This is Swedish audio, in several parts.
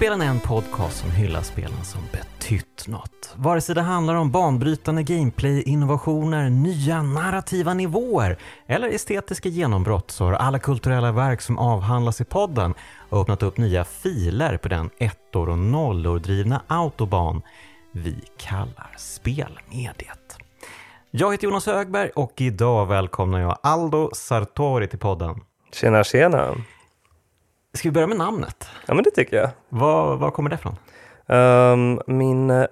Spelen är en podcast som hyllar spelen som betytt något. Vare sig det handlar om banbrytande gameplay, innovationer, nya narrativa nivåer eller estetiska genombrott så har alla kulturella verk som avhandlas i podden öppnat upp nya filer på den ettor och nollor drivna autobahn vi kallar spelmediet. Jag heter Jonas Högberg och idag välkomnar jag Aldo Sartori till podden. Tjena, tjena. Ska vi börja med namnet? Ja, men det tycker jag. Var, var kommer det ifrån? Um, min eh,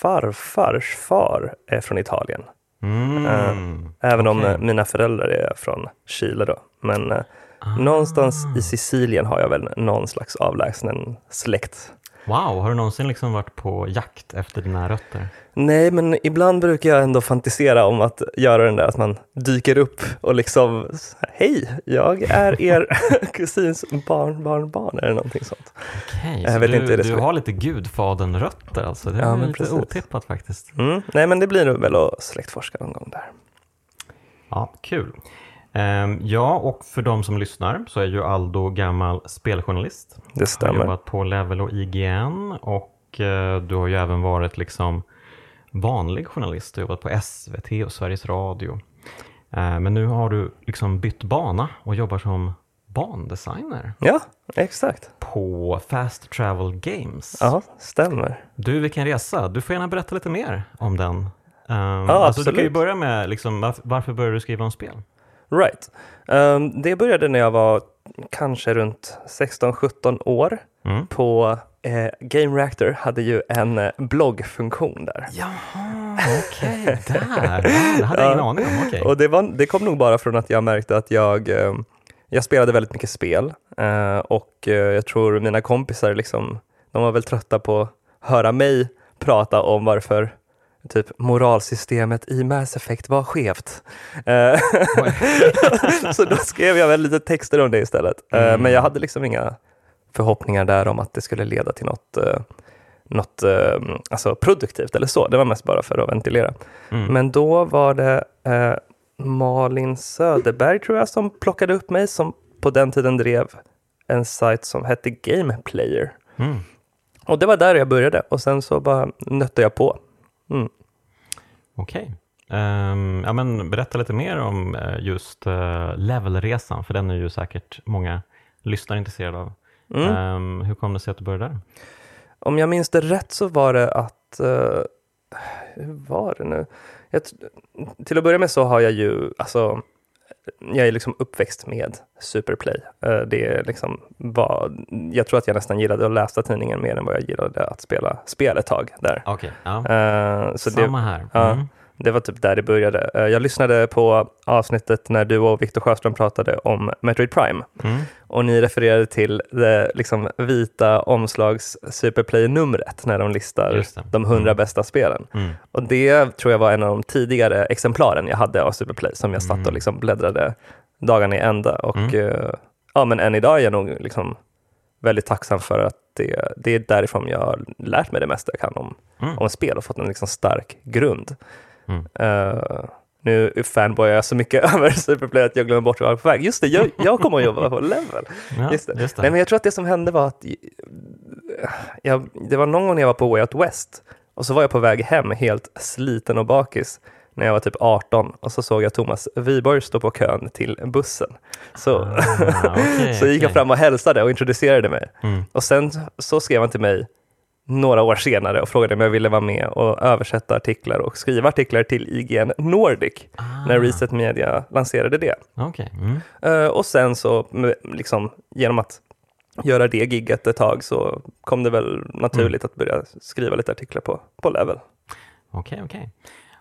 farfars far är från Italien. Mm. Uh, även om okej. eh, mina föräldrar är från Chile då. Men eh, Ah. någonstans i Sicilien har jag väl någon slags avlägsen släkt. Wow, har du någonsin liksom varit på jakt efter dina rötter? Nej, men ibland brukar jag ändå fantisera om att göra den där att man dyker upp och liksom Hej, jag är er kusins barn, barn, barn eller någonting sånt. Okej, Jag så vet du, inte det du har lite gudfadern-rötter alltså? Det är Ja, lite precis. otippat faktiskt. Mm. Nej, men det blir väl att släktforska någon gång där. Ja, kul. Ehm, ja, och för de som lyssnar så är ju Aldo gammal speljournalist. Det Har stämmer. jobbat på Level och IGN och eh, du har ju även varit liksom vanlig journalist. Du har jobbat på SVT och Sveriges Radio. Eh, men nu har du liksom bytt bana och jobbar som bandesigner Ja, exakt. på Fast Travel Games. Ja, stämmer. Du, vilken resa. Du får gärna berätta lite mer om den. Um, Ja, alltså, du kan ju börja med liksom, varför, varför började du skriva om spel? Right. Ehm, det började när jag var kanske runt 16-17 år. Mm. På eh, Game Reactor hade ju en eh, bloggfunktion där. Jaha, okej, där. Ja, det hade jag ingen aning om. Okej. Och det, var, det kom nog bara från att jag märkte att jag, eh, jag spelade väldigt mycket spel eh, och eh, jag tror mina kompisar liksom, de var väl trötta på att höra mig prata om varför typ moralsystemet i Mass Effect var skevt. Eh, så då skrev jag väl lite texter om det istället. Eh, Mm. Men jag hade liksom inga förhoppningar där om att det skulle leda till något, eh, något alltså produktivt eller så. Det var mest bara för att ventilera. Mm. Men då var det eh, Malin Söderberg tror jag som plockade upp mig som på den tiden drev en sajt som hette Game Player. Mm. Och det var där jag började och sen så bara nötte jag på. Mm. Okej. Ehm, ja, men berätta lite mer om eh, just uh, levelresan, för den är ju säkert många lyssnare intresserade av. Mm. Ehm, hur kom det sig att du började där? Om jag minns det rätt så var det att, eh, hur var det nu? Jag, till att börja med så har jag ju, alltså, jag är liksom uppväxt med Superplay. Eh, det är liksom vad, jag tror att jag nästan gillade att läsa tidningen mer än vad jag gillade att spela spel ett tag där. Okej, ja. Eh, så det, samma här. ja. Mm. det var typ där det började. Eh, jag lyssnade på avsnittet när du och Viktor Sjöström pratade om Metroid Prime. Mm. Och ni refererade till det liksom vita omslags Superplay-numret när de listar de 100 Mm. bästa spelen. Mm. Och det tror jag var en av de tidigare exemplaren jag hade av Superplay som jag satt Mm. och liksom bläddrade dagarna i ända. Och Mm. eh, ja, men än idag är jag nog liksom väldigt tacksam för att det, det är därifrån jag har lärt mig det mesta jag kan om, Mm. om spel och fått en liksom stark grund. Mm. Eh, nu fanboyar jag så mycket över Superplay att jag glömmer bort vart jag var på väg. Just det, jag, jag kommer att jobba på Level. Ja, Just det. Just det. Nej, men jag tror att det som hände var att jag, det var någon gång när jag var på Way Out West och så var jag på väg hem helt sliten och bakis när jag var typ 18 och så såg jag Thomas Wiborg stå på kön till bussen. Så, Ah, okej, så gick jag okej. fram och hälsade och introducerade mig. Mm. Och sen så skrev han till mig några år senare och frågade om jag ville vara med och översätta artiklar och skriva artiklar till IGN Nordic när Ah, Reset Media lanserade det. Okej. Mm. Eh, och sen så liksom, genom att göra det gigget ett tag så kom det väl naturligt att börja skriva lite artiklar på, på Level. Okej, okej.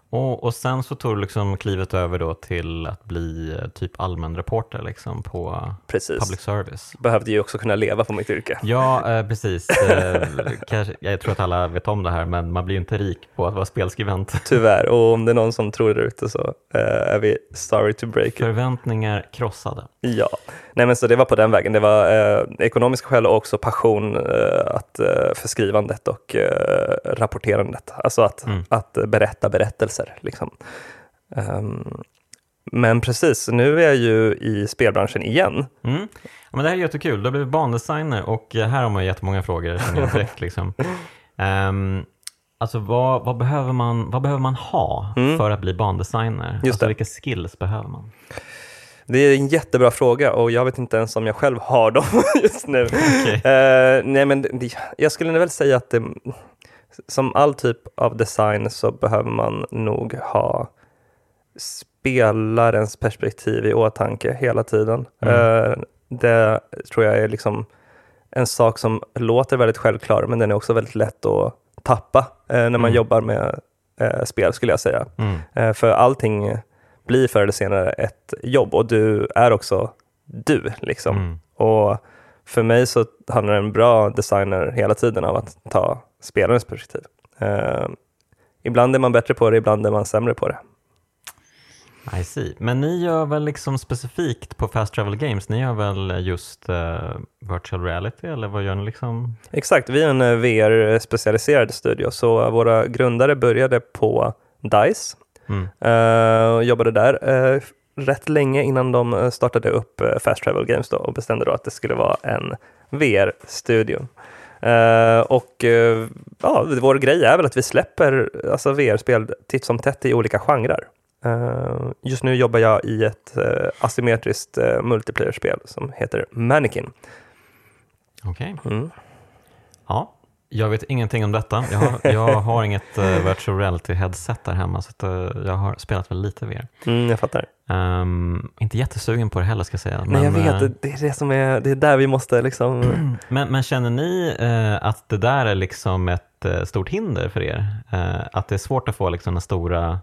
Och, och sen så tog du liksom klivet över då till att bli eh, typ allmän reporter liksom på Precis. public service. Behövde ju också kunna leva på mitt yrke. Ja, eh, precis. Eh, kanske, jag tror att alla vet om det här, men man blir ju inte rik på att vara spelskribent. Tyvärr, och om det är någon som tror det ute så eh, är vi sorry to break it. Förväntningar krossade. Ja, nej men så det var på den vägen. Det var eh, ekonomiska skäl och också passion att, för skrivandet och rapporterandet. Alltså att, Mm. att berätta berättelser. Liksom. Ehm, men precis, nu är jag ju i spelbranschen igen. Mm. Ja, men det här är jättekul. Du har blivit bandesigner och eh, här har man jättemånga frågor känner jag direkt. liksom. Um, alltså vad, vad, behöver man, vad behöver man ha Mm. för att bli bandesigner? Alltså vilka skills behöver man? Det är en jättebra fråga och jag vet inte ens om jag själv har dem just nu. Okej. Eh, nej, men det, jag skulle väl säga att det, som all typ av design så behöver man nog ha spelarens perspektiv i åtanke hela tiden. Mm. Eh, det tror jag är liksom en sak som låter väldigt självklar, men den är också väldigt lätt att tappa eh, när man Mm. jobbar med eh, spel skulle jag säga. Mm. För allting blir förr eller senare ett jobb och du är också du. Liksom. Mm. Och för mig så handlar en bra designer hela tiden om att ta spelarens perspektiv. Eh, ibland är man bättre på det, ibland är man sämre på det. I see. Men ni gör väl liksom specifikt på Fast Travel Games, ni gör väl just eh, virtual reality eller vad gör ni liksom? Exakt, vi är en eh, VR-specialiserad studio, så våra grundare började på DICE Mm. eh, och jobbade där eh, rätt länge innan de startade upp Fast Travel Games då, och bestämde då att det skulle vara en VR-studio. Eh, och eh, ja, vår grej är väl att vi släpper alltså, VR-spel titt som tätt i olika genrer. Eh, just nu jobbar jag i ett asymmetriskt uh, multiplayer-spel som heter Mannequin. Okej. Mm. Ja, jag vet ingenting om detta. Jag har, jag har inget uh, virtual reality headset där hemma så att, eh, jag har spelat väl lite VR. Mm, jag fattar. Ehm, inte jättesugen på det heller ska jag säga. Nej, jag men, vet, eh, det, är det som är, det är där vi måste liksom... Men, men känner ni eh, att det där är liksom ett stort hinder för er? Att det är svårt att få liksom den stora,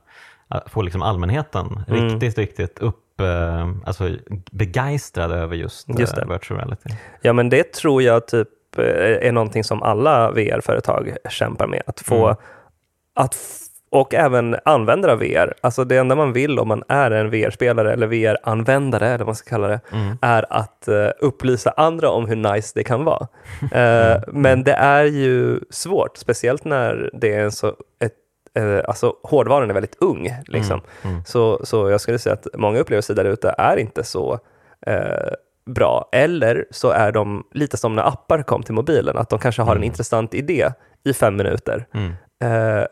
få liksom allmänheten Mm. riktigt, riktigt upp, eh, alltså begeistrad över just, Just det. virtual reality? Ja, men det tror jag typ eh, är någonting som alla VR-företag kämpar med. Att få, Mm. att och även användare av VR. Alltså det enda man vill om man är en VR-spelare eller VR-användare, eller vad man ska kalla det, Mm. är att eh, upplysa andra om hur nice det kan vara. Eh, men det är ju svårt, speciellt när det är en så ett, eh, alltså hårdvaran är väldigt ung. Liksom. Mm. Mm. Så, så jag skulle säga att många upplevelser där ute är inte så eh, bra. Eller så är de lite som när appar kom till mobilen, att de kanske har en Mm. intressant idé i fem minuter. Mm. Eh,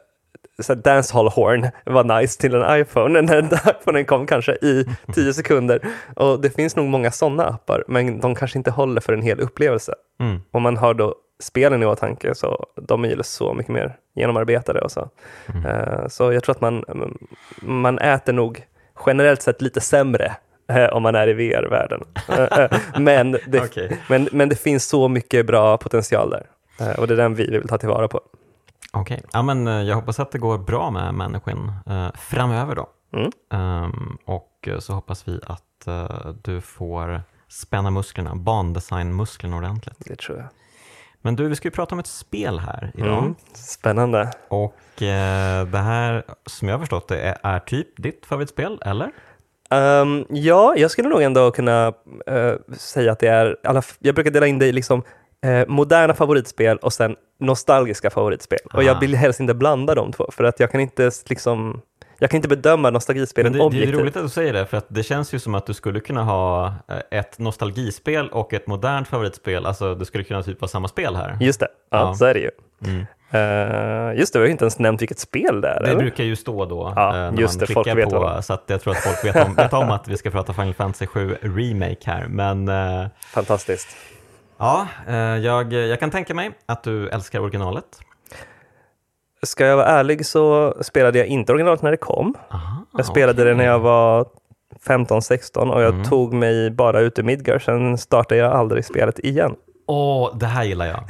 så här, dancehall horn var nice till en iPhone, när iPhonen kom kanske i tio sekunder. Och det finns nog många sådana appar, men de kanske inte håller för en hel upplevelse. Mm. Om man har då spelen i åtanke så de är ju så mycket mer genomarbetade och så. Mm. Eh, Så jag tror att man, man äter nog generellt sett lite sämre eh, om man är i VR-världen. Eh, eh, men, det, Okej. men, men det finns så mycket bra potential där. Eh, Och det är den vi vill ta tillvara på. Okej, ja, men eh, jag hoppas att det går bra med människan eh, framöver då. Mm. Ehm, och eh, så hoppas vi att eh, du får spänna musklerna, bandesignmusklerna ordentligt. Det tror jag. Men du, vi ska ju prata om ett spel här idag. Mm. Spännande. Och eh, det här, som jag har förstått det, är, är typ ditt favoritspel, eller? Ehm, ja, jag skulle nog ändå kunna eh, säga att det är, alla, jag brukar dela in det i liksom, eh, moderna favoritspel och sen nostalgiska favoritspel. Och jag Ah. vill helst inte blanda de två, för att jag kan inte liksom, jag kan inte bedöma Men nostalgispelen det, det är objektivt. roligt att du säger det, för att det känns ju som att du skulle kunna ha eh, ett nostalgispel och ett modernt favoritspel. Alltså, det skulle kunna typ vara samma spel här. Just det, ja, Ja. så är det ju. Mm. Eh, just det, vi har inte ens nämnt vilket spel det är. Det eller? brukar ju stå då Ja, eh, när just man det, folk vet vad på, det så att jag tror att folk vet om, vet om att vi ska prata Final Fantasy 7 Remake här. Men eh, Fantastiskt. ja, jag, jag kan tänka mig att du älskar originalet. Ska jag vara ärlig så spelade jag inte originalet när det kom. Aha, Jag spelade det när jag var 15-16 och jag Mm. tog mig bara ut ur Midgar, sen startade jag aldrig spelet igen. Åh, det här gillar jag.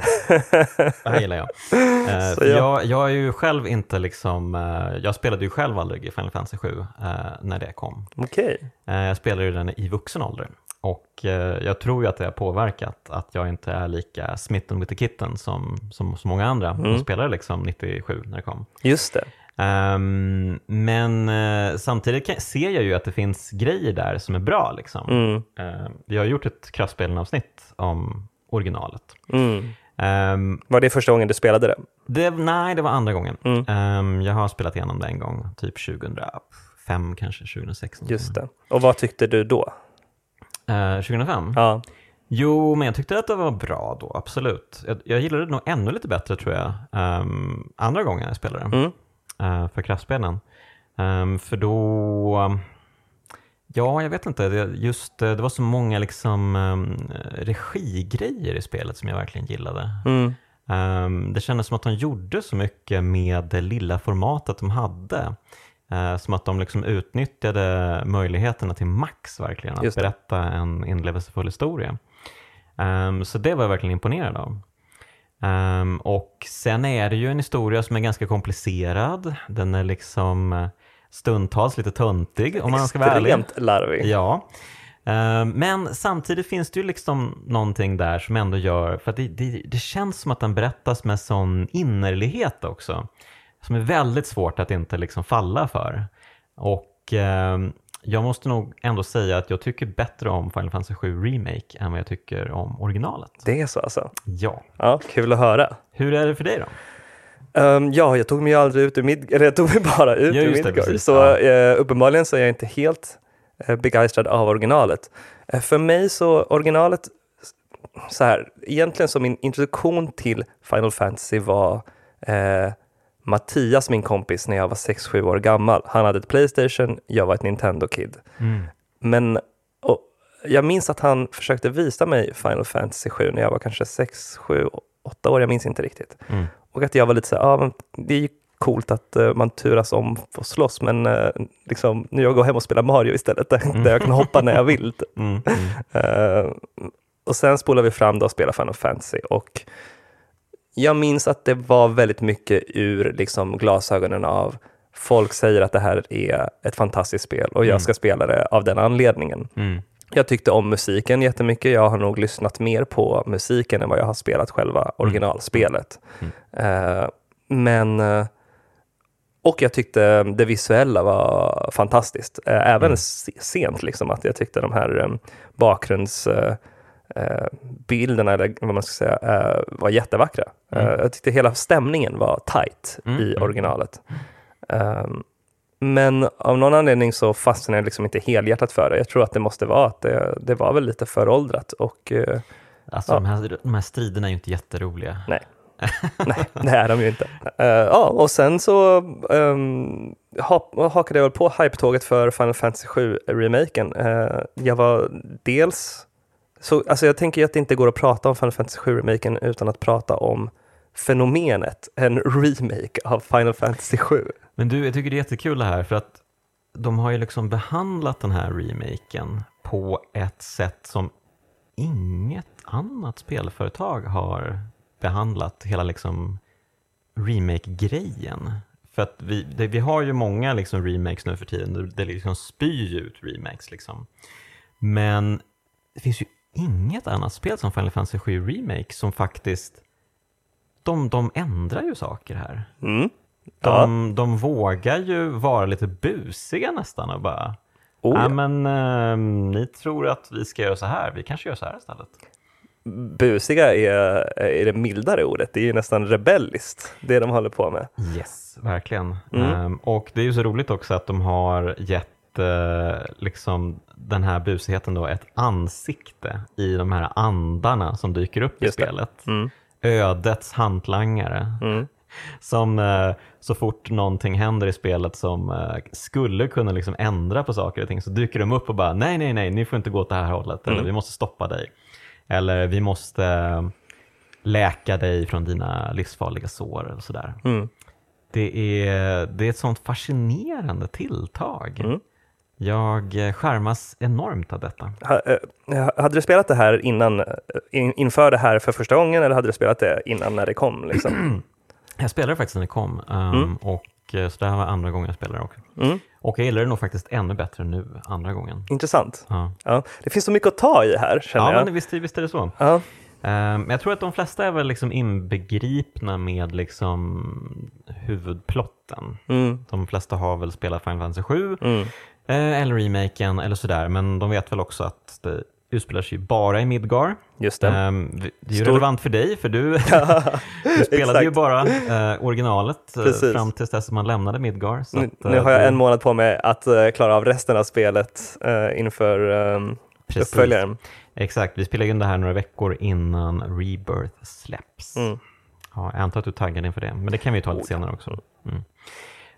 Det här gillar jag. Eh, jag- jag. Är ju själv inte liksom, eh, jag spelade ju själv aldrig i Final Fantasy 7 eh, när det kom. Okej. Eh, jag spelade ju den i vuxen ålder. Och eh, jag tror ju att det har påverkat att jag inte är lika smitten with the kitten som, som så många andra Mm. som spelade liksom 97 när det kom. Just det. Ehm, men eh, samtidigt kan, ser jag ju att det finns grejer där som är bra. Liksom. Mm. Eh, vi har gjort ett kraftspelen-avsnitt om originalet. Mm. Ehm, Var det första gången du spelade det? det, nej, det var andra gången. Ehm, jag har spelat igenom det en gång, typ 2005 kanske, 2006. Just det. Och vad tyckte du då? Eh, 2005? Ja. Jo, men jag tyckte att det var bra då, absolut. Jag, jag gillade det nog ännu lite bättre tror jag, ehm, andra gången jag spelade Mm. eh, för kraftspelen. Ehm, för då, ja jag vet inte, det, just eh, det var så många liksom um, regigrejer i spelet som jag verkligen gillade. Mm. Ehm, det kändes som att de gjorde så mycket med det lilla formatet de hade. Eh, som att de liksom utnyttjade möjligheterna till max verkligen, att berätta en inlevelsefull historia. Ehm, så det var jag verkligen imponerad av. Ehm, och sen är det ju en historia som är ganska komplicerad. Den är liksom eh, stundtals lite töntig om man ska vara ärlig. Extremt larvig. Ja. Eh, Men samtidigt finns det ju liksom någonting där som ändå gör, för det, det, det känns som att den berättas med sån innerlighet också. Som är väldigt svårt att inte liksom falla för. Och eh, jag måste nog ändå säga att jag tycker bättre om Final Fantasy 7 Remake än vad jag tycker om originalet. Det är så alltså? Ja. Ja, kul att höra. Hur är det för dig då? Ehm, ja, jag tog mig aldrig ut ur Mid eller jag tog mig bara ut Ja, ur det, Midgard. precis. Så Ja. eh, uppenbarligen så är jag inte helt eh, begeistrad av originalet. Eh, för mig så originalet, så här, egentligen som min introduktion till Final Fantasy var Mattias, min kompis, när jag var 6-7 år gammal. Han hade ett Playstation, jag var ett Nintendo-kid. Mm. Men och, jag minns att han försökte visa mig Final Fantasy 7 när jag var kanske 6, 7, 8 år, jag minns inte riktigt. Mm. Och att jag var lite så här, men det är ju coolt att eh, man turas om att slåss, men uh, liksom, nu jag går hem och spelar Mario istället, där, där jag kan hoppa när jag vill. Mm. Mm. Eh, och sen spolar vi fram då och spelar Final Fantasy och jag minns att det var väldigt mycket ur liksom, glasögonen av folk säger att det här är ett fantastiskt spel och Mm. jag ska spela det av den anledningen. Mm. Jag tyckte om musiken jättemycket. Jag har nog lyssnat mer på musiken än vad jag har spelat själva originalspelet. Mm. Eh, men eh, och jag tyckte det visuella var fantastiskt. Eh, även Mm. se- sent, liksom, att jag tyckte de här eh, bilderna, eller vad man ska säga, eh, var jättevackra. Mm. Eh, jag tyckte hela stämningen var tight Mm, i mm. originalet. Um, men av någon anledning så fastnade jag liksom inte helhjärtat för det. Jag tror att det måste vara att det, det var väl lite föråldrat och eh, Alltså Ja. de, här, de här striderna är ju inte jätteroliga. nej, det är de ju inte. Eh, ja, och sen så um, ha, hakade jag väl på hype-tåget för Final Fantasy 7-remaken. Uh, jag var dels, så, alltså jag tänker ju att det inte går att prata om Final Fantasy 7-remaken utan att prata om fenomenet, en remake av Final Fantasy 7. Men du, jag tycker det är jättekul det här för att de har ju liksom behandlat den här remaken på ett sätt som inget annat spelföretag har behandlat hela liksom remake-grejen. För att vi, det, vi har ju många liksom remakes nu för tiden, det, det liksom spyr ut remakes liksom. Men det finns ju inget annat spel som Final Fantasy 7 Remake som faktiskt, de, de ändrar ju saker här. Mm. Ja. De, de vågar ju vara lite busiga nästan och bara, Oh, ja men ehm, ni tror att vi ska göra så här, vi kanske gör så här istället. Busiga är, är det mildare ordet, det är ju nästan rebelliskt, det de håller på med. Yes, verkligen. Mm. Ehm, och det är ju så roligt också att de har gett eh, liksom den här busigheten då ett ansikte i de här andarna som dyker upp Just i spelet. Mm. Ödets hantlangare. Mm. Som eh, så fort någonting händer i spelet som eh, skulle kunna liksom ändra på saker och ting så dyker de upp och bara nej, nej, nej, ni får inte gå åt det här hållet. Eller Mm. vi måste stoppa dig. Eller vi måste läka dig från dina livsfarliga sår eller sådär. Mm. Det är, det är ett sånt fascinerande tilltag. Mm. Jag eh, skärmas enormt av detta. Ha, eh, hade du spelat det här innan, eh, in, inför det här för första gången eller hade du spelat det innan när det kom? Liksom? Jag spelade faktiskt när det kom um, Mm. och så det här var andra gången jag spelade också. Mm. Och jag gillar det nog faktiskt ännu bättre nu, andra gången. Intressant. Ja, Ja. Det finns så mycket att ta i här känner ja jag. men visst, visst är det så. Ja. Ehm, Men jag tror att de flesta är väl liksom inbegripna med liksom huvudplotten. Mm. De flesta har väl spelat Final Fantasy 7 Mm. Eh, eller remaken eller sådär, men de vet väl också att det utspelar sig bara i Midgar. Just det. Ehm, det är ju Stor- relevant för dig, för du, du spelade ju bara eh, originalet eh, Precis. fram tills dess man lämnade Midgar. Nu, att, nu har jag det- en månad på mig att klara av resten av spelet inför um, uppföljaren. Exakt, vi spelar in det här några veckor innan Rebirth släpps. Mm. Ja, jag antar att du är taggad inför det, men det kan vi ju ta lite Oh, senare också. Mm.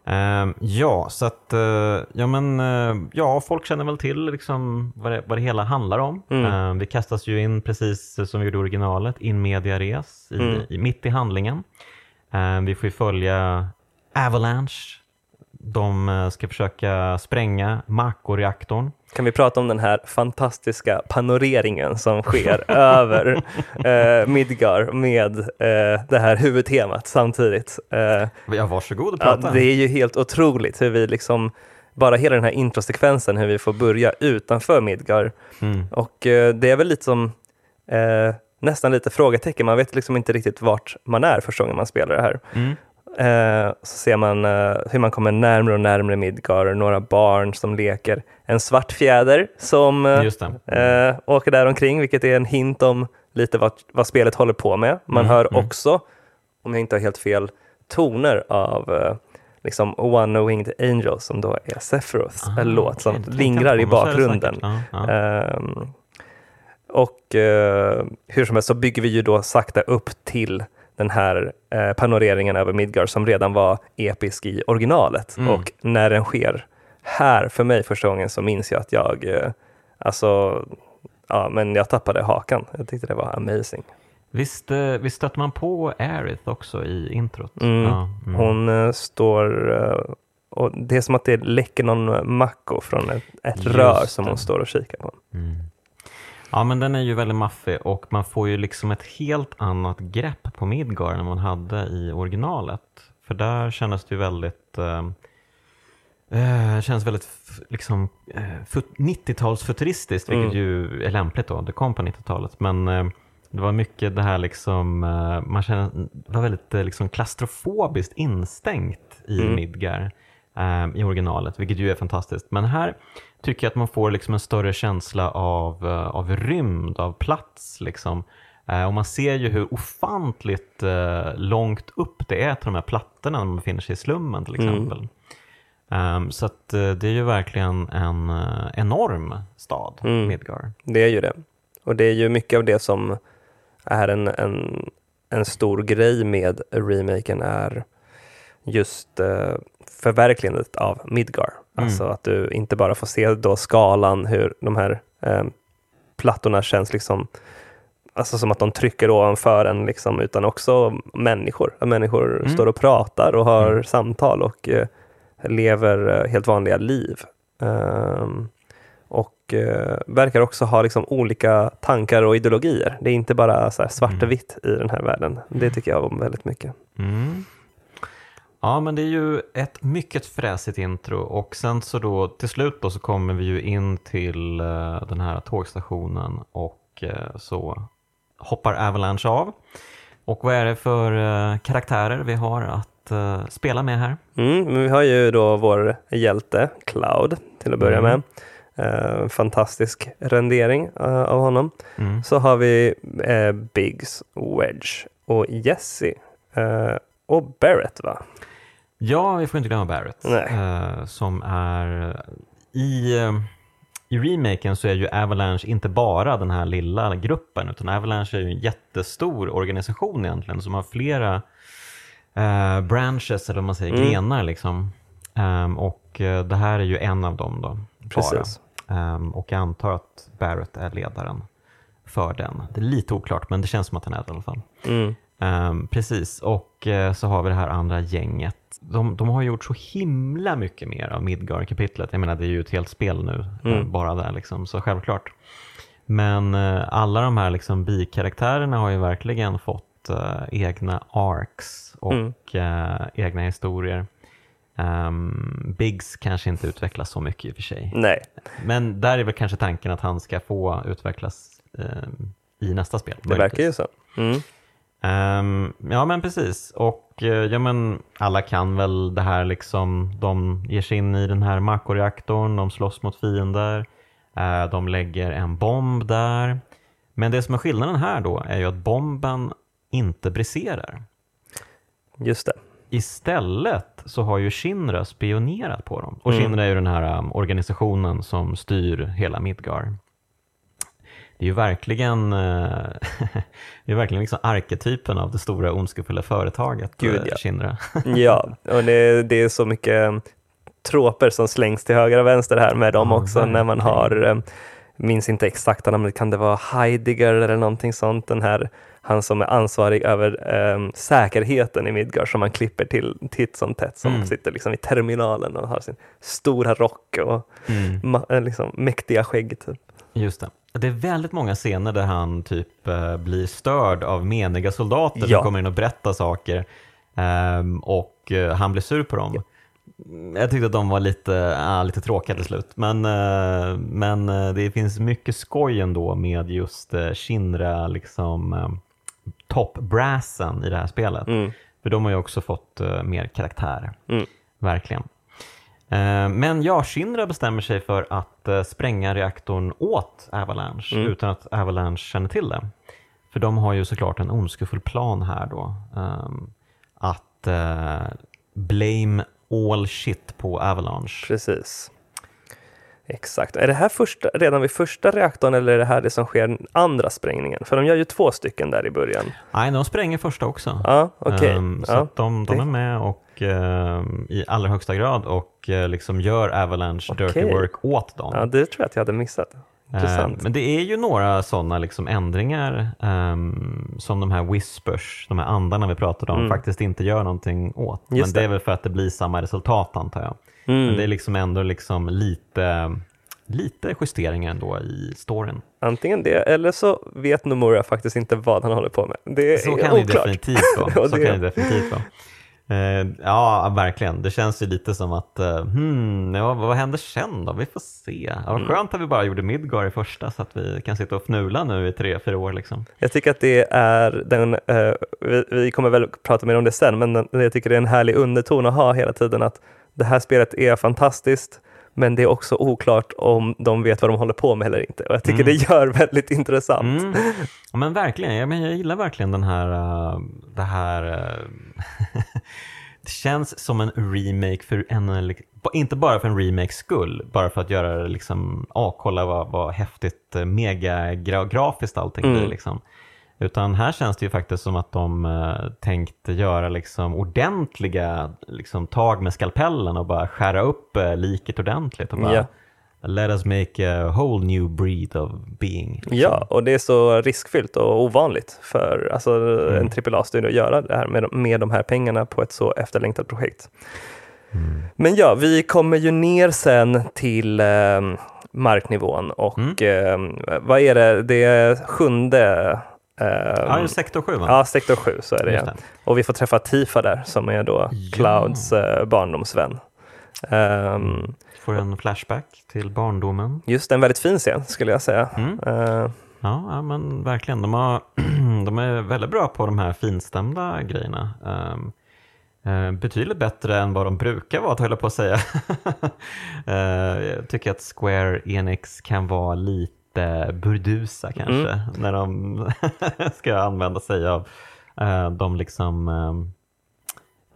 Ehm, ja, så att, eh, ja men, eh, ja, folk känner väl till liksom vad, det, vad det hela handlar om. Mm. Ehm, vi kastas ju in precis som vi gjorde i originalet, in media res, i, Mm. mitt i handlingen. Ehm, vi får ju följa Avalanche. De eh, ska försöka spränga Mako-reaktorn. Kan vi prata om den här fantastiska panoreringen som sker över eh, Midgar med eh, det här huvudtemat samtidigt. Eh, Ja, varsågod och ja, prata. det är ju helt otroligt hur vi liksom, bara hela den här introsekvensen, hur vi får börja utanför Midgar. Mm. Och eh, det är väl lite som eh, nästan lite frågetecken, man vet liksom inte riktigt vart man är första gången man spelar det här. Mm. Eh, så ser man eh, hur man kommer närmare och närmare Midgar, några barn som leker, en svart fjäder som eh, eh, åker där omkring, vilket är en hint om lite vad, vad spelet håller på med. Man Mm, hör mm. också, om jag inte har helt fel, toner av eh, liksom One Winged Angel som då är Sephiroths Ah, låt som lingrar i bakgrunden. Ehm, och eh, hur som helst så bygger vi ju då sakta upp till den här eh, panoreringen över Midgar som redan var episk i originalet. Mm. Och när den sker här för mig första gången så minns jag att jag, eh, alltså, ja men jag tappade hakan. Jag tyckte det var amazing. Visst, eh, visst stötte man på Aerith också i introt? Mm. Ja, mm. Hon eh, står, eh, och det är som att det läcker någon macko från ett, ett rör som hon står och kikar på. Mm. Ja, men den är ju väldigt maffig och man får ju liksom ett helt annat grepp på Midgar än man hade i originalet. För där kändes det ju väldigt eh, eh, känns väldigt liksom, eh, fut- 90-talsfuturistiskt, vilket Mm. ju är lämpligt då. Det kom på 90-talet. Men eh, det var mycket det här liksom, eh, man känner, det var väldigt eh, liksom klaustrofobiskt instängt i Mm. Midgar eh, i originalet, vilket ju är fantastiskt. Men här tycker jag att man får liksom en större känsla av, eh, av rymd, av plats. Liksom. Eh, och man ser ju hur ofantligt eh, långt upp det är till de här plattorna när man befinner sig i slummen till Mm. exempel. Ehm, så att, det är ju verkligen en enorm stad, Mm. Midgar. Det är ju det. Och det är ju mycket av det som är en, en, en stor grej med remaken är just eh, förverkligandet av Midgar. Mm. Alltså att du inte bara får se då skalan, hur de här eh, plattorna känns liksom Alltså som att de trycker ovanför en, liksom, utan också människor. Människor Mm. står och pratar och har Mm. samtal och eh, lever eh, helt vanliga liv. Ehm, och eh, verkar också ha liksom olika tankar och ideologier. Det är inte bara så här svart Mm. och vitt i den här världen. Det tycker jag om väldigt mycket. Mm. Ja, men det är ju ett mycket fräsigt intro och sen så då till slut då så kommer vi ju in till eh, den här tågstationen och eh, så hoppar Avalanche av. Och vad är det för eh, karaktärer vi har att spela med här? Mm, vi har ju då vår hjälte Cloud till att börja Mm. med. Eh, fantastisk rendering eh, av honom. Mm. Så har vi eh, Biggs, Wedge och Jesse och Barrett va? Ja, vi får inte glömma Barrett. Eh, som är i, eh, i remaken så är ju Avalanche inte bara den här lilla gruppen utan Avalanche är ju en jättestor organisation egentligen som har flera eh, branches eller vad man säger, Mm. grenar liksom. Ehm, och eh, det här är ju en av dem då. Precis. Ehm, och jag antar att Barrett är ledaren för den. Det är lite oklart men det känns som att han är det i alla fall. Mm. Ehm, precis, och eh, så har vi det här andra gänget. De, de har gjort så himla mycket mer av Midgar-kapitlet. Jag menar, det är ju ett helt spel nu, Mm. eh, bara där liksom, så självklart. Men eh, alla de här liksom, bikaraktärerna har ju verkligen fått eh, egna arcs och Mm. eh, egna historier. Um, Biggs kanske inte utvecklas så mycket i och för sig. Nej, Men där är väl kanske tanken att han ska få utvecklas eh, i nästa spel. det verkar ju så. Mm. Ehm, ja men precis och eh, ja, men alla kan väl det här liksom, de ger sig in i den här Mako-reaktorn, de slåss mot fiender. Eh, de lägger en bomb där. Men det som är skillnaden här då är ju att bomben inte briserar. Just det. Istället så har ju Shinra spionerat på dem. Och Mm. Shinra är ju den här um, organisationen som styr hela Midgar. Är ju verkligen, eh, det är verkligen liksom arketypen av det stora ondskefulla företaget Gud, eh, ja. Shinra. Ja, och det, det är så mycket tråper som slängs till höger och vänster här med dem också när man har, eh, minns inte exakta namnet, kan det vara Heidegger eller någonting sånt, den här han som är ansvarig över eh, säkerheten i Midgard som man klipper till titt som tätt som Mm. sitter liksom i terminalen och har sin stora rock och Mm. ma- eh, liksom, mäktiga skägg. Typ. Just det. Det är väldigt många scener där han typ eh, blir störd av meniga soldater Ja. som kommer in och berättar saker ehm, och eh, han blir sur på dem. Jag tyckte att de var lite, ah, lite tråkiga till slut. Men, eh, men eh, det finns mycket skoj ändå med just uh, Shinra, liksom uh, top-brassen i det här spelet. Mm. För de har ju också fått eh, mer karaktär. Mm. Verkligen. Eh, Men ja, Shinra bestämmer sig för att eh, spränga reaktorn åt Avalanche Mm. utan att Avalanche känner till det. För de har ju såklart en ondskefull plan här då. ehm, att eh, blame all shit på Avalanche. Precis. Exakt. Är det här första, redan vid första reaktorn eller är det här det som sker andra sprängningen? För de gör ju två stycken där i början. Nej, de spränger första också. Ja, okej. Ehm, så ja. att de, de är med och ehm, i allra högsta grad och eh, liksom gör Avalanche dirty Okej. work åt dem. ja, det tror jag att jag hade missat. Intressant. Eh, Men det är ju några sådana liksom ändringar ehm, som de här whispers, de här andarna vi pratade om, Mm. faktiskt inte gör någonting åt. Just Men det. det. är väl för att det blir samma resultat antar jag. Mm. Men det är liksom ändå liksom lite, lite justeringar ändå i storyn. Antingen det, eller så vet Nomura faktiskt inte vad han håller på med. Det är Så kan det oklart. definitivt vara. Så det- kan det definitivt vara. Eh, ja, verkligen. Det känns ju lite som att, uh, hmm, ja, vad händer sen då? Vi får se. Ja, vad Mm. skönt att vi bara gjorde Midgar i första så att vi kan sitta och fnula nu i tre, fyra år liksom. Jag tycker att det är den, eh, vi, vi kommer väl prata mer om det sen, men jag tycker det är en härlig underton att ha hela tiden att det här spelet är fantastiskt, men det är också oklart om de vet vad de håller på med eller inte. Och jag tycker Mm. det gör väldigt intressant. Mm. Ja, men verkligen, jag, men jag gillar verkligen den här, uh, det här uh, det känns som en remake för en, eller- inte bara för en remakes skull, bara för att göra liksom, ja kolla vad, vad häftigt eh, megagrafiskt allting Mm. blir liksom. Utan här känns det ju faktiskt som att de uh, tänkt göra liksom ordentliga liksom, tag med skalpellen och bara skära upp uh, liket ordentligt och bara Ja. let us make a whole new breed of being. liksom. Ja, och det är så riskfyllt och ovanligt för alltså, Mm. en AAA-studio att göra det här med, med de här pengarna på ett så efterlängtat projekt. Mm. Men ja, vi kommer ju ner sen till eh, marknivån och eh, vad är det, det är sjunde eh, Ja, det är sektor 7 va? ja, sektor 7 så är det, ja. Och vi får träffa Tifa där som är då Ja. Clouds eh, barndomsvän. Ehm, Får en flashback till barndomen. just en väldigt fin scen skulle jag säga. Mm. Eh, Ja, ja, men verkligen. De, har, de är väldigt bra på de här finstämda grejerna. Um, betydligt bättre än vad de brukar vara, höll jag på att säga. Eh, jag tycker att Square Enix kan vara lite burdusa kanske, Mm. när de ska använda sig av eh, de liksom ehm,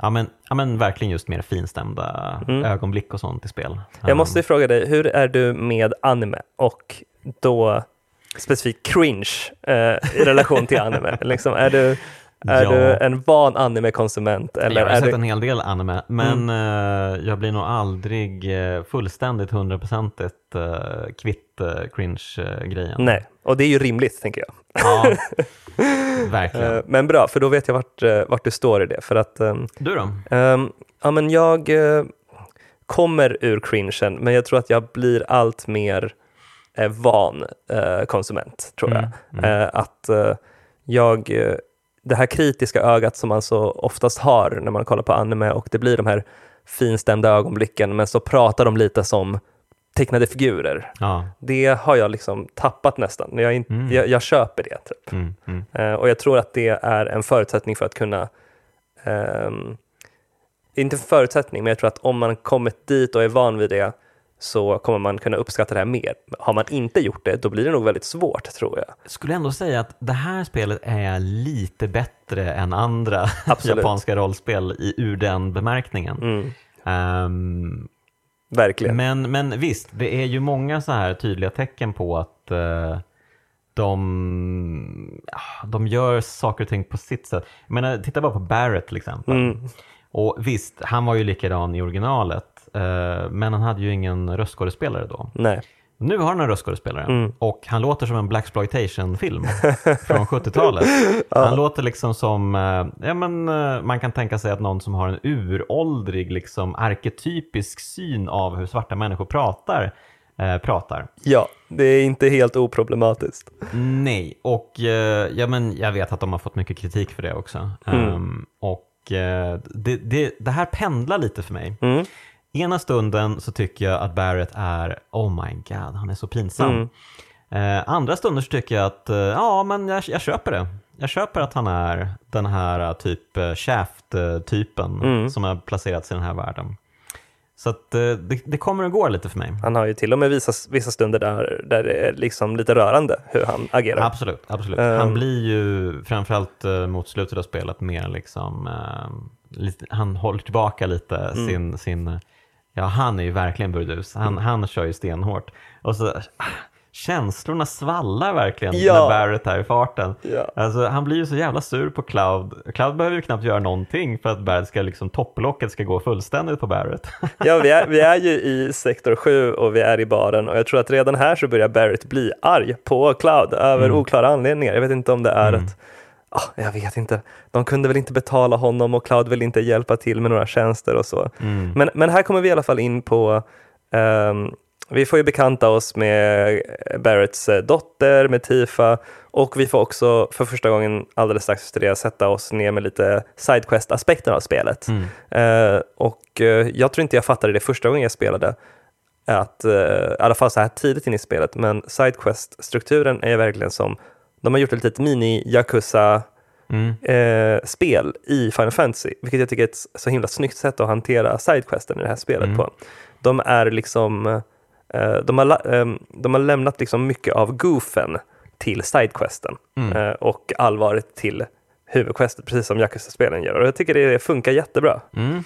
Ja men, ja men verkligen just mer finstämda Mm. ögonblick och sånt i spel. Jag måste ju fråga dig, hur är du med anime och då specifikt cringe eh, i relation till anime? liksom, är du, är Ja. du en van anime-konsument? Eller jag har sett du... Mm. en hel del anime, men eh, jag blir nog aldrig eh, fullständigt hundraprocentigt uh, kvitt cringe-grejen. Nej, och det är ju rimligt tänker jag. Ja, verkligen. Eh, men bra, för då vet jag vart, eh, vart du står i det. För att ehm, du då? ehm, ja, men jag eh, kommer ur cringen, men jag tror att jag blir allt mer eh, van eh, konsument, tror jag. Mm, Eh, att eh, jag, eh, det här kritiska ögat som man så oftast har när man kollar på anime och det blir de här finstämda ögonblicken, men så pratar de lite som tecknade figurer. Ja. Det har jag liksom tappat nästan. Jag, är in, Mm. jag, jag köper det. Typ. Mm, mm. Eh, och jag tror att det är en förutsättning för att kunna ehm, inte en förutsättning, men jag tror att om man kommit dit och är van vid det så kommer man kunna uppskatta det här mer. Har man inte gjort det, då blir det nog väldigt svårt tror jag. Skulle ändå säga att det här spelet är lite bättre än andra Absolut. japanska rollspel i, ur den bemärkningen. Mm, Ehm, verkligen. men, men visst, det är ju många så här tydliga tecken på att eh, de, de gör saker och ting på sitt sätt. Jag menar, titta bara på Barrett till exempel. Mm. Och visst, han var ju likadan i originalet, men han hade ju ingen röstskådespelare då. Nej. Nu har han en röstskådespelare Mm. och han låter som en Blaxploitation-film från 70-talet. Han låter liksom som, eh, ja men eh, man kan tänka sig att någon som har en uråldrig, liksom arketypisk syn av hur svarta människor pratar, eh, pratar. Ja, det är inte helt oproblematiskt. Nej, och eh, ja, men jag vet att de har fått mycket kritik för det också. Mm. Ehm, och eh, det, det, det här pendlar lite för mig. Mm. Ena stunden så tycker jag att Barrett är, oh my god, han är så pinsam. Mm. Eh, andra stunder så tycker jag att, eh, ja men jag, jag köper det. Jag köper att han är den här eh, typ eh, Shaft-typen Mm. som har placerats i den här världen. Så att eh, det, det kommer och går lite för mig. Han har ju till och med vissa, vissa stunder där, där det är liksom lite rörande hur han agerar. Absolut, absolut. Ehm. Han blir ju framförallt mot slutet av spelet mer liksom, eh, lite, han håller tillbaka lite Mm. sin, sin, ja han är ju verkligen burdus, han, Mm. han kör ju stenhårt. Och så, ah, känslorna svallar verkligen Ja. när Barrett är i farten. Ja. Alltså, han blir ju så jävla sur på Cloud. Cloud behöver ju knappt göra någonting för att Barrett ska, liksom, topplocket ska gå fullständigt på Barrett. Ja, vi är, vi är ju i sektor 7 och vi är i baren och jag tror att redan här så börjar Barrett bli arg på Cloud över Mm. oklara anledningar. Jag vet inte om det är att Ah, jag vet inte. De kunde väl inte betala honom och Cloud vill inte hjälpa till med några tjänster och så. Mm. Men, men här kommer vi i alla fall in på ehm, vi får ju bekanta oss med Barretts eh, dotter, med Tifa och vi får också för första gången alldeles strax efter det sätta oss ner med lite Sidequest-aspekten av spelet. Mm. Eh, och eh, jag tror inte jag fattade det första gången jag spelade, att, eh, i alla fall så här tidigt in i spelet, men Sidequest-strukturen är verkligen som, de har gjort ett litet mini-Yakuza Mm. eh, spel i Final Fantasy, vilket jag tycker är ett så himla snyggt sätt att hantera sidequesten i det här spelet Mm. på. De är liksom, eh, de, har, ehm, de har lämnat liksom mycket av goofen till sidequesten Mm. eh, och allvaret till huvudquestet, precis som Yakuza-spelen gör. Och jag tycker det funkar jättebra. Mm.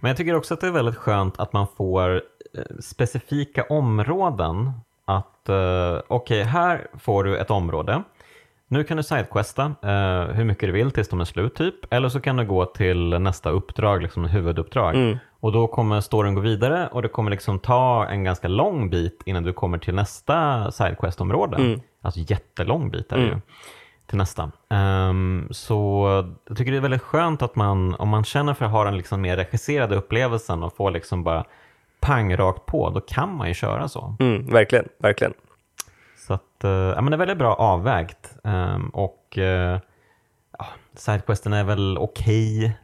Men jag tycker också att det är väldigt skönt att man får eh, specifika områden. Att eh, okej, här får du ett område. Nu kan du sidequesta eh, hur mycket du vill tills de är slut typ. Eller så kan du gå till nästa uppdrag, liksom huvuduppdrag. Mm. Och då kommer storyn gå vidare och det kommer liksom ta en ganska lång bit innan du kommer till nästa sidequest-område. Mm. Alltså jättelång bit är det Mm. ju till nästa. Ehm, så jag tycker det är väldigt skönt att man, om man känner för att ha den liksom mer regisserade upplevelsen och få liksom bara pang rakt på, då kan man ju köra så. Mm, verkligen, verkligen. Så att, eh, ja, men det är väldigt bra avvägt. Ehm, och uh, ja, sidequesten är väl okej.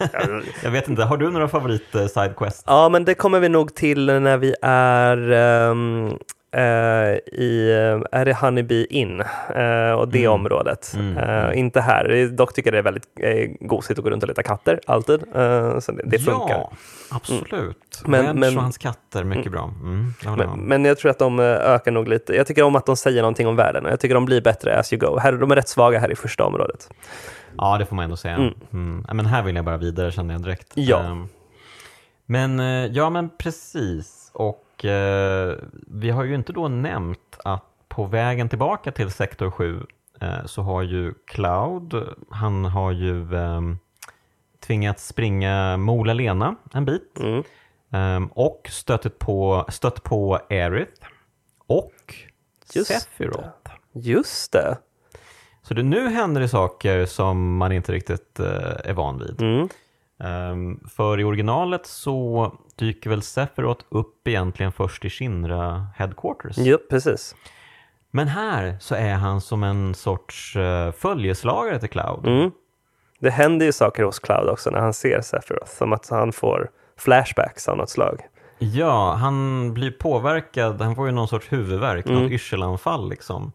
jag vet inte, har du några favorit uh, sidequests? Ja, men det kommer vi nog till när vi är eh, i, eh, är det Honeybee Inn eh, och det Mm. området. Mm, Eh, inte här. Dock tycker jag det är väldigt eh, gosigt att gå runt och leta katter, alltid. Eh, så det, det funkar. Ja, absolut. Men- Men, men- och hans katter, mycket bra. Mm, håller jag Men, men jag tror att de eh, ökar nog lite. Jag tycker om att de säger någonting om världen och jag tycker de blir bättre as you go. Här, de är rätt svaga här i första området. Ja, det får man ändå säga. Mm. Mm. Men här vill jag bara vidare känner jag direkt. Ja. Ehm, Men eh, ja, men precis. Och eh, vi har ju inte då nämnt att på vägen tillbaka till sektor 7 eh, så har ju Cloud, han har ju eh, tvingats springa Mola Lena en bit Mm. Ehm, och stötit på, stött på Aerith och Just Sephiroth. Just det. Så det, nu händer det saker som man inte riktigt eh, är van vid. Mm. Ehm, för i originalet så dyker väl Sephiroth upp egentligen först i Shinra Headquarters. Ja, precis. Men här så är han som en sorts uh, följeslagare till Cloud. Mm. Det händer ju saker hos Cloud också när han ser Sephiroth, som att han får flashbacks av något slag. Ja, han blir påverkad, han får ju någon sorts huvudvärk, Mm. något yrselanfall liksom.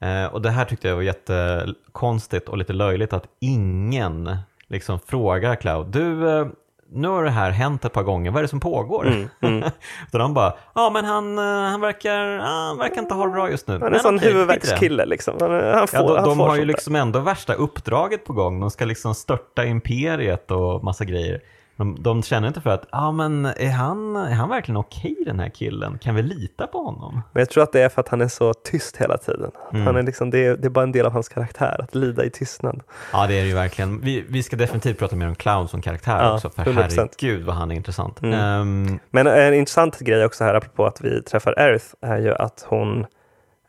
Eh, och det här tyckte jag var jättekonstigt och lite löjligt att ingen liksom frågar Cloud, du, eh, nu har det här hänt ett par gånger, vad är det som pågår? Mm, mm. Så de bara, ja men han, eh, han, verkar, han verkar inte ha det bra just nu. Han är en sån huvudvärkskille liksom. Han, han får, Ja, de, han de har ju där. liksom ändå värsta uppdraget på gång. De ska liksom störta imperiet och massa grejer. De, de känner inte för att, ja men är han, är han verkligen okej den här killen? Kan vi lita på honom? Men jag tror att det är för att han är så tyst hela tiden. Mm. Han är liksom, det, är, det är bara en del av hans karaktär, att lida i tystnad. Ja det är det ju verkligen. Vi, vi ska definitivt prata mer om Cloud som karaktär Ja, också, för 100%. herregud vad han är intressant. Mm. Ehm, Men en intressant grej också här, apropå att vi träffar Aerith, är ju att hon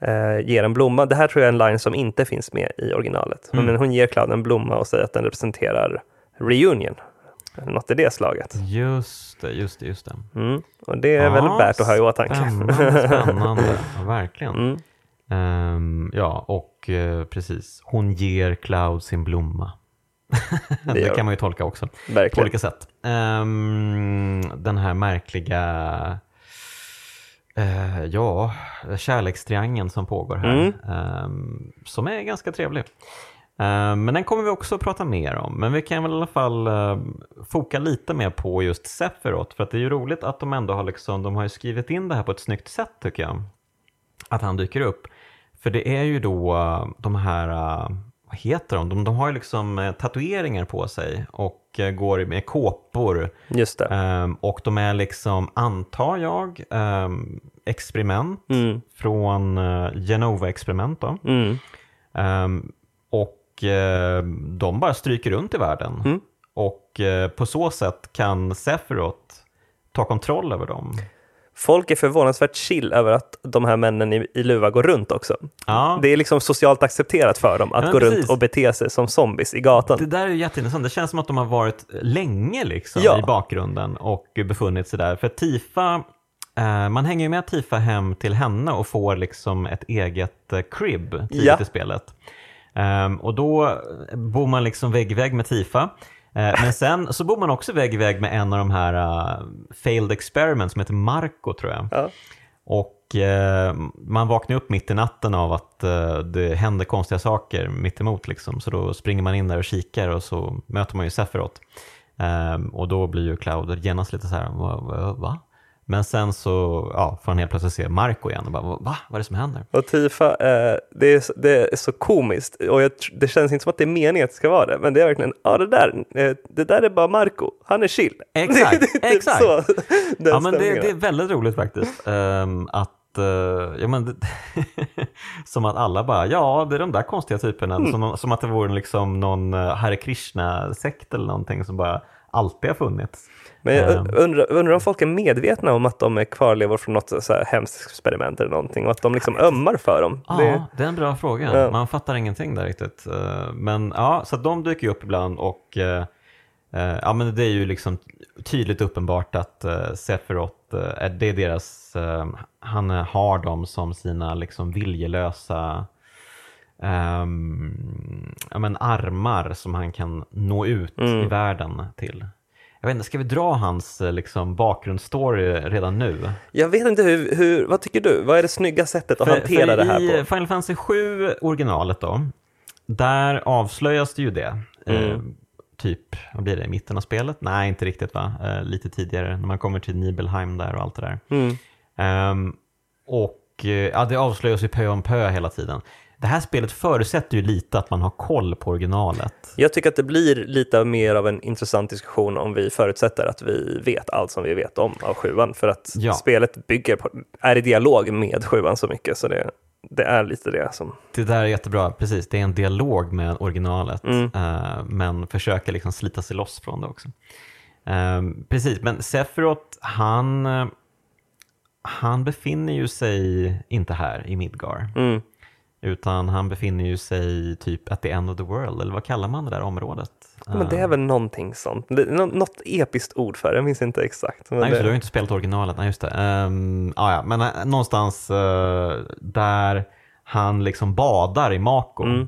eh, ger en blomma. Det här tror jag är en line som inte finns med i originalet. Mm. Men hon ger Cloud en blomma och säger att den representerar reunion. Något i det slaget. just det, just det, just det. Mm. Och det är väl Ja, värt att ha i åtanke. Spännande, spännande. Ja, verkligen. Mm. Ehm, ja, och eh, precis. Hon ger Cloud sin blomma. det gör kan man ju tolka också. På Verkligen. olika sätt. Ehm, den här märkliga eh, ja, kärlekstriangeln som pågår här. Mm. ehm, som är ganska trevlig. Ehm, men den kommer vi också att prata mer om. Men vi kan väl i alla fall eh, foka lite mer på just Sephiroth. För att det är ju roligt att de ändå har, liksom, de har ju skrivit in det här på ett snyggt sätt tycker jag. Att han dyker upp. För det är ju då eh, de här, eh, vad heter de? De, de har ju liksom eh, tatueringar på sig och eh, går med kåpor. Just det. Ehm, och de är liksom, antar jag, ehm, experiment Mm. från Genova-experiment. Då. Mm. Ehm, och eh, de bara stryker runt i världen. Mm. Och eh, på så sätt kan Sephiroth ta kontroll över dem. Folk är förvånansvärt chill över att de här männen i, i luva går runt också. Ja, Det är liksom socialt accepterat för dem att Ja, gå precis. runt och bete sig som zombies i gatan. det där är ju jätteintressant. Det känns som att de har varit länge liksom Ja. i bakgrunden och befunnit sig där. För Tifa, eh, man hänger ju med Tifa hem till henne och får liksom ett eget crib tidigt Ja. i spelet. Ehm, och då bor man liksom vägg i vägg med Tifa. Eh, men sen så bor man också vägg i vägg med en av de här eh, failed experiments som heter Marco tror jag. Ja. Och eh, man vaknar upp mitt i natten av att eh, det händer konstiga saker mitt emot liksom. Så då springer man in där och kikar och så möter man ju Sephiroth. Ehm, och då blir ju Cloud genast lite så här, va, va? Men sen så ja, får han helt plötsligt se Marco igen och bara, va? Vad är det som händer? Och Tifa, eh, det, är, så- det är så komiskt och jag, det känns inte som att det är meningen att det ska vara det, men det är verkligen, ja det där, eh, det där är bara Marco, han är chill. Exakt, Det är typ exakt. Så, Ja, men det, det är väldigt roligt faktiskt. Ehm, att, eh, ja, men det, som att alla bara, ja det är de där konstiga typerna. Mm. Som, som att det vore liksom någon uh, Hare Krishna-sekt eller någonting som bara alltid har funnits. Men jag Ehm. undrar, undrar om folk är medvetna om att de är kvarlevor från något så här hemskt experiment eller någonting och att de liksom ömmar för dem. Ja, Det, det är en bra fråga. Ja. Man fattar ingenting där riktigt. Eh, Men ja, så de dyker ju upp ibland och eh, eh, ja, men det är ju liksom tydligt uppenbart att är- det är deras, han har dem som sina liksom viljelösa ehm, ja, men armar som han kan nå ut Mm. i världen till. Jag vet inte, ska vi dra hans eh, liksom, bakgrundsstory redan nu? jag vet inte hur, hur, vad tycker du? Vad är det snygga sättet att För- hantera för det här I på? Final Fantasy 7 originalet då, där avslöjas det ju det. Eh, Mm. typ, vad blir det, i mitten av spelet? Nej, inte riktigt va? Eh, lite tidigare, när man kommer till Nibelheim där och allt det där. Mm. Ehm, och eh, ja, det avslöjas ju pö om pö hela tiden. Det här spelet förutsätter ju lite att man har koll på originalet. Jag tycker att det blir lite mer av en intressant diskussion om vi förutsätter att vi vet allt som vi vet om av sjuan. För att Ja. spelet bygger på, är i dialog med sjuan så mycket så det, det är lite det som... Det där är jättebra, precis. Det är en dialog med originalet, Mm. eh, men försöker liksom slita sig loss från det också. Eh, precis, men Sephiroth, han, eh, han befinner ju sig inte här i Midgar, Mm. Utan han befinner ju sig typ at the end of the world, eller vad kallar man det där området? Men det är väl någonting sånt. Något episkt ord för det, jag minns inte exakt. Men Nej, det, du har ju inte spelat originalet. Nej, just det. Um, ah, ja, men eh, någonstans eh, där han liksom badar i Mako. Mm.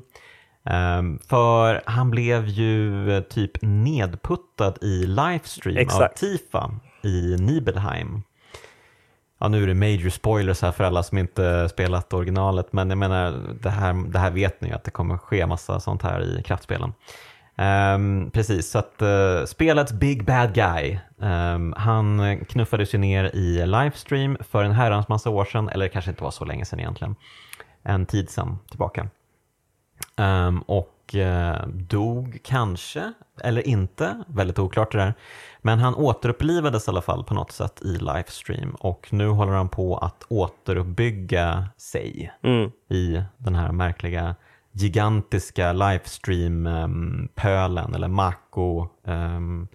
Ehm, för han blev ju eh, typ nedputtad i livestream av Exakt. Tifa i Nibelheim. Ja, nu är det major spoilers här för alla som inte spelat originalet, men jag menar, det här, det här vet ni ju att det kommer ske massa sånt här i kraftspelen. Um, precis, så att uh, spelets Big Bad Guy, um, han knuffades ju ner i livestream för en herrans massa år sedan, eller det kanske inte var så länge sedan egentligen, en tid sedan tillbaka. Um, och uh, dog kanske, eller inte, väldigt oklart det där. Men han återupplivades i alla fall på något sätt i livestream och nu håller han på att återuppbygga sig Mm. i den här märkliga gigantiska livestream-pölen eller Mako um,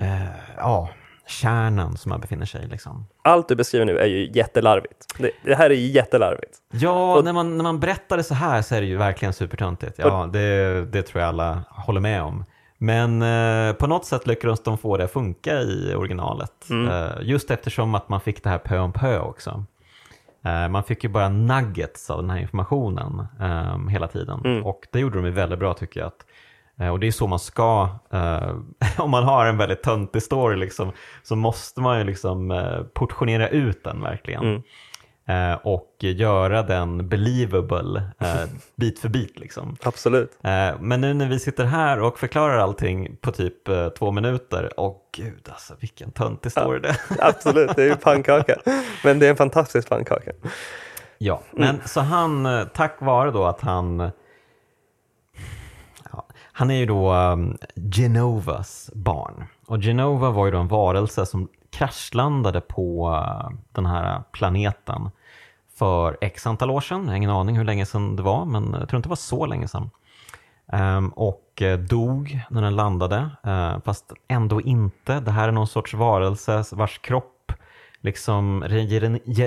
uh, ja, kärnan som han befinner sig i. Liksom. Allt du beskriver nu är ju jättelarvigt. Det, det här är jättelarvigt. Ja, Och- när, man, när man berättar det så här så är det ju verkligen supertöntigt. Ja, det, det tror jag alla håller med om. Men eh, på något sätt lyckades de få det att funka i originalet. Eh, just eftersom att man fick det här pö om pö också. Eh, man fick ju bara nuggets av den här informationen eh, hela tiden. Och det gjorde de ju väldigt bra tycker jag. Att, och det är så man ska, eh, om man har en väldigt töntig story liksom, så måste man ju liksom eh, portionera ut den verkligen. Mm. Eh, och göra den believable eh, bit för bit. Liksom. Absolut. Eh, men nu när vi sitter här och förklarar allting på typ eh, två minuter, och gud alltså vilken töntig story det är. Absolut, det är ju pannkaka. Men det är en fantastisk pannkaka. Ja, men så han, eh, tack vare då att han ja, han är ju då um, Genovas barn. Och Genova var ju då en varelse som kraschlandade på uh, den här planeten för x antal år sedan. Jag har ingen aning hur länge sedan det var, men jag tror inte det var så länge sedan. Ehm, och eh, dog när den landade, eh, fast ändå inte. Det här är någon sorts varelse vars kropp liksom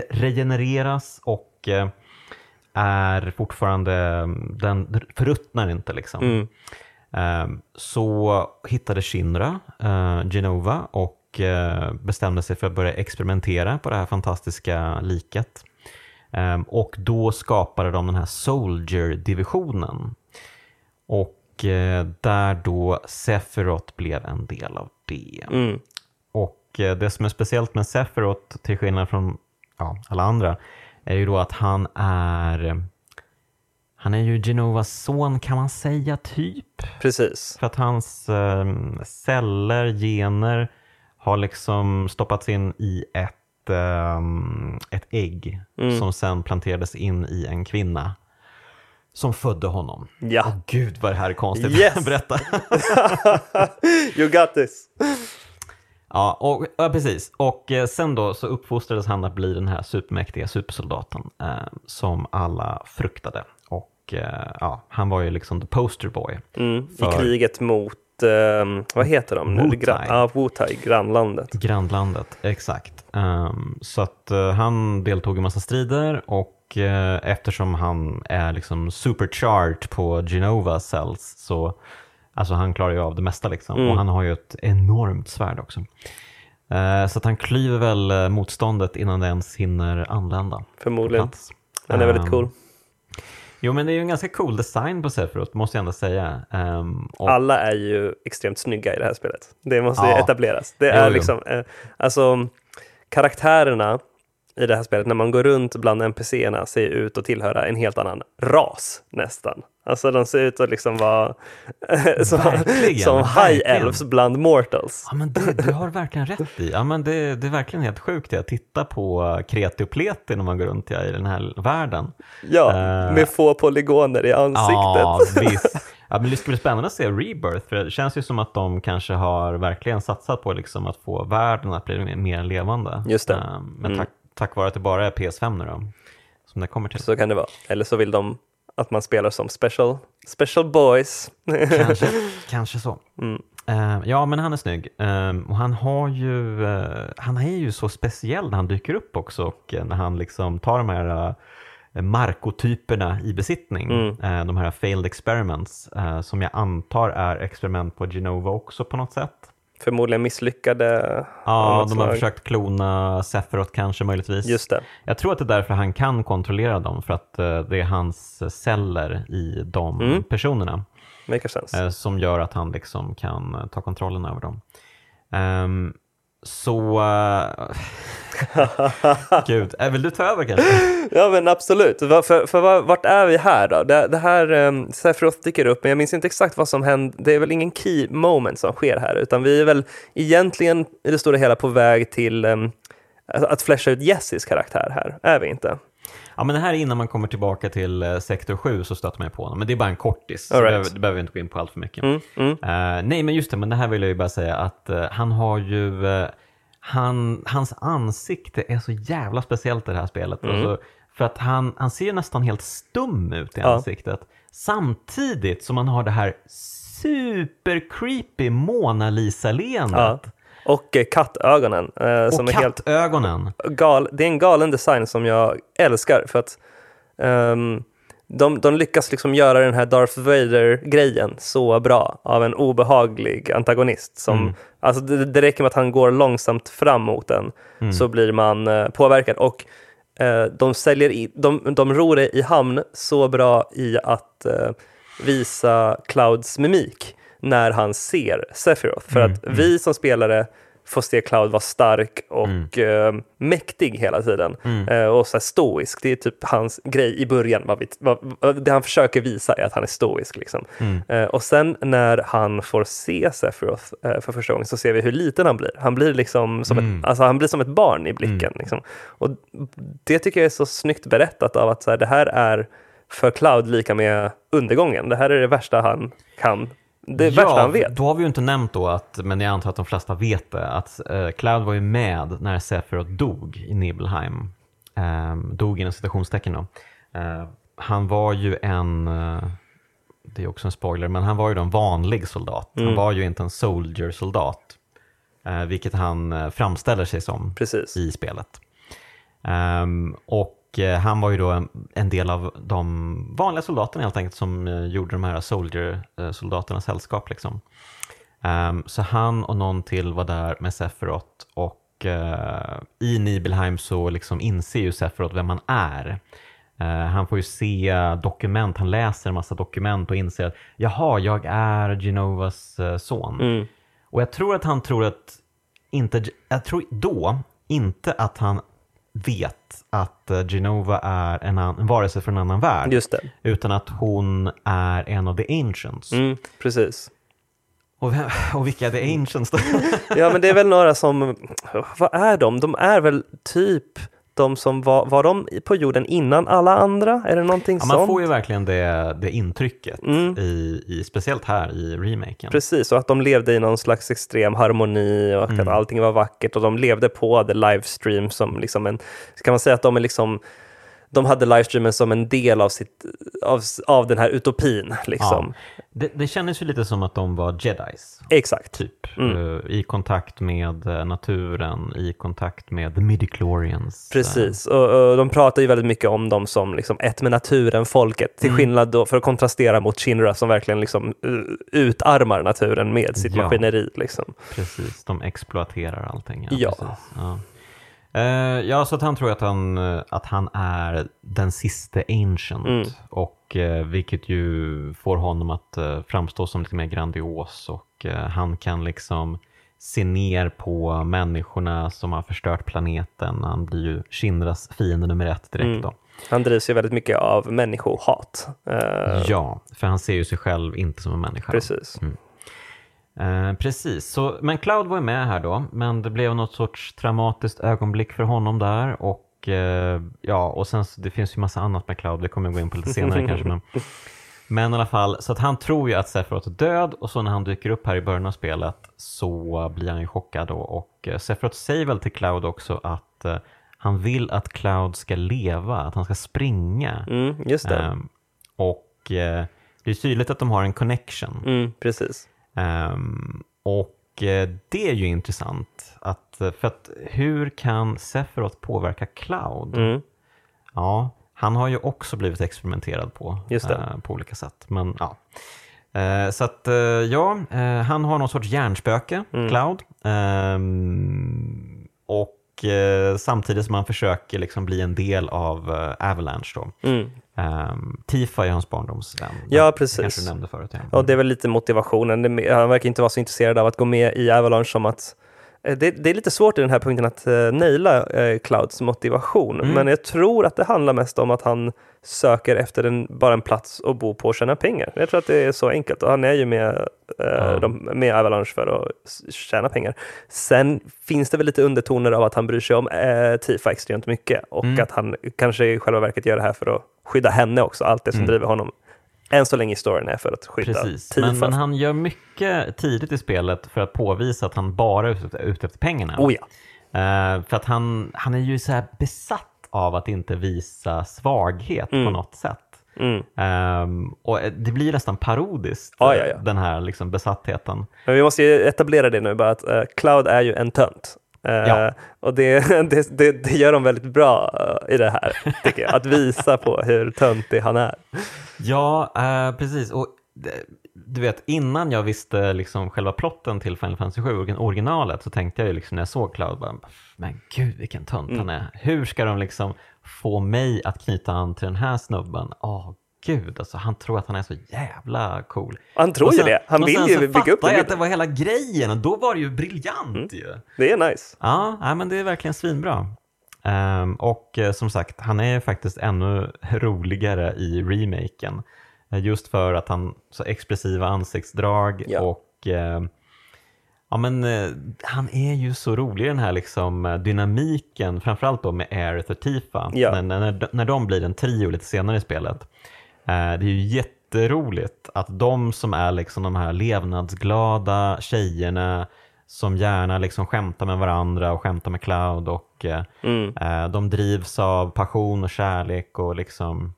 regenereras och eh, är fortfarande, mm, den förruttnar inte liksom. Mm. Ehm, Så hittade Shinra eh, Genova och eh, bestämde sig för att börja experimentera på det här fantastiska liket. Ehm, Och då skapade de den här Soldier-divisionen. Och eh, där då Sephiroth blev en del av det. Mm. Och det som är speciellt med Sephiroth, till skillnad från ja, alla andra, är ju då att han är han är ju Genovas son kan man säga, typ. Precis. För att hans eh, celler, gener, har liksom stoppats in i ett, eh, ett ägg Mm. som sen planterades in i en kvinna som födde honom. Ja. Åh gud vad det här är konstigt. Yes. Berätta. you got this. Ja, och, ja, precis. Och eh, sen då så uppfostrades han att bli den här supermäktiga supersoldaten eh, som alla fruktade. Och eh, ja, han var ju liksom the poster boy. Mm. I kriget mot, ehm, vad heter de nu? Wutai. Gra- Wutai, grannlandet. Grannlandet, exakt. Ehm, så att eh, han deltog i massa strider och eh, eftersom han är liksom supercharged på Genova cells så alltså han klarar ju av det mesta liksom. Mm. Och han har ju ett enormt svärd också. Eh, så att han klyver väl motståndet innan det ens hinner anlända. Förmodligen. Han är väldigt Ehm, cool. Jo men det är ju en ganska cool design på Sephiroth måste jag ändå säga. Ehm, och, Alla är ju extremt snygga i det här spelet. Det måste Ja. etableras. Det är jo. liksom, eh, alltså karaktärerna i det här spelet, när man går runt bland NPCerna, ser ut att tillhöra en helt annan ras nästan. Alltså de ser ut att liksom vara som, Verkligen, som high elves bland mortals. Ja, men det, du har verkligen rätt i. Ja, men det, det är verkligen helt sjukt att titta på kreti och pleti när man går runt i den här världen. Ja, Eh, med få polygoner i ansiktet. Ja, visst. Ja, men det ska bli spännande att se Rebirth, för det känns ju som att de kanske har verkligen satsat på liksom att få världen att bli mer, levande. Just det. Eh, Men Mm. tack, tack vare att det bara är PS5 nu då, som det kommer till. Så kan det vara. Eller så vill de att man spelar som special, special boys. Kanske, kanske så. Mm. Eh, ja, men han är snygg. Eh, och han har ju, eh, han är ju så speciell när han dyker upp också och eh, när han liksom tar de här uh, markotyperna i besittning. Mm. De här failed experiments som jag antar är experiment på Genova också på något sätt. Förmodligen misslyckade. Ja, de har försökt klona Sephiroth kanske möjligtvis. Just det. Jag tror att det är därför han kan kontrollera dem, för att eh, det är hans celler i de Mm. personerna. Eh, som gör att han liksom kan eh, ta kontrollen över dem. Ehm, så... Eh, gud, eh, vill du ta över kanske? Ja men absolut, för, för, för vart är vi här då? Det, det här, um, Sephiroth dyker upp, men jag minns inte exakt vad som händer. Det är väl ingen key moment som sker här, utan vi är väl egentligen i det stora hela på väg till um, att flasha ut Jessis karaktär här, är vi inte? Ja, men det här är innan man kommer tillbaka till uh, sektor 7 så stöter man på honom. Men det är bara en kortis, All så right. det behöver vi inte gå in på allt för mycket. Mm, mm. Uh, nej, men just det, men det här vill jag ju bara säga att uh, han har ju, uh, han, hans ansikte är så jävla speciellt i det här spelet. Mm. Alltså, för att han, han ser nästan helt stum ut i Ja. ansiktet. Samtidigt som han har det här super creepy Mona Lisa-leendet. Ja. Och eh, kattögonen. eh, som Och är helt kattögonen. gal, det är en galen design som jag älskar för att ehm, de, de lyckas liksom göra den här Darth Vader-grejen så bra av en obehaglig antagonist. Som, Mm. alltså det, det räcker med att han går långsamt fram mot den Mm. så blir man eh, påverkad. Och eh, de, säljer i, de, de ror det i hamn så bra i att eh, visa Clouds mimik när han ser Sephiroth. För Mm, att vi som spelare får se Cloud vara stark och eh, mäktig hela tiden. Mm. Eh, och så stoisk. Det är typ hans grej i början. Vad vi, vad, det han försöker visa är att han är stoisk. Liksom. Mm. Eh, och sen när han får se Sephiroth eh, för första gången så ser vi hur liten han blir. Han blir liksom som, Mm. ett, alltså han blir som ett barn i blicken. Liksom. Och det tycker jag är så snyggt berättat av att så här, det här är för Cloud lika med undergången. Det här är det värsta han kan. Det värsta han vet. Då har vi ju inte nämnt då, att, men jag antar att de flesta vet det, att eh, Cloud var ju med när Sephiroth dog i Nibelheim. Um, dog inom citationstecken då. Eh, han var ju en, eh, det är också en spoiler, men han var ju en vanlig soldat. Han Mm. var ju inte en soldier-soldat, eh, vilket han eh, framställer sig som Precis. i spelet. Ehm, och eh, han var ju då en, del av de vanliga soldaterna helt enkelt som eh, gjorde de här soldier-soldaternas sällskap. Liksom. Ehm, så han och någon till var där med Sephiroth och eh, i Nibelheim så liksom inser ju Sephiroth vem han är. Eh, han får ju se dokument, han läser en massa dokument och inser att jaha, jag är Genovas eh, son. Mm. Och jag tror att han tror att, inte, jag tror då inte att han vet att eh, Genova är en, an, en varelse från en annan värld. Just det. Utan att hon är en av the ancients. Mm, precis. Och, vem- och vilka är the ancients då? Ja, men det är väl några som, vad är de? De är väl typ de som var, var de på jorden innan alla andra? Är det någonting ja, man sånt? får ju verkligen det, det intrycket, Mm. i, i, speciellt här i remaken. Precis, och att de levde i någon slags extrem harmoni och att Mm. allting var vackert och de levde på the livestream som liksom en, kan man säga att de är liksom de hade livestreamen som en del av, sitt, av, av den här utopin. Liksom. Det, det kändes ju lite som att de var jedis. Exakt. Typ. Mm. Eh, I kontakt med eh, naturen, i kontakt med the midichlorians. Precis, och, och de pratar ju väldigt mycket om dem som liksom ett med naturen, folket, till Mm. skillnad då, för att kontrastera mot Shinra som verkligen liksom utarmar naturen med sitt Ja. maskineri. Liksom. Precis, de exploaterar allting. Ja. Ja. Eh, ja, så att han tror att han, eh, att han är den sista ancient. Mm. Och eh, vilket ju får honom att framstå som lite mer grandios. Och han kan liksom se ner på människorna som har förstört planeten. Han blir ju Shinras fiende nummer ett direkt Mm. då. Han drivs ju väldigt mycket av människohat. Ja, för han ser ju sig själv inte som en människa. Precis. Eh, precis, så, men Cloud var med här då, men det blev något sorts traumatiskt ögonblick för honom där. Och eh, ja, och sen det finns ju massa annat med Cloud, det kommer jag gå in på lite senare kanske. Men, men i alla fall, så att han tror ju att Sephiroth är död och så när han dyker upp här i början av spelet så blir han ju chockad då. Och eh, Sephiroth säger väl till Cloud också att eh, han vill att Cloud ska leva, att han ska springa. Mm, just det. Ehm, och det är tydligt att de har en connection. Mm, precis. Ehm, och eh, det är ju intressant. Att, eh, för att hur kan Sephiroth påverka Cloud? Mm. Ja, han har ju också blivit experimenterad på eh, på olika sätt. Men, ja. Eh, så att ja, eh, han har någon sorts hjärnspöke, Mm. Cloud. Ehm, och samtidigt som han försöker liksom bli en del av Avalanche då. Mm. Um, Tifa är hans barndomsvän. Ja, precis. kanske du nämnde förut. Ja. Och det är väl lite motivationen. Han verkar inte vara så intresserad av att gå med i Avalanche som att Eh, det, det, är lite svårt i den här punkten att uh, naila uh, Clouds motivation, mm. men jag tror att det handlar mest om att han söker efter en, bara en plats att bo på och tjäna pengar. Jag tror att det är så enkelt och han är ju med, uh, mm. de, med Avalanche för att tjäna pengar. Sen finns det väl lite undertoner av att han bryr sig om uh, Tifa extremt mycket och mm. att han kanske i själva verket gör det här för att skydda henne också, allt det som mm. driver honom än så länge i storyn är för att skydda Precis. Men, men, han gör mycket tidigt i spelet för att påvisa att han bara är ute efter pengarna. Oh ja. Uh, för att han, han är ju så besatt av att inte visa svaghet mm. på något sätt. Mm. Um, och det blir nästan parodiskt, ah, ja, ja. den här liksom besattheten. Men vi måste etablera det nu, bara att uh, Cloud är ju en tönt. Uh, ja. Och det, det, det, det, gör de väldigt bra uh, i det här, tycker jag. Att visa på hur töntig han är. Ja, uh, precis. Och du vet, innan jag visste liksom själva plotten till Final Fantasy 7, originalet, så tänkte jag ju liksom när jag såg Cloud, bara, men gud vilken tönt mm. han är. Hur ska de liksom få mig att knyta an till den här snubben? Åh gud, alltså, han tror att han är så jävla cool. Han tror sen, ju det. Han vill ju bygga upp det. jag att det var hela grejen och då var det ju briljant mm. ju. Det är nice. Ja, nej, men det är verkligen svinbra. Um, och uh, som sagt, han är faktiskt ännu roligare i remaken. Uh, just för att han så expressiva ansiktsdrag ja. och uh, Ja men han är ju så rolig den här liksom dynamiken, framförallt då med Aerith och Tifa, ja. när, när, när de blir en trio lite senare i spelet. Det är ju jätteroligt att de som är liksom de här levnadsglada tjejerna som gärna liksom skämtar med varandra och skämtar med Cloud och eh, mm. eh, de drivs av passion och kärlek och liksom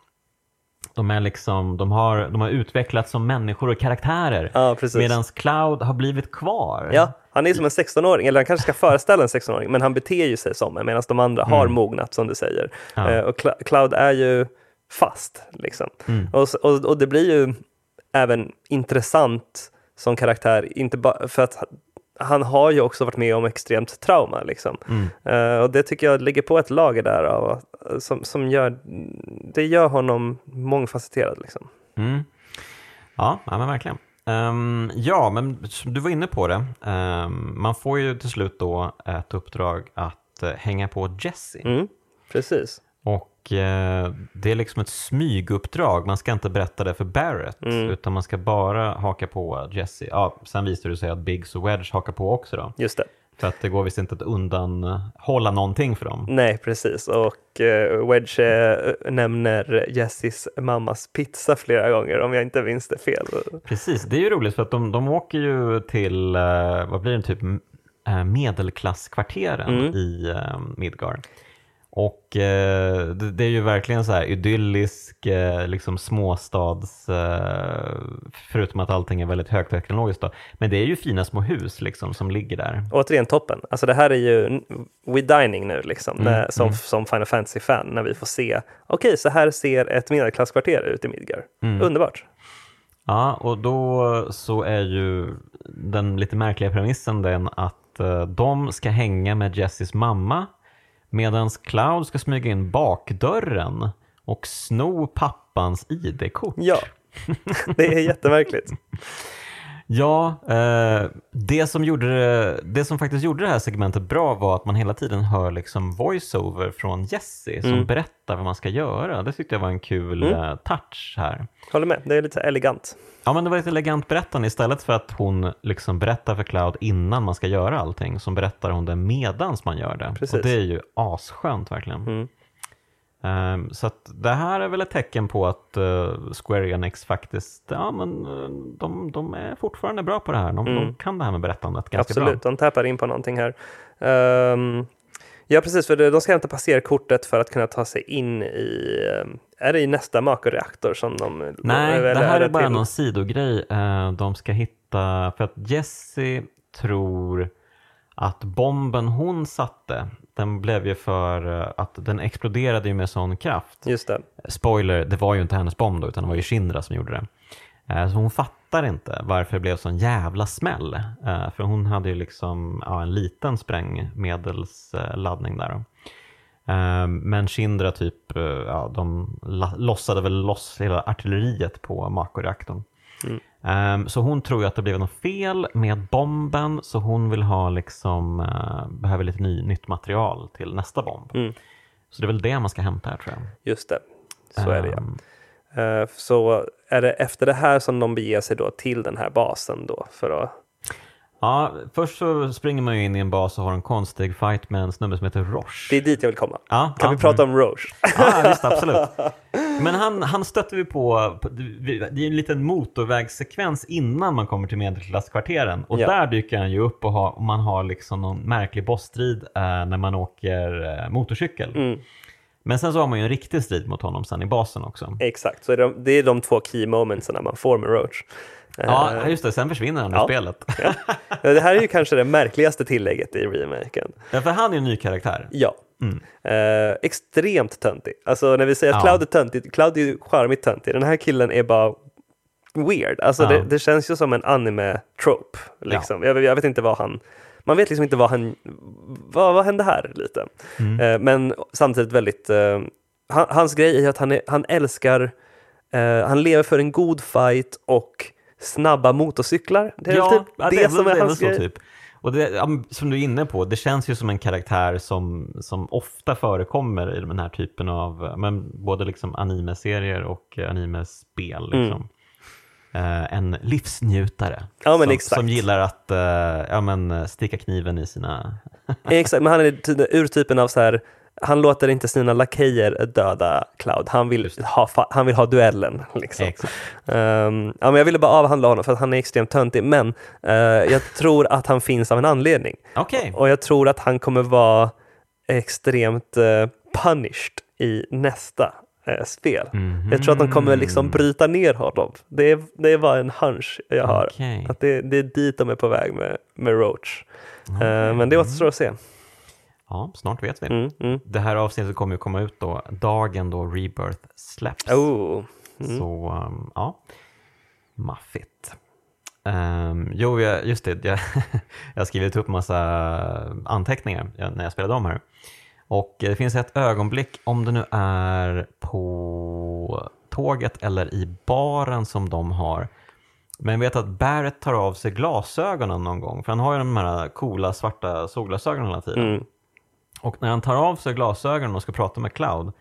de, är liksom, de, har, de har utvecklats som människor och karaktärer ja, medan Cloud har blivit kvar. Ja, han är som en 16-åring, eller han kanske ska föreställa en 16-åring, men han beter ju sig som en medan de andra mm. har mognat som du säger. Ja. Eh, och Cloud är ju fast. Liksom. Mm. Och, och, och, det blir ju även intressant som karaktär, inte bara för att han har ju också varit med om extremt trauma. Liksom. Mm. Uh, och det tycker jag ligger på ett lager där av, som, som gör, det gör honom mångfacetterad. Liksom. Mm. Ja, ja, men verkligen. Um, ja, men du var inne på det. Um, man får ju till slut då ett uppdrag att uh, hänga på Jesse. Mm, precis. Och Eh, det är liksom ett smyguppdrag. Man ska inte berätta det för Barrett, mm. utan man ska bara haka på Jesse. Ja, sen visar det sig att Biggs och Wedge hakar på också. Då. Just det. För att det går visst inte att undanhålla någonting för dem. Nej, precis. Och uh, Wedge uh, nämner Jessis mammas pizza flera gånger om jag inte minns det fel. Precis, det är ju roligt för att de, de åker ju till, uh, vad blir det, typ medelklasskvarteren mm. i Midgar. Och eh, det, det, är ju verkligen så här idyllisk eh, liksom småstads, eh, förutom att allting är väldigt högteknologiskt då. Men det är ju fina små hus liksom som ligger där. Återigen toppen. Alltså det här är ju We Dining nu liksom, mm, när, som, mm. som Final Fantasy-fan, när vi får se, okej okay, så här ser ett medelklasskvarter ut i Midgar. Mm. Underbart. Ja, och då så är ju den lite märkliga premissen den att de ska hänga med Jessys mamma Medan Cloud ska smyga in bakdörren och sno pappans ID-kort. Ja, det är jättemärkligt. ja, eh, det, som gjorde det, det som faktiskt gjorde det här segmentet bra var att man hela tiden hör liksom voiceover från Jesse som mm. berättar vad man ska göra. Det tyckte jag var en kul mm. Eh, touch här. Håller med, det är lite elegant. Ja, men det var ett elegant berättande istället för att hon liksom berättar för Cloud innan man ska göra allting, så berättar hon det medans man gör det. Precis. Och det är ju asskönt verkligen. Mm. Um, så det här är väl ett tecken på att uh, Square Enix faktiskt, ja men uh, de, de, är fortfarande bra på det här. De, mm. de kan det här med berättandet ganska Absolut, bra. Absolut, de tappar in på någonting här. Um, Ja, precis, för de ska hämta passerkortet för att kunna ta sig in i, eh, är det i nästa Mako-reaktor som de... Nej, det här är bara till? någon sidogrej. Eh, de ska hitta, för att Jesse tror att bomben hon satte, den blev ju för eh, att den exploderade ju med sån kraft. Just det. Spoiler, det var ju inte hennes bomb då, utan det var ju Shindra som gjorde det. Så hon fattar inte varför det blev sån jävla smäll. Eh, för hon hade ju liksom ja, en liten sprängmedelsladdning där. Eh, men Shindra typ, eh, ja, de lossade väl loss hela artilleriet på Mako-reaktorn. Mm. Ehm, så hon tror ju att det blev något fel med bomben, så hon vill ha liksom, eh, behöver lite ny, nytt material till nästa bomb. Mm. Så det är väl det man ska hämta här tror jag. Just det, så är det ja. Eh, Så är det efter det här som de beger sig då till den här basen då för att Ja, först så springer man ju in i en bas och har en konstig fight med en snubbe som heter Roche. Det är dit jag vill komma. Ja, Kan ja, vi prata om Roche? Ja, visst, absolut. Men han, han stötte vi på, det är en liten motorvägssekvens innan man kommer till medelklasskvarteren. Och Ja. där dyker han ju upp och, har, och man har liksom någon märklig bossstrid eh, när man åker eh, motorcykel. Mm, Men sen så har man ju en riktig strid mot honom sen i basen också. exakt, så är det, det är de två key momentsen man får med Roche. Ja, Eh, just det. Sen försvinner han ur ja. spelet. Det här är ju kanske det märkligaste tillägget i remaken. Ja, för han är en ny karaktär. Ja. Mm. Eh, extremt töntig. Alltså när vi säger att Ja. Cloud är töntig, Cloud är ju charmigt töntig. Den här killen är bara weird. Alltså Ja. det, det känns ju som en anime-trope. Liksom. Jag, jag vet inte vad han... Man vet liksom inte vad han... Vad, vad hände här lite? Mm. Eh, men samtidigt väldigt... eh, han, hans grej är att han, är, han älskar... eh, han lever för en god fight och snabba motorcyklar. Det är väl typ ja, det, väl- som är hans så, grej. Typ. Och det, ja, som du är inne på, det känns ju som en karaktär som, som ofta förekommer i den här typen av men både liksom anime-serier och eh, anime-spel. Liksom. Eh, en livsnjutare Mm. Ja, som, som gillar att eh, ja, men, sticka kniven i sina... Exakt, men han är ty- urtypen av så här, han låter inte sina lakejer döda Cloud, han vill ha, han vill ha duellen. Liksom. Ehm, ja, men jag ville bara avhandla honom för att han är extremt töntig, men eh, jag tror att han finns av en anledning. Okej, Och jag tror att han kommer vara extremt eh, punished i nästa eh, spel. Mhm. Jag tror att de kommer liksom bryta ner honom. Det är, det är bara en hunch jag har. Okej. Att det, det är dit de är på väg med, med Roach. Eh, men det återstår att se. Ja, snart vet vi. Mm, mm. Det här avsnittet kommer ju komma ut då, dagen då Rebirth släpps. Oh. Så um, ja, maffigt. Um, jo, jag, just det. Jag, jag har skrivit upp massa anteckningar när jag spelade om här. Och det finns ett ögonblick, om det nu är på tåget eller i baren som de har. Men jag vet att Barrett tar av sig glasögonen någon gång, för han har ju de här coola svarta solglasögonen hela tiden. Mm. Och när han tar av sig glasögonen och ska prata med Cloud,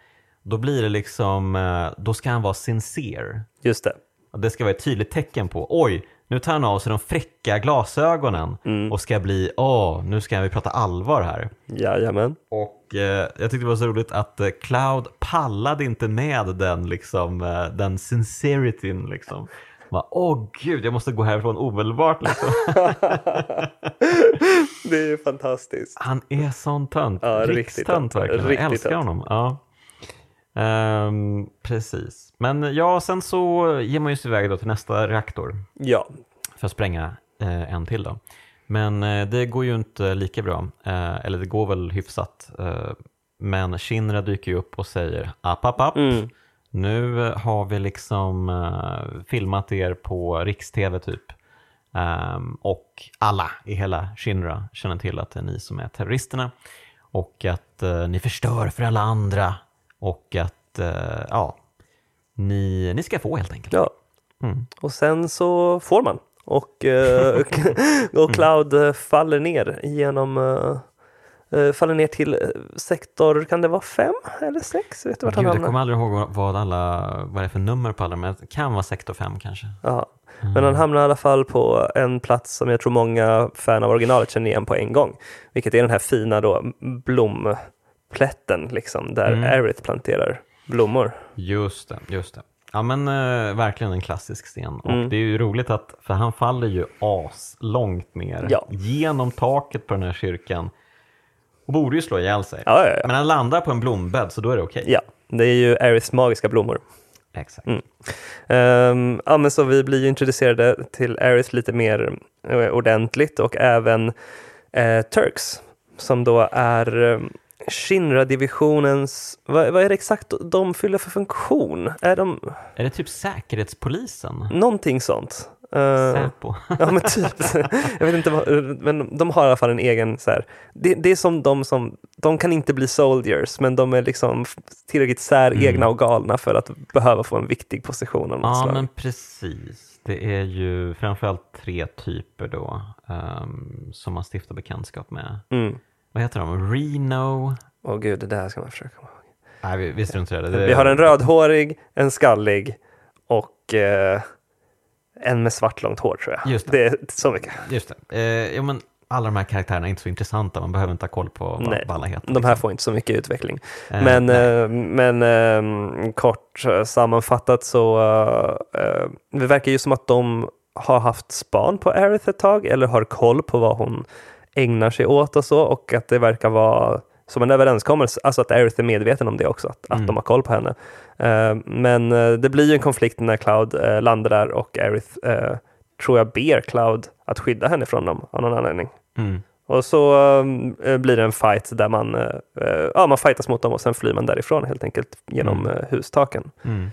då blir det liksom, eh, då ska han vara sincere. Just det. Och Det ska vara ett tydligt tecken på, oj, nu tar han av sig de fräcka glasögonen Mm. och ska bli, åh, nu ska vi prata allvar här. Jajamän. Och eh, jag tyckte det var så roligt att eh, Cloud pallade inte med den, liksom, eh, den sincerityn. Liksom. Bara, Åh gud, jag måste gå härifrån omedelbart. Liksom. Det är ju fantastiskt. Han är sån tönt. Ja, riktigt Rikstönt tönt. verkligen. Riktigt jag älskar tönt. honom. Ja. Ehm, precis. Men ja, sen så ger man ju sig iväg då till nästa reaktor Ja, för att spränga eh, en till. Då. Men eh, det går ju inte lika bra, eh, eller det går väl hyfsat. Eh, men Shinra dyker ju upp och säger app, app, app. Mm. Nu eh, har vi liksom eh, filmat er på riks-tv typ. Ehm, och alla i hela Shinra känner till att det är ni som är terroristerna. Och att eh, ni förstör för alla andra. Och att eh, ja, ni, ni ska få helt enkelt. ja. Mm. Och sen så får man. Och, och Cloud eh, faller ner genom faller ner till eh, sektor, kan det vara fem eller sex? Vet du vart han Gud, jag hamnar? kommer aldrig ihåg vad- alla, vad det är för nummer på alla, men det kan vara sektor 5 kanske. Ja. Men han hamnar i alla fall på en plats som jag tror många fan av originalet känner igen på en gång. Vilket är den här fina då blomplätten liksom, där Mm. Aerith planterar blommor. Just det, just det. Ja men eh, verkligen en klassisk scen. Och Mm. det är ju roligt att, för han faller ju as långt ner Ja. genom taket på den här kyrkan. Och borde ju slå ihjäl sig. Ja, ja, ja. Men han landar på en blombädd så då är det okej. ja. Det är ju Aeriths magiska blommor. Exakt. Mm. Ehm, ja, men så vi blir ju introducerade till Aerith lite mer eh, ordentligt och även eh, Turks som då är eh, Shinra-divisionens, vad, vad är det exakt de fyller för funktion? Är de Är det typ Säkerhetspolisen? någonting sånt? Eh, Säpo? Ja men typ. Jag vet inte vad, men de har i alla fall en egen så här. Det, det är som de som, de kan inte bli soldiers men de är liksom tillräckligt säregna Mm. och galna för att behöva få en viktig position av något Ja slag. men precis. Det är ju framförallt tre typer då um, som man stiftar bekantskap med. Mm. Vad heter de? Reno? Åh gud, det där ska man försöka komma ihåg. Nej, vi, vi struntar i det. det. Vi har en rödhårig, en skallig och eh, en med svart långt hår tror jag. Just det. det är så mycket. Just det. Eh, ja, men alla de här karaktärerna är inte så intressanta, man behöver inte ha koll på vad, Nej, vad alla heter. De här liksom. får inte så mycket utveckling. Eh, Men, eh, men eh, kort eh, sammanfattat så eh, eh, det verkar ju som att de har haft span på Aerith ett tag eller har koll på vad hon ägnar sig åt och så och att det verkar vara som en överenskommelse, alltså att Aerith är medveten om det också, att, att Mm. de har koll på henne. Eh, men eh, det blir ju en konflikt när Cloud eh, landar där och Aerith tror jag ber Cloud att skydda henne från dem av någon anledning. Mm. Och så blir det en fight där man, ja, man fightas mot dem och sen flyr man därifrån helt enkelt genom Mm. hustaken. Mm.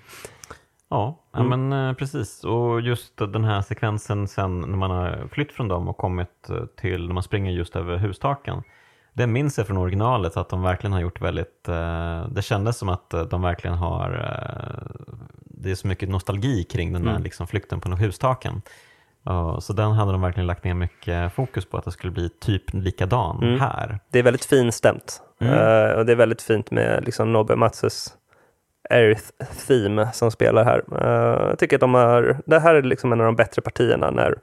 Ja, Mm. men precis. Och just den här sekvensen sen när man har flytt från dem och kommit till när man springer just över hustaken. Det minns jag från originalet att de verkligen har gjort väldigt, eh, det kändes som att eh, de verkligen har, eh, det är så mycket nostalgi kring den där Mm. liksom, flykten på hustaken. Ja, så den hade de verkligen lagt ner mycket fokus på att det skulle bli typ likadan Mm. här. Det är väldigt finstämt Mm. Eh, och det är väldigt fint med liksom, Nobbe Matsus Aerith Theme som spelar här. Eh, jag tycker att de har, det här är liksom en av de bättre partierna när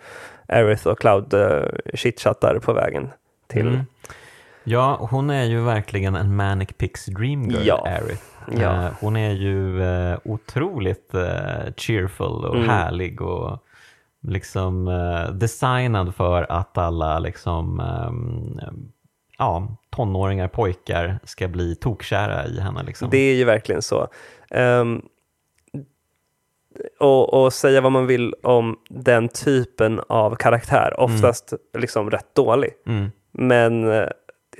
Aerith och Cloud uh, chitchattar på vägen till Mm. Ja, hon är ju verkligen en Manic Pixie Dream Girl, Ja. Aerith. Ja. Eh, hon är ju eh, otroligt eh, cheerful och Mm. härlig och liksom designad för att alla liksom, ehm, ja, tonåringar, pojkar ska bli tokkära i henne. Liksom. Det är ju verkligen så. Ehm, och, och säga vad man vill om den typen av karaktär, oftast liksom rätt dålig. Mm. Men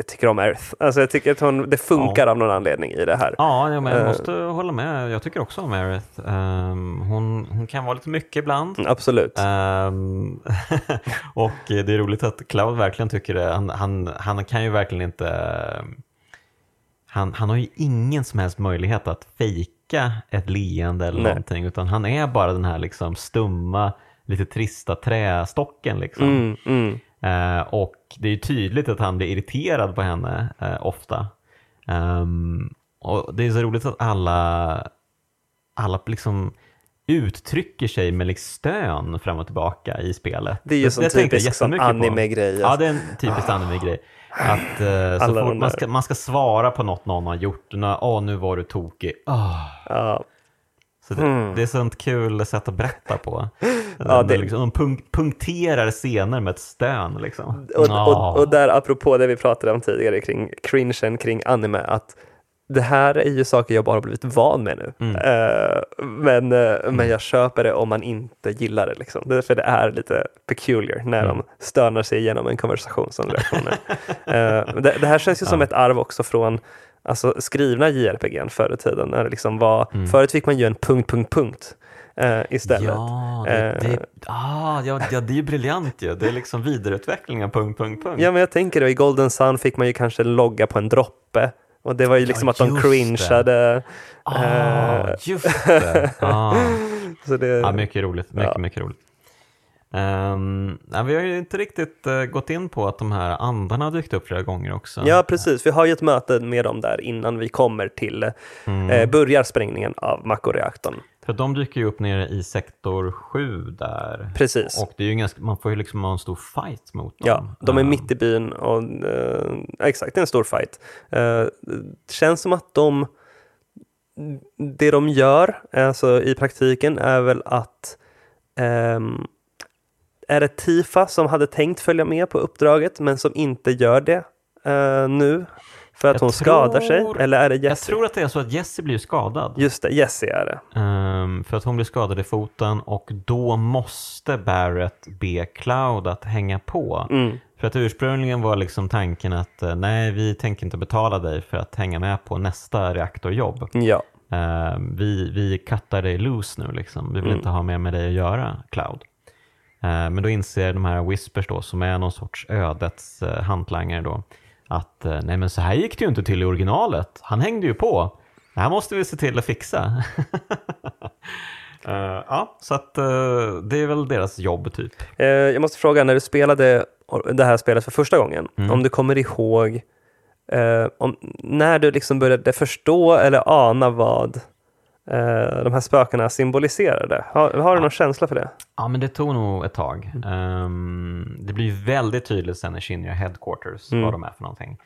jag tycker om Earth. Alltså jag tycker att hon, det funkar av någon anledning i det här. Ja, ja, men jag Eh. måste hålla med. Jag tycker också om Aerith. Ehm, hon, hon kan vara lite mycket ibland. Absolut. Ehm, och det är roligt att Cloud verkligen tycker det. Han, han, han kan ju verkligen inte... Han, han har ju ingen som helst möjlighet att fejka ett leende eller Nej. någonting. Utan han är bara den här liksom stumma, lite trista trästocken. Liksom. Mm, mm. Eh, och det är ju tydligt att han blir irriterad på henne eh, ofta. Ehm, och det är så roligt att alla, alla liksom uttrycker sig med liksom stön fram och tillbaka i spelet. Det är ju tänkte jag typisk anime-grej. Ja, det är en typisk anime-grej. Att eh, så fort man ska, man ska svara på något någon har gjort, åh nu var du tokig. Ah. Ja. Så det, Mm. det är sånt kul sätt att berätta på. Ja, det... liksom, de punk- punkterar scener med ett stön. Liksom. Och, Ah. och, och där apropå det vi pratade om tidigare kring cringen kring anime, att det här är ju saker jag bara blivit van med nu. Mm. Eh, men, eh, men jag köper det om man inte gillar det. Liksom. Det, för det är lite peculiar när Mm. de stönar sig igenom en konversation som reaktioner. uh, det, det här känns ju som Ja. ett arv också från alltså, skrivna JRPG förr i tiden. När det liksom var, Mm. Förut fick man ju en punkt, punkt, punkt eh, istället. Ja, det, Eh. det, ah, ja, ja, det är ju briljant ju. Det är liksom vidareutveckling av punkt, punkt, punkt. Ja, men jag tänker då, i Golden Sun fick man ju kanske logga på en droppe. Och det var ju liksom Ja, att de cringeade. ah, eh, just det. Ah. Så det, Ja, mycket roligt. Mycket, Ja. mycket roligt. Ja, vi har ju inte riktigt eh, gått in på att de här andarna har dykt upp flera gånger också. ja, precis. Vi har ju ett möte med dem där innan vi kommer till, Mm. eh, börjar sprängningen av Mako-reaktorn. För de dyker ju upp nere i sektor 7 där. Precis. Och det är ju ganska, man får ju liksom ha en stor fight mot dem. Ja, de är Ehm, mitt i byn och eh, exakt, det är en stor fight. Eh, det känns som att de, det de gör alltså i praktiken är väl att ehm, är det Tifa som hade tänkt följa med på uppdraget men som inte gör det eh, nu för att Jag hon skadar sig? tror- Eller är det Jag Jessie? tror att det är så att Jessie blir skadad. Just det, Jessie är det. Ehm, för att hon blir skadad i foten och då måste Barrett be Cloud att hänga på. Mm. För att ursprungligen var liksom tanken att eh, nej, vi tänker inte betala dig för att hänga med på nästa reaktorjobb. Ja. Ehm, vi, vi cuttar dig loose nu liksom. Vi vill Mm. inte ha mer med dig att göra, Cloud. Ehm, men då inser de här Whispers då, som är någon sorts ödets uh, hantlangare då, att eh, nej men så här gick det ju inte till i originalet. Han hängde ju på. Det här måste vi se till att fixa. Eh, ja, så att eh, det är väl deras jobb typ. Eh, jag måste fråga, när du spelade det här spelet för första gången, Mm. om du kommer ihåg eh, om, när du liksom började förstå eller ana vad eh, de här spökena symboliserade? Har, har du någon känsla för det? Ja, men det tog nog ett tag. Ehm, det blir väldigt tydligt sen i Shinra Headquarters Mm. vad de är för någonting.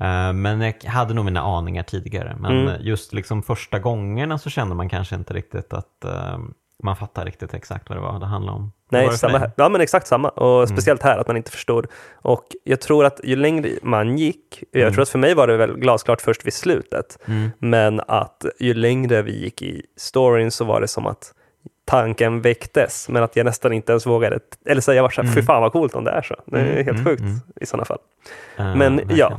Eh, men jag hade nog mina aningar tidigare. Men Mm. just liksom första gångerna så kände man kanske inte riktigt att eh, man fattar riktigt exakt vad det var det handlade om. Nej, samma här. Ja, men exakt samma. Och speciellt här, att man inte förstod. Och jag tror att ju längre man gick, jag Mm. tror att för mig var det väl glasklart först vid slutet, Mm. men att ju längre vi gick i storyn så var det som att tanken väcktes, men att jag nästan inte ens vågade, eller så jag var så här, fy fan vad coolt om det är så. Det är Mm, helt mm, sjukt mm. i sådana fall. Eh, Men verkligen. ja.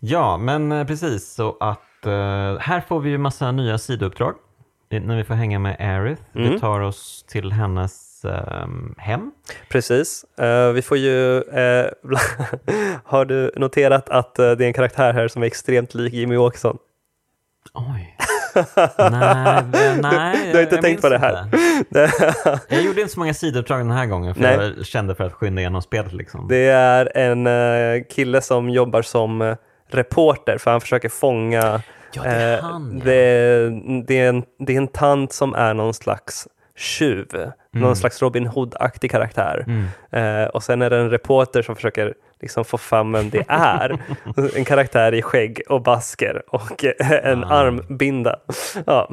Ja, men eh, precis. Så att eh, här får vi ju massa nya sidouppdrag när vi får hänga med Aerith. Vi Mm. tar oss till hennes ehm, hem. Precis. Eh, vi får ju, eh, har du noterat att eh, det är en karaktär här som är extremt lik Jimmy Åkesson? Oj. nej, det- nej. du har inte jag tänkt på det här? Jag gjorde inte så många sidouppdrag den här gången för Nej. jag kände för att skynda igenom spelet. Liksom. Det är en kille som jobbar som reporter för han försöker fånga Ja, det är eh, han, ja. det, det, är en, det är en tant som är någon slags tjuv, någon slags Robin Hood-aktig karaktär. Mm. Eh, och sen är det en reporter som försöker liksom få fram vem det är. en karaktär i skägg och basker och en Ah. armbinda. Ja.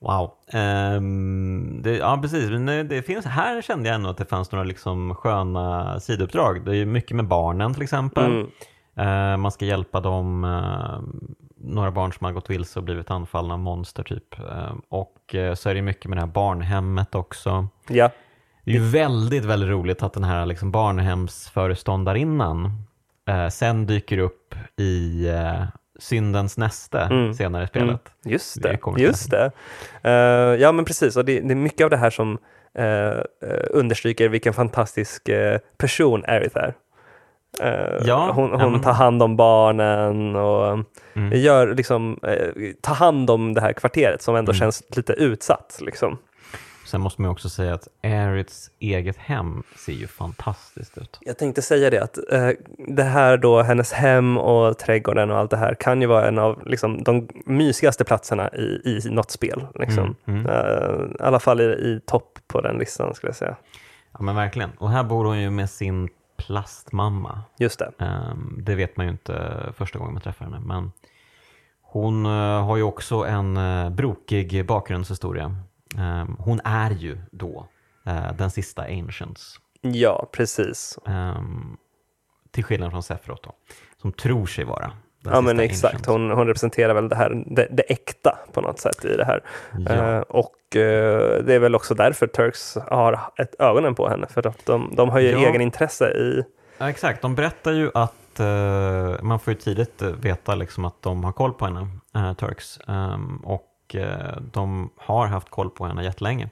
Wow. Ehm, det, ja, precis. Men det, det finns, här kände jag ändå att det fanns några liksom sköna sidouppdrag. Det är ju mycket med barnen till exempel. Mm. Eh, man ska hjälpa dem, eh, några barn som har gått vilse och blivit anfallna av monster typ. Eh, och så är det mycket med det här barnhemmet också. ja. Det är ju väldigt, väldigt roligt att den här liksom barnhemsföreståndarinnan eh, sen dyker upp i eh, syndens näste Mm. senare i spelet. Just Vi det. Just det. Eh, ja, men precis. Och det, det är mycket av det här som eh, understryker vilken fantastisk eh, person Aerith är. Eh, Ja, hon hon tar hand om barnen och Mm. gör liksom, eh, tar hand om det här kvarteret som ändå Mm. känns lite utsatt. Liksom. Sen måste man också säga att Aeriths eget hem ser ju fantastiskt ut. Jag tänkte säga det att eh, det här då, hennes hem och trädgården och allt det här kan ju vara en av liksom, de mysigaste platserna i, i något spel. Liksom. Mm, mm. Eh, I alla fall i, i topp på den listan skulle jag säga. Ja men verkligen. Och här bor hon ju med sin plastmamma. Just det. Ehm, det vet man ju inte första gången man träffar henne. Men hon eh, har ju också en eh, brokig bakgrundshistoria. Ehm, hon är ju då eh, den sista Ancients. Ja, precis. Ehm, till skillnad från Sephiroth då, som tror sig vara den Ja, men exakt. Hon, hon representerar väl det här, det, det äkta på något sätt i det här. Ja. Eh, och eh, det är väl också därför Turks har ett ögonen på henne, för att de, de har ju Ja. egen intresse i... Ja, exakt, de berättar ju att eh, man får ju tidigt veta liksom att de har koll på henne, Turks. Ehm, och de har haft koll på henne jättelänge.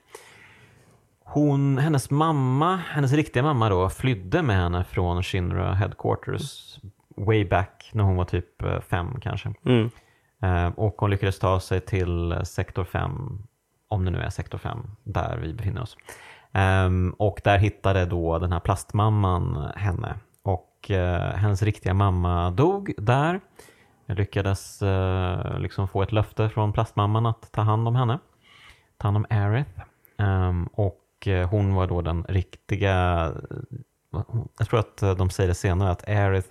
Hon, hennes mamma, hennes riktiga mamma då, flydde med henne från Shinra Headquarters way back när hon var typ eh, fem kanske. Mm. Eh, och hon lyckades ta sig till sektor 5, om det nu är sektor 5, där vi befinner oss. Ehm, och där hittade då den här plastmamman henne. Och eh, hennes riktiga mamma dog där. Jag lyckades liksom få ett löfte från plastmamman att ta hand om henne. Ta hand om Aerith. Ehm, och hon var då den riktiga, jag tror att de säger det senare, att Aerith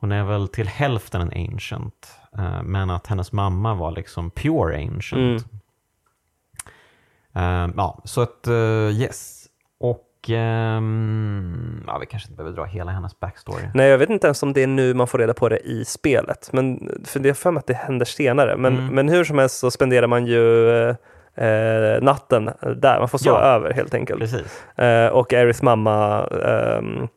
hon är väl till hälften en ancient, eh, men att hennes mamma var liksom pure ancient. Mm. Eh, ja, så att eh, yes. Och ehm, ja, vi kanske inte behöver dra hela hennes backstory. Nej, jag vet inte ens om det är nu man får reda på det i spelet, men för det är för mig att det händer senare. Men, Mm. men hur som helst så spenderar man ju eh, eh, natten där, man får sova Ja. över helt enkelt. Eh, och Aeriths mamma, har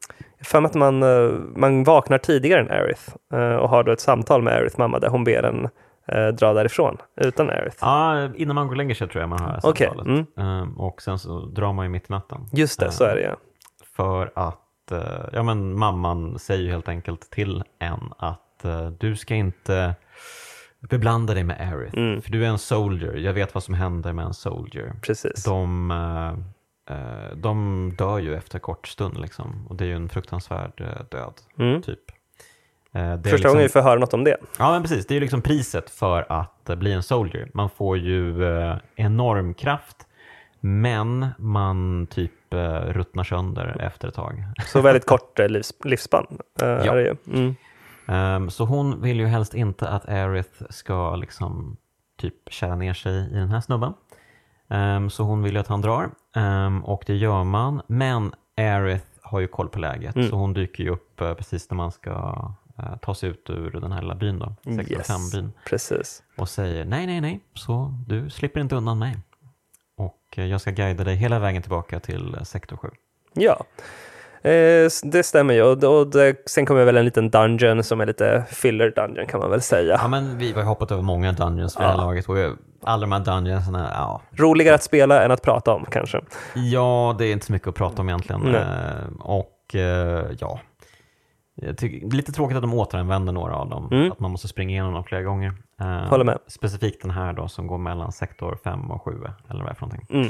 för mig att man, eh, man vaknar tidigare än Aerith eh, och har då ett samtal med Aeriths mamma där hon ber en eh, dra därifrån utan Aerith. Ja, innan man går och lägger sig tror jag man har det Okej, samtalet. mm. Och sen så drar man ju mitt i natten. Just det, så är det ja. För att ja, men mamman säger ju helt enkelt till en att du ska inte beblanda dig med Aerith. Mm. För du är en soldier, jag vet vad som händer med en soldier. Precis. De, de dör ju efter kort stund liksom. Och det är ju en fruktansvärd eh, död, Mm. typ. Eh, Första liksom, gången vi får höra något om det. Ja, men precis. Det är ju liksom priset för att eh, bli en soldier. Man får ju eh, enorm kraft, men man typ eh, ruttnar sönder efter ett tag. Så väldigt kort eh, livs, livsspann. eh, Ja. är det ju. Mm. Ehm, så hon vill ju helst inte att Aerith ska liksom typ kära ner sig i den här snubben. Ehm, så hon vill ju att han drar Ehm, och det gör man. Men Aerith har ju koll på läget Mm. så hon dyker ju upp eh, precis när man ska eh, ta sig ut ur den här lilla byn då, sektor Yes. 5-byn Precis. och säger nej, nej, nej, så du slipper inte undan mig. Och eh, jag ska guida dig hela vägen tillbaka till sektor 7. Ja, det stämmer ju. Och, och det, sen kommer väl en liten dungeon som är lite filler dungeon kan man väl säga. Ja, men vi har ju hoppat över många dungeons för det här Ja. laget och alla de här dungeonsarna, ja, Roligare att spela än att prata om kanske. Ja, det är inte så mycket att prata om egentligen. Nej. Eh, och eh, ja, tycker, det är lite tråkigt att de återanvänder några av dem. Mm. Att man måste springa igenom dem flera gånger. Eh, Håller med. Specifikt den här då som går mellan sektor 5 och 7 eller vad det är för någonting. Mm.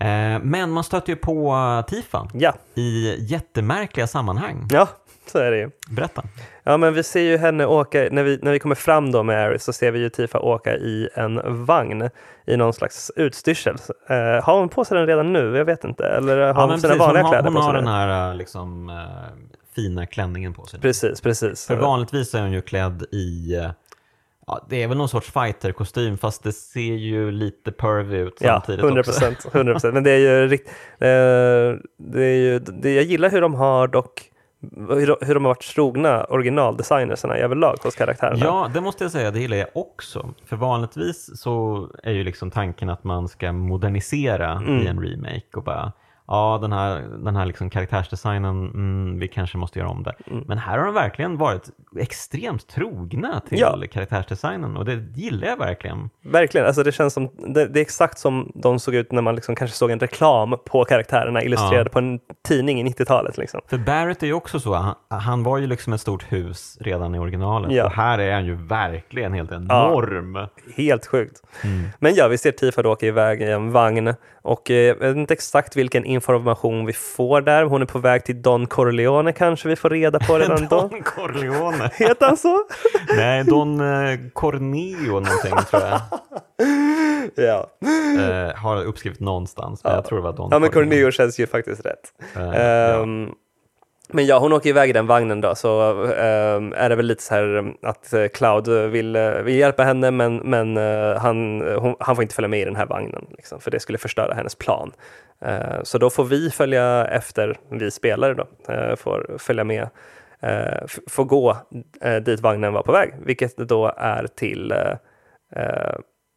Eh, men man stöter ju på Tifa Ja. i jättemärkliga sammanhang. ja, så är det ju. Berätta. Ja, men vi ser ju henne åka, när vi, när vi kommer fram då med Aris så ser vi ju Tifa åka i en vagn i någon slags utstyrsel. Eh, har hon på sig den redan nu? Jag vet inte. Eller har Ja, hon sina hon vanliga har, kläder hon på sig? har nu? den här eh, liksom, eh, fina klänningen på sig. Precis, precis. För vanligtvis är hon ju klädd i, ja, det är väl någon sorts fighterkostym fast det ser ju lite pervy ut Ja, samtidigt 100 också. procent. 100 procent. Men det är ju rikt, eh, det är ju, det, jag gillar hur de har dock hur de, hur de har varit trogna originaldesignerserna överlag hos karaktärerna. Ja, det måste jag säga, det gillar jag också. För vanligtvis så är ju liksom tanken att man ska modernisera Mm. i en remake och bara Ja, den här, den här liksom karaktärsdesignen, mm, vi kanske måste göra om det. Mm. Men här har de verkligen varit extremt trogna till Ja. karaktärsdesignen och det gillar jag verkligen. Verkligen, alltså det känns som, det, det är exakt som de såg ut när man liksom kanske såg en reklam på karaktärerna illustrerade Ja. på en tidning i 90-talet. Liksom. För Barrett är ju också så, han, han var ju liksom ett stort hus redan i originalet Ja. och här är han ju verkligen helt enorm. Helt sjukt. Mm. Men ja, vi ser Tifa då åka iväg i en vagn och eh, jag vet inte exakt vilken information vi får där. Hon är på väg till Don Corleone kanske vi får reda på redan då. Don Corleone. Heter han så? Nej, Don eh, Corneo någonting tror jag. ja. Eh, har uppskrivet någonstans, men Ja. jag tror det var Don ja, men Corneo. Känns ju faktiskt rätt. Eh, ja. Ehm, Men ja, hon åker iväg i den vagnen då, så ehm, är det väl lite så här um, att eh, Cloud vill, eh, vill hjälpa henne, men, men eh, han, hon, han får inte följa med i den här vagnen, liksom, för det skulle förstöra hennes plan. Eh, så då får vi följa efter, vi spelare då, får följa med, får gå dit vagnen var på väg, vilket då är till,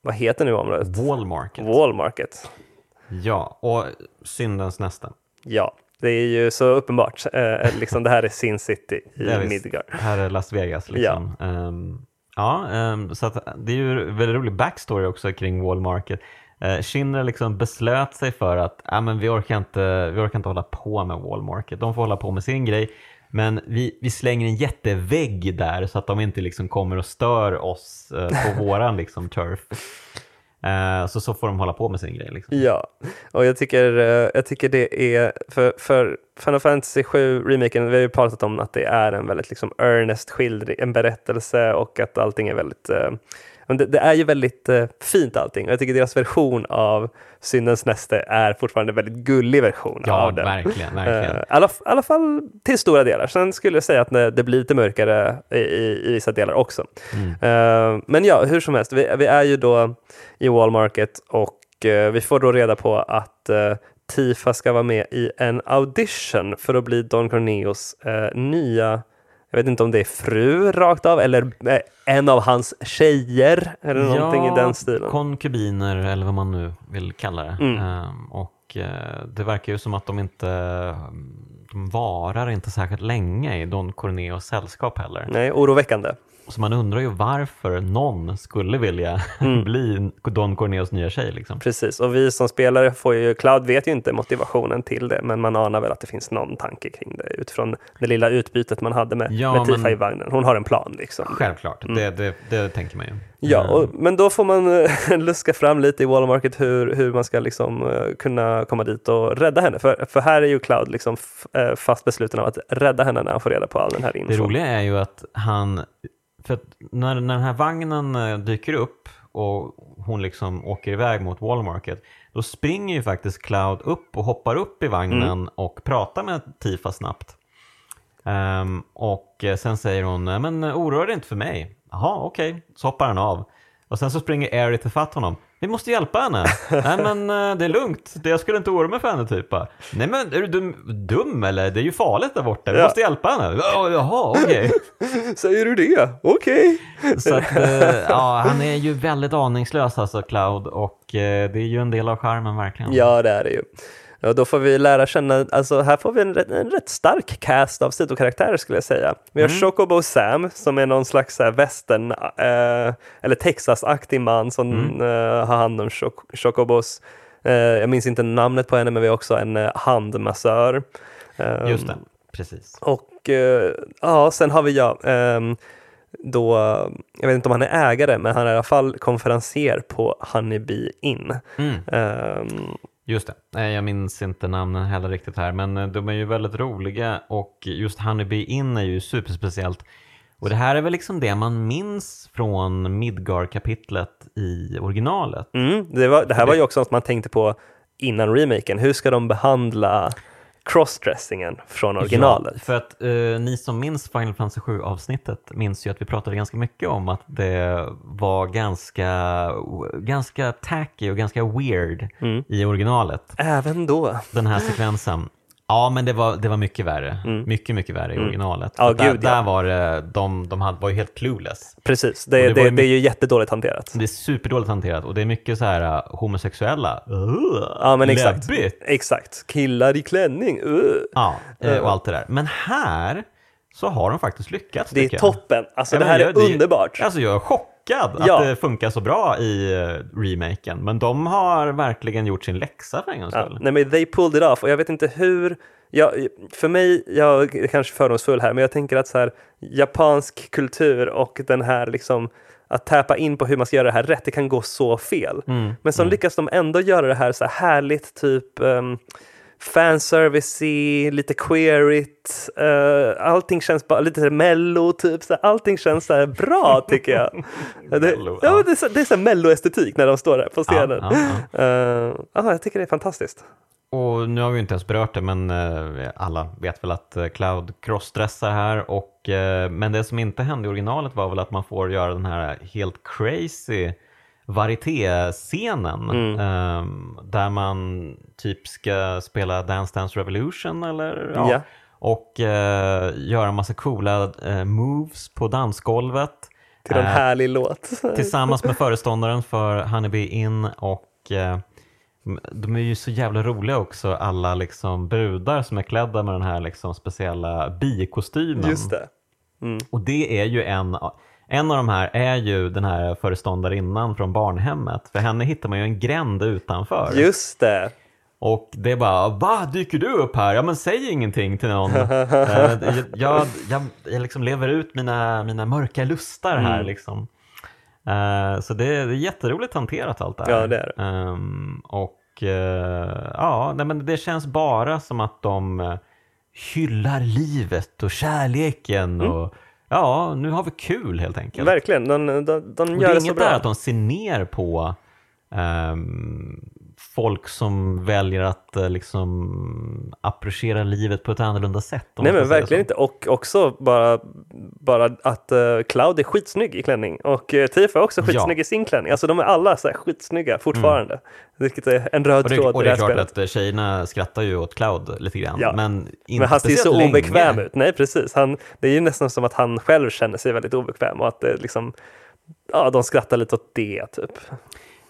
vad heter nu området? Wallmarket. Wallmarket. Ja, och syndens nästa. Ja, det är ju så uppenbart. Eh, liksom det här är Sin City i Ja. Midgard. Här är Las Vegas liksom. Ja, ja ehm, så att det är ju en väldigt rolig backstory också kring Wallmarket. Uh, Shinra liksom beslöt sig för att ah, men vi, orkar inte, vi orkar inte hålla på med Wallmarket. De får hålla på med sin grej. Men vi, vi slänger en jättevägg där så att de inte liksom kommer och stör oss eh, på våran liksom, turf. Eh, så så får de hålla på med sin grej. Liksom. Ja, och jag tycker, eh, jag tycker det är, för, för Final Fantasy 7 remaken, vi har ju pratat om att det är en väldigt liksom earnest skildring, en berättelse och att allting är väldigt, eh, men det, det är ju väldigt eh, fint allting och jag tycker deras version av Syndens näste är fortfarande en väldigt gullig version Ja, av den. verkligen. verkligen. Eh, I alla, alla fall till stora delar. Sen skulle jag säga att det, det blir lite mörkare i, i, i vissa delar också. Mm. Eh, men ja, hur som helst, vi, vi är ju då i Wallmarket och eh, vi får då reda på att Tifa ska vara med i en audition för att bli Don Corneos eh, nya jag vet inte om det är fru rakt av eller eh, en av hans tjejer eller någonting i den stilen. konkubiner eller vad man nu vill kalla det. Mm. Ehm, och eh, det verkar ju som att de inte de varar inte särskilt länge i Don Corneos sällskap heller. Nej, oroväckande. Så man undrar ju varför någon skulle vilja Mm. bli Don Corneos nya tjej. Liksom. Precis, och vi som spelare får ju, Cloud vet ju inte motivationen till det, men man anar väl att det finns någon tanke kring det utifrån det lilla utbytet man hade med, Ja, med Tifa men- i vagnen. Hon har en plan liksom. Självklart, det, det, det tänker man ju. Mm. Ja, Eh, och, men då får man eh, luska fram lite i Wall Market hur, hur man ska liksom, eh, kunna komma dit och rädda henne. För, för här är ju Cloud liksom fast besluten av att rädda henne när han får reda på all den här Det infon. roliga är ju att han, för att när, när den här vagnen eh, dyker upp och hon liksom åker iväg mot Wall Market, då springer ju faktiskt Cloud upp och hoppar upp i vagnen Mm. och pratar med Tifa snabbt. Ehm, och eh, sen säger hon, "Nej, men eh, oroa dig inte för mig. Jaha, okej, så hoppar han av. Och sen så springer Aerith ifatt honom. Vi måste hjälpa henne. Nej men eh, det är lugnt, Det- jag skulle inte oroa mig för henne typ. Nej men är du dum, dum eller? Det är ju farligt där borta, vi Ja. måste hjälpa henne. "Ja, Jaha, okej. Säger du det? Okej. Så att, eh, ja, han är ju väldigt aningslös alltså, Cloud, och eh, det är ju en del av charmen verkligen. Ja, det är det ju. Ja, då får vi lära känna, alltså här får vi en, en rätt stark cast av sidokaraktärer skulle jag säga. Vi har Chocobo Sam som är någon slags här västern, eh, eller Texas-aktig man som eh, har hand om choc- Chocobos. Eh, jag minns inte namnet på henne men vi har också en eh, handmassör. Eh, Just det, precis. Och eh, ja, sen har vi ja, ehm, då, jag vet inte om han är ägare men han är i alla fall konferenser på Honeybee Inn. Mm, Ehm, just det. Jag minns inte namnen heller riktigt här, men eh, de är ju väldigt roliga och just Honeybee Inn är ju superspeciellt. Och det här är väl liksom det man minns från Midgar-kapitlet i originalet. Mm, det, var, det här var ju också något man tänkte på innan remaken. Hur ska de behandla crossdressingen från originalet? Ja, för att eh, ni som minns Final Fantasy 7 avsnittet minns ju att vi pratade ganska mycket om att det var ganska, ganska tacky och ganska weird Mm. i originalet. Även då. Den här sekvensen. Ja, men det var, det var mycket värre. Mycket, mycket värre i originalet. Mm. Ja, För där, gud, ja. där var det, de, de hade, var ju helt clueless. Precis, det, det, det var det, är ju jättedåligt hanterat. Det är superdåligt hanterat och det är mycket så här uh, homosexuella. Ja, men exakt. Läbbigt. Exakt. Killar i klänning. Uh. Ja, eh, och allt det där. Men här så har de faktiskt lyckats. Det är toppen. Alltså Ja, det här jag- är underbart. Alltså jag är chockad Ja. att det funkar så bra i eh, remaken. Men de har verkligen gjort sin läxa för en gångs Ja, skull. nej men they pulled it off och jag vet inte hur, jag, för mig, jag är kanske fördomsfull här, men jag tänker att så här, japansk kultur och den här liksom att täpa in på hur man ska göra det här rätt, det kan gå så fel. Mm, Men så lyckas de ändå göra det här så här härligt, typ um, fanservice lite queerigt, uh, allting känns bara lite mello, typ, så allting känns så bra tycker jag. det, Mello, ja. ja. det är så, det är så mello-estetik när de står där på scenen. Ja, ja, Eh, ja, jag tycker det är fantastiskt. Och nu har vi inte ens berört det, men eh, alla vet väl att Cloud crossdressar här. Och, men det som inte hände i originalet var väl att man får göra den här helt crazy varietéscenen Mm. eh, där man typ ska spela Dance Dance Revolution eller ja, Ja. och eh, göra massa coola eh, moves på dansgolvet. Till en Eh, härlig låt. tillsammans med föreståndaren för Honeybee Inn och de är ju så jävla roliga också, alla liksom brudar som är klädda med den här liksom speciella bikostymen. Just det. Mm. Och det är ju en, en av de här är ju den här föreståndarinnan från barnhemmet. För henne hittar man ju en gränd utanför. Just det. Och det är bara, va, dyker du upp här? Ja men säg ingenting till någon. Eh, jag, jag, jag, jag liksom lever ut mina, mina mörka lustar här Mm. liksom. Eh, så det är, det är jätteroligt hanterat allt det här. Ja, det är det. Ehm, och eh, ja, nej, men det känns bara som att de hyllar livet och kärleken Mm. och ja, nu har vi kul helt enkelt. Verkligen. De, de, de Och gör det det, är så inget bra. där att de ser ner på ehm, folk som väljer att eh, liksom approchera livet på ett annorlunda sätt. Nej men verkligen inte. Och också bara, bara att uh, Cloud är skitsnygg i klänning. Och uh, Tifa är också Ja. skitsnygg i sin klänning. Alltså de är alla så här skitsnygga fortfarande. Vilket är en röd Och det, tråd och i det är klart spelet. att eh, tjejerna skrattar ju åt Cloud lite grann. Ja. Men, inte Men han ser så länge. obekväm ut. Nej precis. Han, det är ju nästan som att han själv känner sig väldigt obekväm och att det liksom, ja de skrattar lite åt det typ.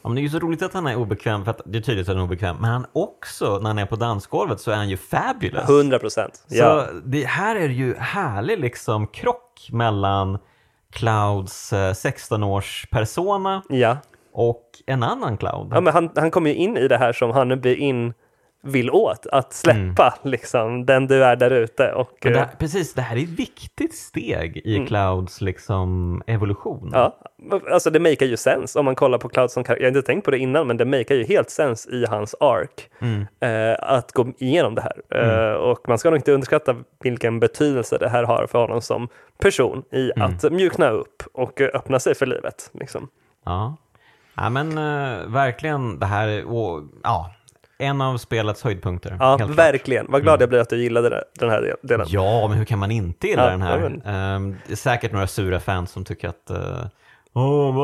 Ja, men det är ju så roligt att han är obekväm, för att det är tydligt att han är obekväm, men han också, när han är på dansgolvet så är han ju fabulous. 100 procent. Ja. Så det, här är det ju härlig liksom krock mellan Clouds eh, 16-års persona ja. och en annan Cloud. ja men han, han kommer ju in i det här som han blir in vill åt, att släppa liksom den du är där ute. Och, Mm. Det, eh, här- precis, det här är ett viktigt steg i Clouds liksom evolution. Ja, alltså det makar ju sens om man kollar på Cloud som Jag har inte tänkt på det innan, men det makar ju helt sens i hans ark Mm. eh, att gå igenom det här. Eh, och man ska nog inte underskatta vilken betydelse det här har för honom som person i Mm. att mjukna upp och öppna sig för livet. Liksom. Ja, ja men eh, verkligen det här är och, ja, en av spelets höjdpunkter. Ja. Mm. verkligen. Vad glad jag blir att du gillade det, den här del- delen. Ja, men hur kan man inte gilla Ja, den här? ja, men- Ehm, det är säkert några sura fans som tycker att uh,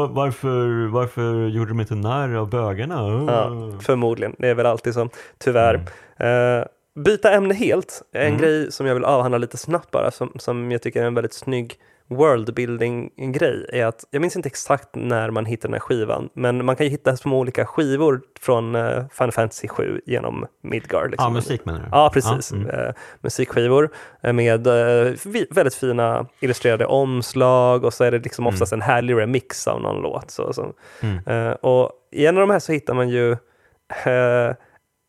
varför, varför gjorde de inte narr av bögarna? Åh." Ja, förmodligen, det är väl alltid så, tyvärr. Mm. Eh, byta ämne helt, en grej som jag vill avhandla lite snabbt bara, som, som jag tycker är en väldigt snygg worldbuilding-grej, är att jag minns inte exakt när man hittar den här skivan, men man kan ju hitta små olika skivor från uh, Final Fantasy 7 genom Midgard. Liksom. Ja, musik menar du? Ja, precis. Ja, mm. Eh, musikskivor eh, med vi- väldigt fina illustrerade omslag och så är det liksom oftast en härlig remix av någon låt. Så, så. Mm. Och i en av de här så hittar man ju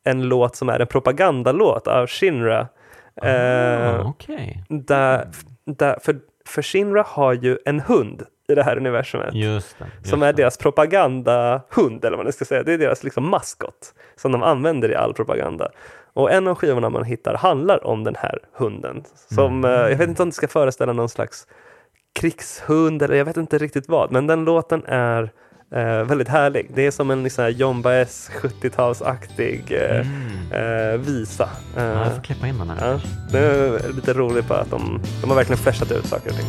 en låt som är en propagandalåt av Shinra. Eh, Ah, Okej, där, där, för, för Shinra har ju en hund i det här universumet just det. Just som är deras propagandahund, eller vad man ska säga. Det är deras liksom maskot som de använder i all propaganda. Och en av skivorna man hittar handlar om den här hunden. Som, Mm. eh, jag vet inte om det ska föreställa någon slags krigshund eller jag vet inte riktigt vad. Men den låten är eh, väldigt härlig. Det är som en liksom, John Baez 70-talsaktig eh, Mm. eh, visa. Eh, Ja, jag får klippa in den här. ja, det är lite roligt bara att de, de har verkligen flashat ut saker och ting.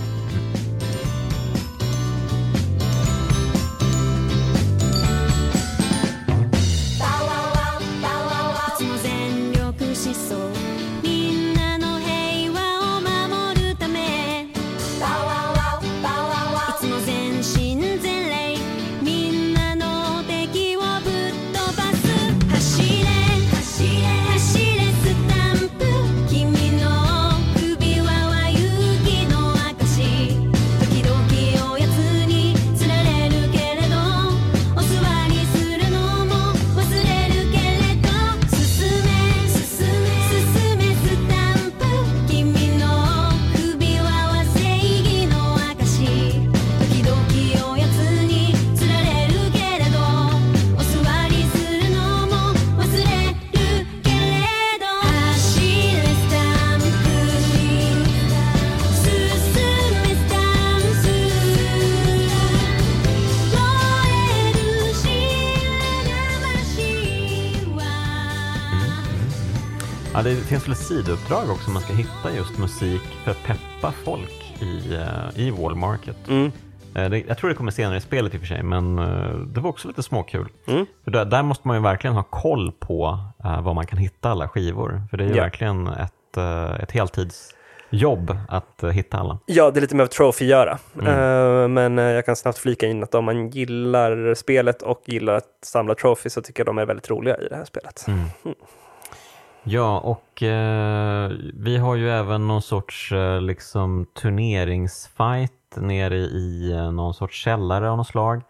Just musik för att peppa folk i, eh, i Wall Market. Mm. Eh, jag tror det kommer senare i spelet i och för sig, men eh, det var också lite småkul. Mm. För där, där måste man ju verkligen ha koll på uh, var man kan hitta alla skivor. För det är ju Ja. verkligen ett, uh, ett heltidsjobb att eh, hitta alla. Ja, det är lite mer av trophy-göra. Mm. Men jag kan snabbt flika in att om man gillar spelet och gillar att samla trophy så tycker jag de är väldigt roliga i det här spelet. Mm. Ja, och eh, vi har ju även någon sorts eh, liksom turneringsfight nere i eh, någon sorts källare av något slag.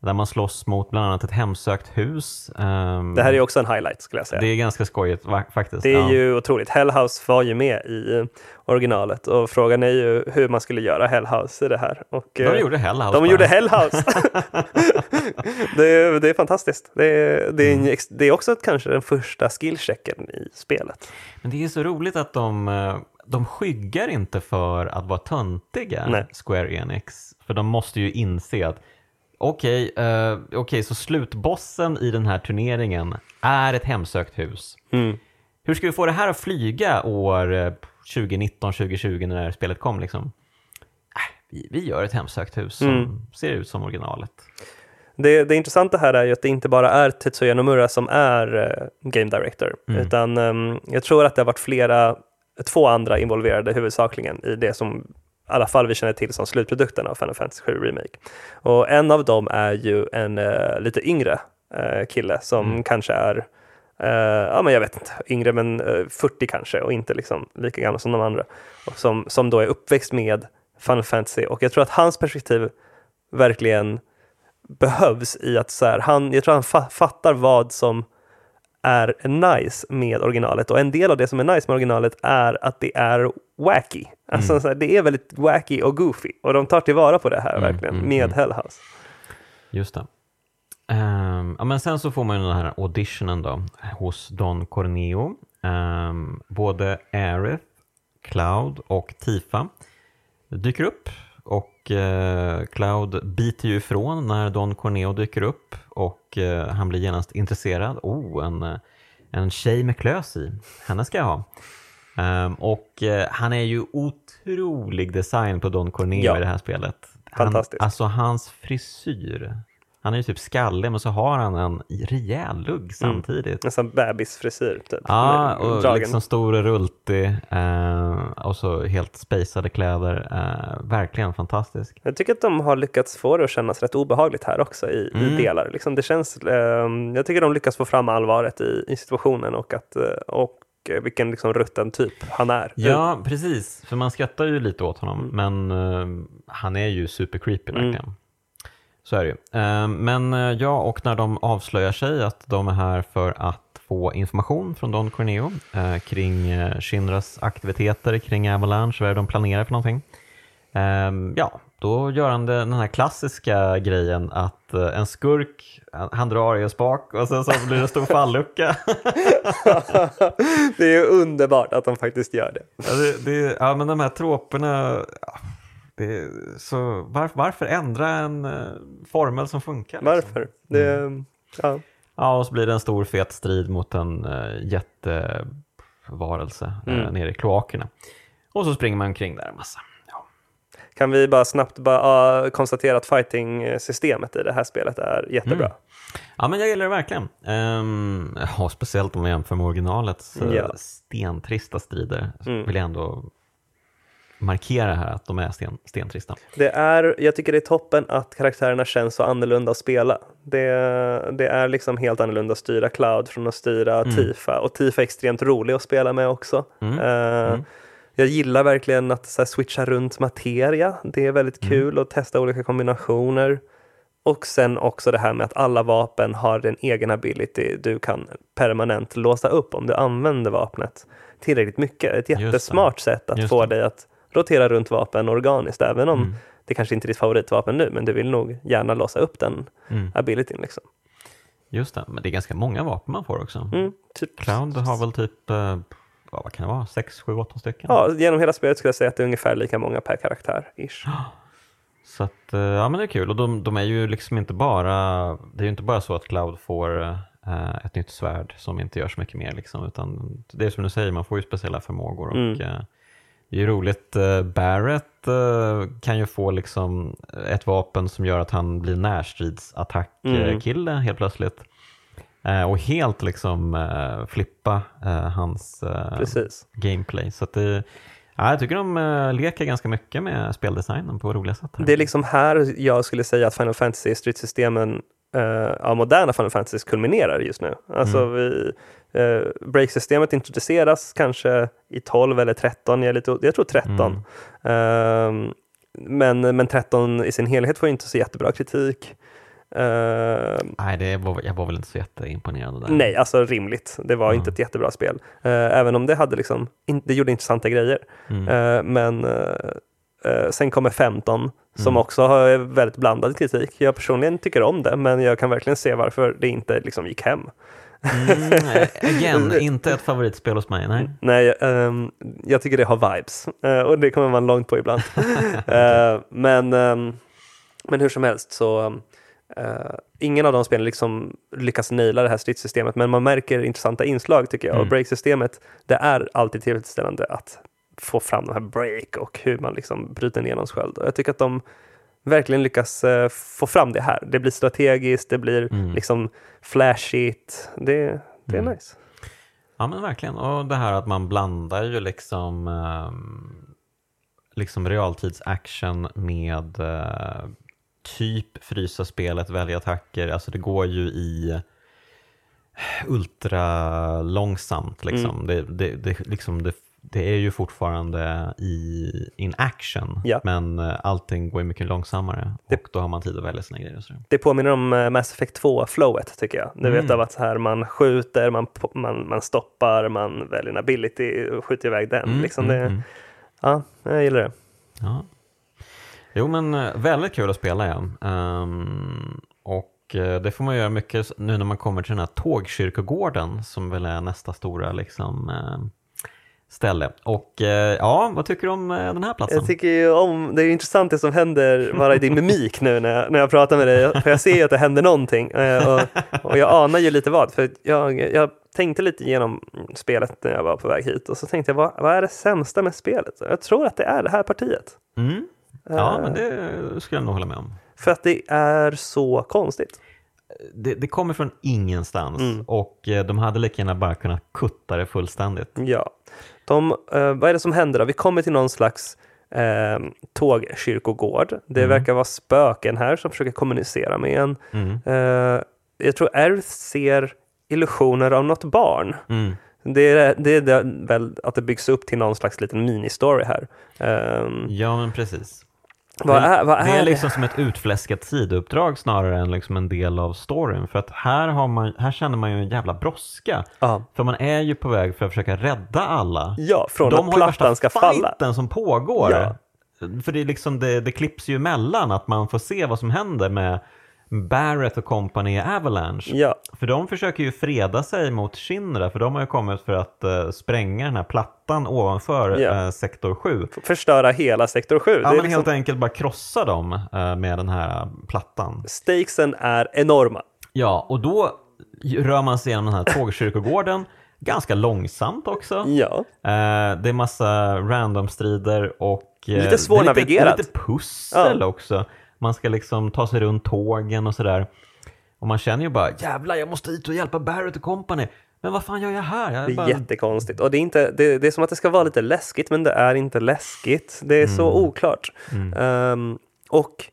Där man slåss mot bland annat ett hemsökt hus. Ehm, Det här är också en highlight skulle jag säga. det Det, är ganska skojigt faktiskt. är ja. ju otroligt. Hellhouse var ju med i originalet och frågan är ju hur man skulle göra Hellhouse i det här. Och, De eh, gjorde Hellhouse de bara. gjorde Hellhouse! det, är, det är fantastiskt. Det är, det är, Mm. en, ex- det är också kanske den första skillchecken i spelet. Men det är så roligt att de, eh, de skyggar inte för att vara töntiga, Nej. Square Enix. För de måste ju inse att okej, eh, okej, så slutbossen i den här turneringen är ett hemsökt hus. Mm. Hur ska vi få det här att flyga år eh, 2019, 2020 när det här spelet kom? Liksom? Äh, vi, vi gör ett hemsökt hus som Mm. ser ut som originalet. Det, det intressanta här är ju att det inte bara är Tetsuya Nomura som är eh, Game Director, Mm. utan ehm, jag tror att det har varit flera, två andra involverade huvudsakligen i det som i alla fall vi känner till som slutprodukten av Final Fantasy 7 Remake. Och en av dem är ju en eh, lite yngre eh, kille som Mm. kanske är, eh, ja men jag vet inte, yngre men eh, 40 kanske och inte liksom lika gammal som de andra. Och som, som då är uppväxt med Final Fantasy och jag tror att hans perspektiv verkligen behövs i att så här, han, jag tror han fa fattar vad som är nice med originalet och en del av det som är nice med originalet är att det är wacky. Alltså Mm. så här, det är väldigt wacky och goofy och de tar tillvara på det här Mm, verkligen mm, med mm. Hell House. Just det. Ehm, ja, men sen så får man ju den här auditionen då hos Don Corneo. Um, både Aerith, Cloud och Tifa dyker upp och eh, Cloud biter ju ifrån när Don Corneo dyker upp och eh, han blir genast intresserad. Oh, en, eh, en tjej med klös i. Henne ska jag ha. Ehm, och eh, han är ju otrolig design på Don Corneo Ja. i det här spelet. Han, Fantastiskt. alltså hans frisyr. Han är ju typ skallig men så har han en rejäl lugg samtidigt. Nästan bebisfrisyr typ. Ja, och dragen. liksom stor och rultig eh, och så helt spejsade kläder. Eh, verkligen fantastisk. Jag tycker att de har lyckats få det att kännas rätt obehagligt här också i, Mm. i delar. Liksom det känns, ehm, jag tycker de lyckas få fram allvaret i, i situationen och, att, eh, och eh, vilken liksom rutten typ han är. Ja, precis. För man skrattar ju lite åt honom, men eh, han är ju super creepy Mm. verkligen. Så är det ju. Eh, men eh, ja, och när de avslöjar sig att de är här för att få information från Don Corneo eh, kring eh, Shinras aktiviteter kring Avalanche, vad är det de planerar för någonting. Ehm, ja, då gör han den här klassiska grejen att eh, en skurk, han, drar i en spak och sen så blir det en stor fallucka. det är ju underbart att de faktiskt gör det. Ja, det, det, ja, men de här troperna, ja, det, så var, varför ändra en eh, formel som funkar? liksom? Varför? Det, Mm. ja. Ja, och så blir det en stor fet strid mot en uh, jättevarelse eh, Mm. nere i kloakerna. Och så springer man omkring där en massa. Kan vi bara snabbt bara, uh, konstatera att fighting-systemet i det här spelet är jättebra. Mm. ja, men jag gillar det verkligen. Um, ja, speciellt om man jämför med originalets uh, Ja. stentrista strider. Mm. vill jag ändå markera här att de är sten, stentrista. Det är, jag tycker det är toppen att karaktärerna känns så annorlunda att spela. Det, det är liksom helt annorlunda att styra Cloud från att styra Tifa. Och Tifa är extremt rolig att spela med också. Mm. Eh, Mm. Jag gillar verkligen att så här, switcha runt materia. Det är väldigt kul att testa olika kombinationer. Och sen också det här med att alla vapen har en egen ability du kan permanent låsa upp om du använder vapnet tillräckligt mycket. Ett jättesmart sätt att Just få det. dig att rotera runt vapen organiskt, även om Mm. det kanske inte är ditt favoritvapen nu, men du vill nog gärna låsa upp den Mm. abilityn. Liksom. Just det, men det är ganska många vapen man får också. Mm, typ. Cloud har väl typ, eh, vad vad kan det vara, 6, 7, 8 stycken? Ja, genom hela spelet skulle jag säga att det är ungefär lika många per karaktär. Ish. Så att, eh, ja men det är kul och de, de är ju liksom inte bara, det är ju inte bara så att Cloud får eh, ett nytt svärd som inte gör så mycket mer liksom, utan det är som du säger, man får ju speciella förmågor och Mm. eh, det är ju roligt, eh, Barrett eh, kan ju få liksom ett vapen som gör att han blir närstridsattack-kille Mm. helt plötsligt. Eh, och helt liksom eh, flippa eh, hans eh, Precis. gameplay. Så det, ja, jag tycker de eh, leker ganska mycket med speldesignen på roliga sätt. Här. Det är liksom här jag skulle säga att Final Fantasy stridssystemen av moderna Final Fantasy kulminerar just nu. Alltså Mm. vi, uh, breaksystemet introduceras kanske i 12 eller 13, jag, lite, jag tror 13. Mm. Ehm, men, men 13 i sin helhet får ju inte så jättebra kritik. Ehm, Nej, det var, jag var väl inte så jätteimponerad där. Nej, alltså rimligt. Det var Ja. inte ett jättebra spel. Eh, även om det hade liksom, in, det gjorde intressanta grejer. Mm. Eh, men sen kommer 15 som Mm. också har väldigt blandad kritik. Jag personligen tycker om det, men jag kan verkligen se varför det inte liksom gick hem. Mm, again, inte ett favoritspel hos mig. Nej. Nej, ehm, jag tycker det har vibes Eh, och det kommer man långt på ibland. Eh, men, ehm, men hur som helst så eh, ingen av de spelen liksom lyckas naila det här stridssystemet men man märker intressanta inslag tycker jag och Mm. breaksystemet det är alltid tillfredsställande att få fram de här break och hur man liksom bryter ner någons sköld. Och jag tycker att de verkligen lyckas eh, få fram det här. Det blir strategiskt, det blir Mm. liksom flashigt. Det, det är Mm. nice. Ja men verkligen. Och det här att man blandar ju liksom, ehm, liksom realtidsaction med eh, typ frysa spelet, välja attacker. Alltså det går ju i ultra långsamt. Liksom. Mm. Det, det, det, liksom det, det är ju fortfarande i in action, Ja. men eh, allting går ju mycket långsammare och då har man tid att välja sina grejer. Det påminner om eh, Mass Effect 2-flowet tycker jag. Du vet Mm. av att så här, man skjuter, man, man, man stoppar, man väljer en ability och skjuter iväg den. Mm, liksom mm, det, mm. Ja, jag gillar det. Ja. Jo men eh, väldigt kul att spela ja. Ehm, och eh, det får man göra mycket nu när man kommer till den här tågkyrkogården som väl är nästa stora liksom, eh, ställe. Och ja, vad tycker du om den här platsen? Jag tycker ju om, det är intressant det som händer bara i din mimik nu när jag, när jag pratar med dig. För jag ser ju att det händer någonting. Och, och jag anar ju lite vad. För jag, jag tänkte lite igenom spelet när jag var på väg hit. Och så tänkte jag, vad, vad är det sämsta med spelet? Jag tror att det är det här partiet. Mm. Ja, Eh, men det skulle jag nog hålla med om. För att det är så konstigt. Det, det kommer från ingenstans Mm. och eh, de hade lika gärna bara kunnat kutta det fullständigt. Ja. De, eh, vad är det som händer då? Vi kommer till någon slags eh, tågkyrkogård. Det Mm. verkar vara spöken här som försöker kommunicera med en. Mm. Eh, jag tror Earth ser illusioner av något barn. Mm. Det är, det är det, väl att det byggs upp till någon slags liten mini-story här. Ehm, Ja, men precis. Vad det, är, vad det är är liksom som ett utfläskat sidouppdrag snarare än liksom en del av storyn. För att här, har man, här känner man ju en jävla brådska. Ja. För man är ju på väg för att försöka rädda alla. Ja, från De att har ju plattan värsta ska falla. fighten som pågår. Ja. För det, är liksom, det, det klipps ju emellan att man får se vad som händer med Barrett och company Avalanche. Ja, För de försöker ju freda sig mot Shinra, för de har ju kommit för att eh, spränga den här plattan ovanför Ja. eh, sektor 7. förstöra hela sektor 7. Ja, men liksom, helt enkelt bara krossa dem eh, med den här plattan. Stakesen är enorma. Ja, och då rör man sig genom den här tågkyrkogården, ganska långsamt också. Ja, det är massa random-strider och eh, Lite det är svårnavigerat. Lite, lite pussel Ja. också. Man ska liksom ta sig runt tågen och sådär. Och man känner ju bara, jävlar jag måste hit och hjälpa Barrett och company. Men vad fan gör jag här? Jag det är bara... jättekonstigt. Och det är, inte, det, det är som att det ska vara lite läskigt, men det är inte läskigt. Det är så oklart. Ehm, och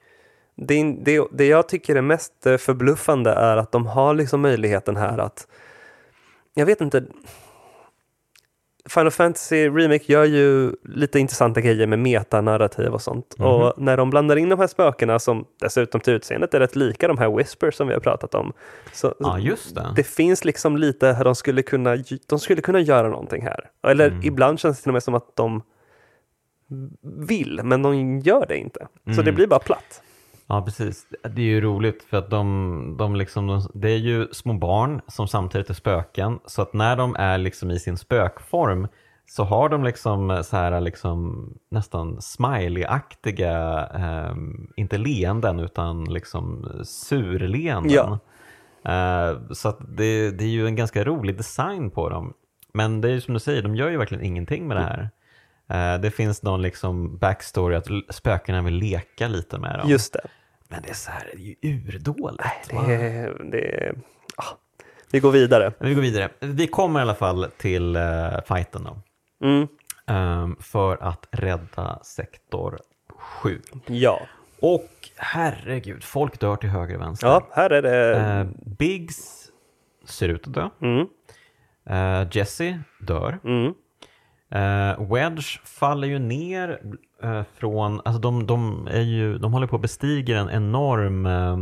det, det, det jag tycker är mest förbluffande är att de har liksom möjligheten här att... Jag vet inte. Final Fantasy Remake gör ju lite intressanta grejer med metanarrativ och sånt. Mhm. Och när de blandar in de här spökena som dessutom till utseendet är rätt lika de här Whispers som vi har pratat om. Så, Ja, just det. det finns liksom lite de skulle kunna, de skulle kunna göra någonting här. Eller Mm. ibland känns det till och med som att de vill, men de gör det inte. Så Mm. det blir bara platt. Ja, precis. Det är ju roligt för att de, de liksom, de, det är ju små barn som samtidigt är spöken. Så att när de är liksom i sin spökform så har de liksom så här liksom nästan smiley-aktiga, eh, inte leenden utan liksom surleenden. Ja. Eh, så att det, det är ju en ganska rolig design på dem. Men det är ju som du säger, de gör ju verkligen ingenting med det här. Eh, det finns någon liksom backstory att spökena vill leka lite med dem. Just det. Men det är så här, det är ju urdåligt. Det, det, ah. Vi går vidare. Vi går vidare. Vi kommer i alla fall till uh, fighten då. Mm. Ehm, för att rädda sektor 7. Ja. Och herregud, folk dör till höger och vänster. ja, här är det... Eh, Biggs ser ut att dö. Mm. Uh, Jesse dör. Mm. Eh, Wedge faller ju ner eh, från, alltså de, de, är ju, de håller på att bestiga en enorm, eh,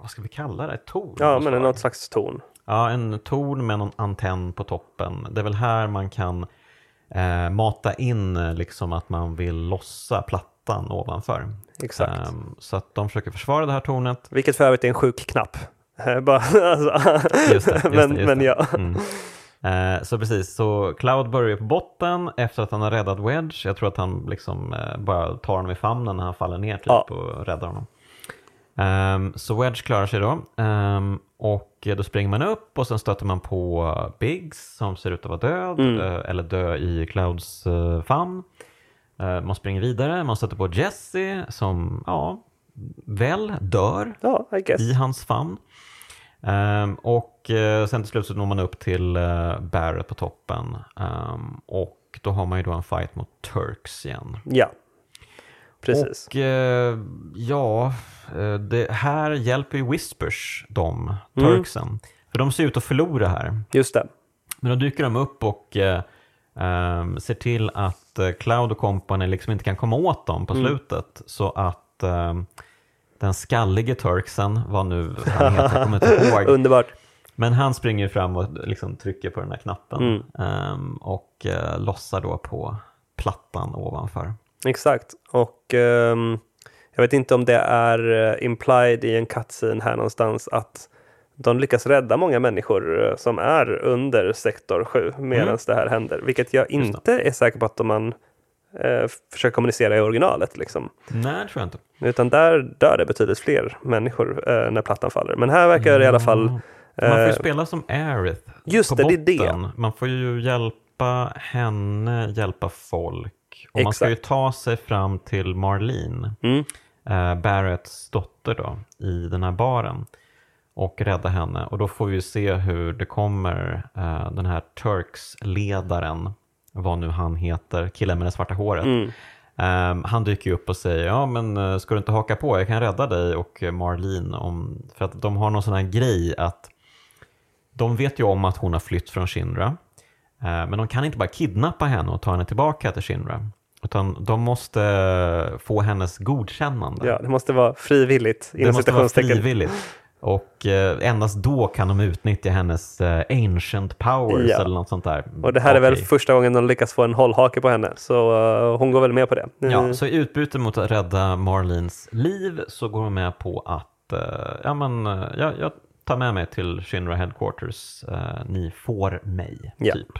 vad ska vi kalla det, torn? Ja, men något slags ton. Ja, en torn med någon antenn på toppen. Det är väl här man kan eh, mata in liksom att man vill lossa plattan ovanför. Exakt. Ehm, så att de försöker försvara det här tornet. Vilket för övrigt är en sjuk knapp. Bara, alltså. Just det, just men, det, men ja. Mm. Eh, så precis, så Cloud börjar på botten efter att han har räddat Wedge. Jag tror att han liksom eh, bara tar honom i famnen när han faller ner typ Ja. och räddar honom. Ehm, så Wedge klarar sig då. Ehm, och då springer man upp och sen stöter man på Biggs som ser ut att vara död Mm. eh, eller dö i Clouds uh, famn. Man springer vidare, man stöter på Jesse som, ja, väl dör Ja, i hans famn. Ehm, och eh, sen till slut så når man upp till uh, Barrett på toppen. Ehm, och då har man ju då en fight mot Turks igen. Ja. Precis. Och eh, ja, eh, det här hjälper ju Whispers, de, Mm. Turksen. För de ser ut att förlora här. Just det. Men då dyker de upp och eh, ehm, ser till att eh, Cloud och company liksom inte kan komma åt dem på Mm. slutet. Så att ehm, den skallige Turksen, vad nu han heter, jag kommer inte ihåg. Underbart. Men han springer fram och liksom trycker på den här knappen Mm. ehm, och eh, lossar då på plattan ovanför. Exakt. Och ehm, jag vet inte om det är eh, implied i en cutscene här någonstans att de lyckas rädda många människor eh, som är under sektor 7 medan Mm. det här händer. Vilket jag inte är säker på att man eh, försöker kommunicera i originalet. Liksom. Nej, det tror jag inte. Utan där dör det betydligt fler människor eh, när plattan faller. Men här verkar det i alla fall... Man får ju eh, spela som Aerith Just på det, det är botten. det. Man får ju hjälpa henne, hjälpa folk. Och man ska ju Exakt. ta sig fram till Marlene, Mm, eh, Barretts dotter då, i den här baren. Och rädda henne. Och då får vi ju se hur det kommer eh, den här Turks-ledaren, vad nu han heter, killen med det svarta håret. mm, Ehm, han dyker ju upp och säger, ja men eh, ska du inte haka på, jag kan rädda dig och Marlene. Om, för att de har någon sån här grej att de vet ju om att hon har flytt från Shinra. eh, men de kan inte bara kidnappa henne och ta henne tillbaka till Shinra. Utan de måste få hennes godkännande. ja, det måste vara frivilligt. det måste vara frivilligt. Och eh, endast då kan de utnyttja hennes eh, ancient powers Ja. eller något sånt där. Och det här är väl första gången de lyckas få en hållhake på henne. Så hon går väl med på det. Ja, Mm. så i utbyte mot att rädda Marlins liv så går hon med på att ja, men, eh, jag, tar med mig till Shinra Headquarters, eh, ni får mig, Ja. typ.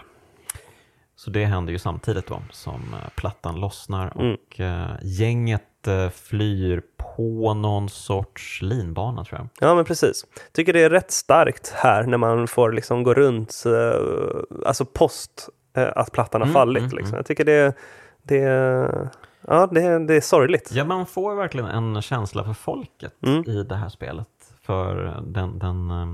Så det händer ju samtidigt då som eh, plattan lossnar Mm. och eh, gänget eh, flyr på någon sorts linbana tror jag. Ja, men precis. Tycker det är rätt starkt här när man får liksom gå runt, alltså post att plattan har Mm, fallit. mm, liksom. mm. Jag tycker det, det, ja, det, det är sorgligt. Ja, man får verkligen en känsla för folket Mm. i det här spelet. För den, den, eh,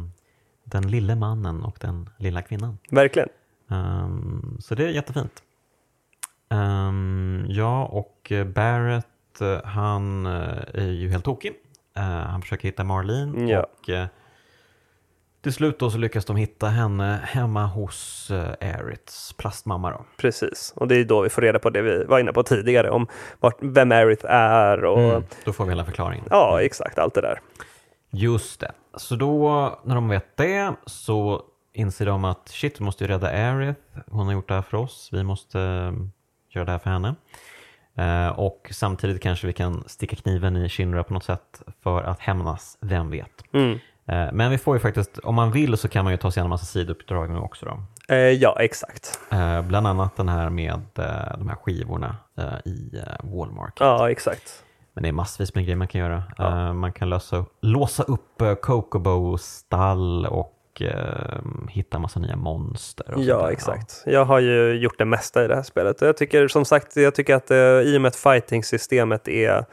den lille mannen och den lilla kvinnan. Verkligen. Ehm, så det är jättefint. Um, ja, och eh, Barrett, eh, han är ju helt tokig. Eh, han försöker hitta Marlene Ja. och uh, till slut då så lyckas de hitta henne hemma hos uh, Aeriths plastmamma då. Precis. Och det är då vi får reda på det vi var inne på tidigare om vart, vem Aerith är och Mm, då får vi hela förklaringen. ja, exakt allt det där. Just det. Så då när de vet det så inser de att shit, vi måste ju rädda Aerith. Hon har gjort det här för oss. Vi måste eh, göra det här för henne. Eh, och samtidigt kanske vi kan sticka kniven i Shinra på något sätt för att hämnas, vem vet. Mm. Eh, men vi får ju faktiskt, om man vill så kan man ju ta sig igenom massa sidouppdrag nu också då. Eh, ja, exakt. Eh, bland annat den här med eh, de här skivorna i Walmart. Ja, exakt. Men det är massvis med grejer man kan göra. Ja. Eh, man kan lösa, låsa upp uh, Kokobo-stall och eh, hitta massa nya monster. Ja, exakt. Jag har ju gjort det mesta i det här spelet. Jag tycker som sagt, jag tycker att uh, i och med att fighting-systemet är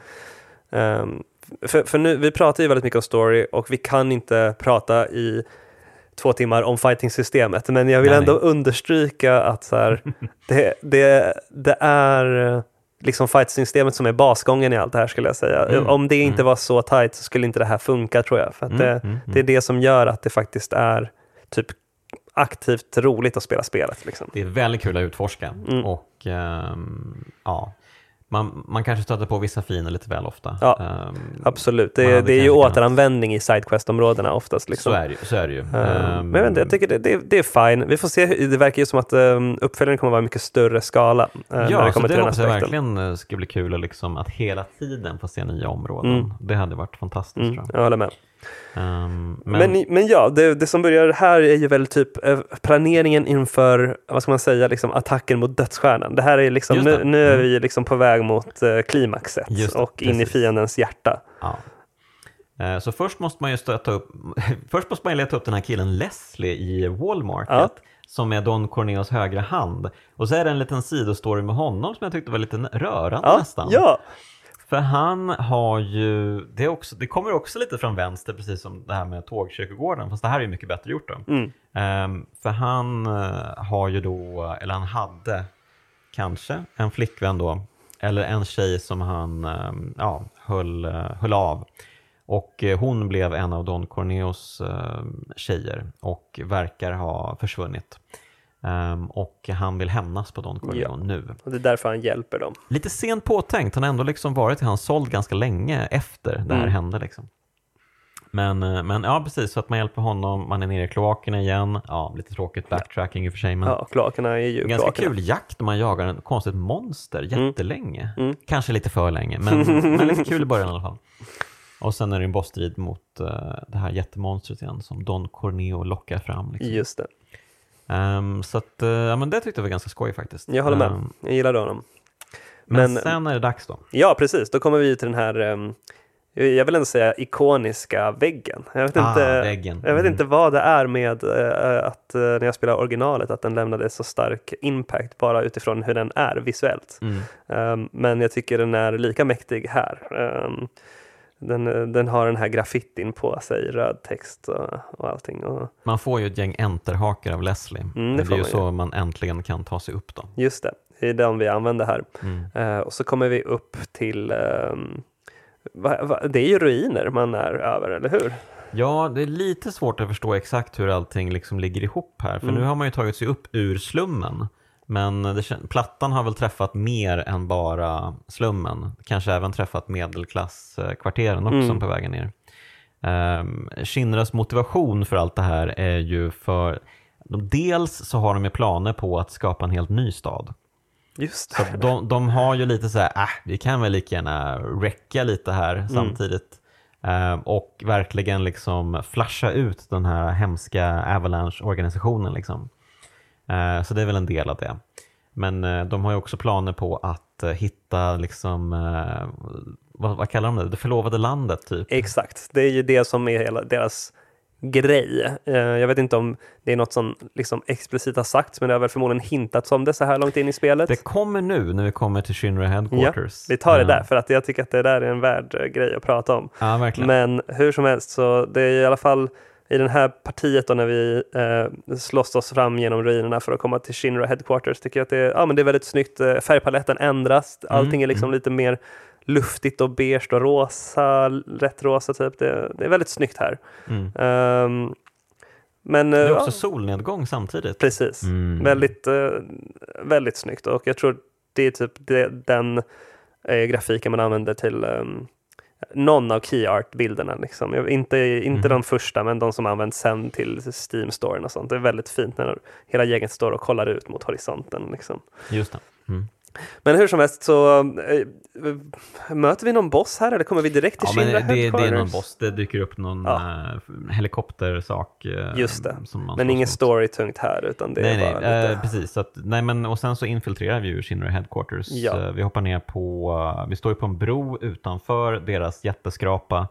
ehm, för, för nu, vi pratar ju väldigt mycket om story och vi kan inte prata i två timmar om fighting-systemet. Men jag vill Nej, ändå nej. understryka att så här, det, det, det är eh, liksom fighting-systemet som är basgången i allt det här skulle jag säga. Mm, Om det inte mm. var så tight så skulle inte det här funka tror jag. För Mm, det, mm, det är det som gör att det faktiskt är typ aktivt roligt att spela spelet. Liksom. Det är väldigt kul att utforska. Mm. Och ehm, ja, man, man kanske stöter på vissa fiender lite väl ofta. Ja, Ehm, Absolut, det, det är ju återanvändning i Sidequest-områdena oftast. Liksom. Så är det. Så är det ju. Ehm, Men jag, inte, jag tycker det, det, det är fine. Vi får se, det verkar ju som att um, uppföljaren kommer att vara i mycket större skala. när Ja, det så kommer det till den hoppas jag verkligen eh, ska bli kul att liksom, att hela tiden få se nya områden. Mm. Det hade varit fantastiskt Mm, jag håller med. Ehm, Men, men, ja, det, det som börjar här är ju väl typ eh, planeringen inför, vad ska man säga, liksom attacken mot dödsstjärnan. Det här är liksom, nu, nu är Mm. vi liksom på väg mot eh, klimaxet och in i precis. fiendens hjärta. Ja. Eh, Så först måste man ju stöta upp, först måste man leta upp den här killen Leslie i Walmarket. Ja. Som är Don Corneos högra hand. Och så är det en liten sidostory med honom som jag tyckte var lite rörande Ja, nästan. ja. För han har ju, det, är också, det kommer också lite från vänster, precis som det här med tågkyrkogården, fast det här är ju mycket bättre gjort då. Mm. Ehm, för han eh, har ju då, eller han hade kanske en flickvän då, eller en tjej som han eh, ja, höll, eh, höll av. Och eh, hon blev en av Don Corneos eh, tjejer och verkar ha försvunnit. Ehm, och han vill hämnas på Don Corneo Ja. nu. Och det är därför han hjälper dem. Lite sent påtänkt, han har ändå liksom varit i hans såld ganska länge efter det här Mm. hände. Liksom. Men, eh, men ja, precis, så att man hjälper honom, man är nere i kloakerna igen. Ja, lite tråkigt backtracking i och för sig, men Ja, kloakerna är ju ganska kloakerna. kul jakt när man jagar en konstigt monster jättelänge. Mm. Kanske lite för länge, men, men lite kul i början i alla fall. Och sen är det en bossstrid mot eh, det här jättemonstret igen som Don Corneo lockar fram. Liksom. Just det. Ehm, så att, eh, ja, men det tyckte jag var ganska skoj faktiskt. Jag håller med. Ehm, Jag gillar honom. men, Men- sen är det dags då. Ja, precis. Då kommer vi till den här, ehm, jag vill ändå säga ikoniska väggen. Jag vet, Ah, inte, väggen. jag vet Mm. inte vad det är med eh, att eh, när jag spelar originalet att den lämnade så stark impact bara utifrån hur den är visuellt. Mm. Men jag tycker den är lika mäktig här. Den, den har den här graffitin på sig, röd text och, och allting. Och Man får ju ett gäng enterhakar av Leslie. det det, får är ju så man äntligen kan ta sig upp då. just det, det är den vi använder här. Mm. Eh, och så kommer vi upp till, ehm, va, va, det är ju ruiner man är över, eller hur? Ja, det är lite svårt att förstå exakt hur allting liksom ligger ihop här. För Mm. nu har man ju tagit sig upp ur slummen. Men det, plattan har väl träffat mer än bara slummen. Kanske även träffat medelklasskvarteren också Mm. på vägen ner. Um, Shinras motivation för allt det här är ju för de, dels så har de ju planer på att skapa en helt ny stad. Just Så det. de, de har ju lite så här, äh, vi kan väl lika gärna räcka lite här Mm. samtidigt. Eh, och verkligen liksom flasha ut den här hemska Avalanche-organisationen. Liksom. Eh, så det är väl en del av det. Men eh, de har ju också planer på att eh, hitta, liksom, vad, vad kallar de det, det förlovade landet typ. Exakt, det är ju det som är hela deras grej. Jag vet inte om det är något som liksom explicit har sagts, men det har väl förmodligen hintats om det så här långt in i spelet. Det kommer nu när vi kommer till Shinra ja, Headquarters. vi tar det där, för att jag tycker att det där är en värd grej att prata om. Ja, verkligen. Men hur som helst, så det är i alla fall i det här partiet då när vi eh, slåss oss fram genom ruinerna för att komma till Shinra Headquarters tycker jag att det är, ja, men det är väldigt snyggt. Eh, Färgpaletten ändras, allting är liksom lite mer luftigt och beige och rosa, rätt rosa typ. Det, det är väldigt snyggt här. Mm. Ehm, men Det är eh, också ja, solnedgång samtidigt. precis, Mm. väldigt, eh, väldigt snyggt och jag tror det är typ det, den eh, grafiken man använder till ehm, någon av key art-bilderna. Liksom. Inte, inte Mhm. de första, men de som används sen till Steam-storen och sånt. Det är väldigt fint när hela gänget står och kollar ut mot horisonten. Liksom. Just det. Mm. Men hur som helst så eh, möter vi någon boss här eller kommer vi direkt till Ja, men Shinra det, det är någon boss. Det dyker upp någon Ja. eh, helikoptersak. eh, Just det. Men ingen mot. story tungt här utan det nej, är nej, bara lite... precis. Att, nej, men, och sen så infiltrerar vi ju Shinra Headquarters. Ja. Vi hoppar ner på, vi står ju på en bro utanför deras jätteskrapa.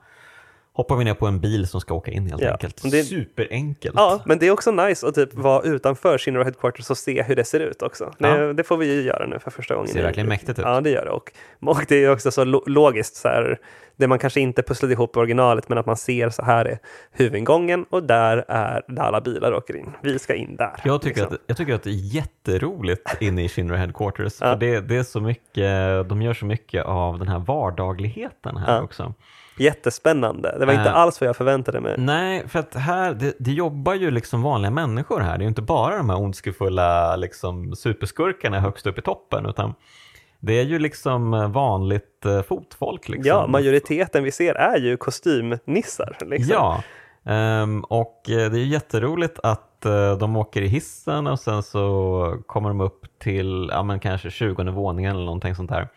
Hoppar vi ner på en bil som ska åka in helt Ja, enkelt. det- Superenkelt. Ja, men det är också nice att typ vara utanför Shinra Headquarters och se hur det ser ut också. Det, Ja. det får vi ju göra nu för första gången. Det ser verkligen mäktigt ut. Ja, det gör det. Och, och det är också så lo- logiskt, så här, det man kanske inte pusslade ihop i originalet, men att man ser så här är huvudingången och där är där alla bilar åker in. Vi ska in där. Jag tycker, liksom. att, jag tycker att det är jätteroligt inne i Shinra Headquarters. Ja. För det, det är så mycket, de gör så mycket av den här vardagligheten här också. Jättespännande. Det var inte Äh, alls vad jag förväntade mig. Nej, för att här, det, det jobbar ju liksom vanliga människor här. Det är ju inte bara de här ondskefulla liksom, superskurkarna högst upp i toppen, utan det är ju liksom vanligt eh, fotfolk. Liksom. Ja, majoriteten vi ser är ju kostymnissar. Liksom. Ja, ehm, och eh, det är ju jätteroligt att eh, de åker i hissen och sen så kommer de upp till ja, men kanske 20 våningen eller någonting sånt där.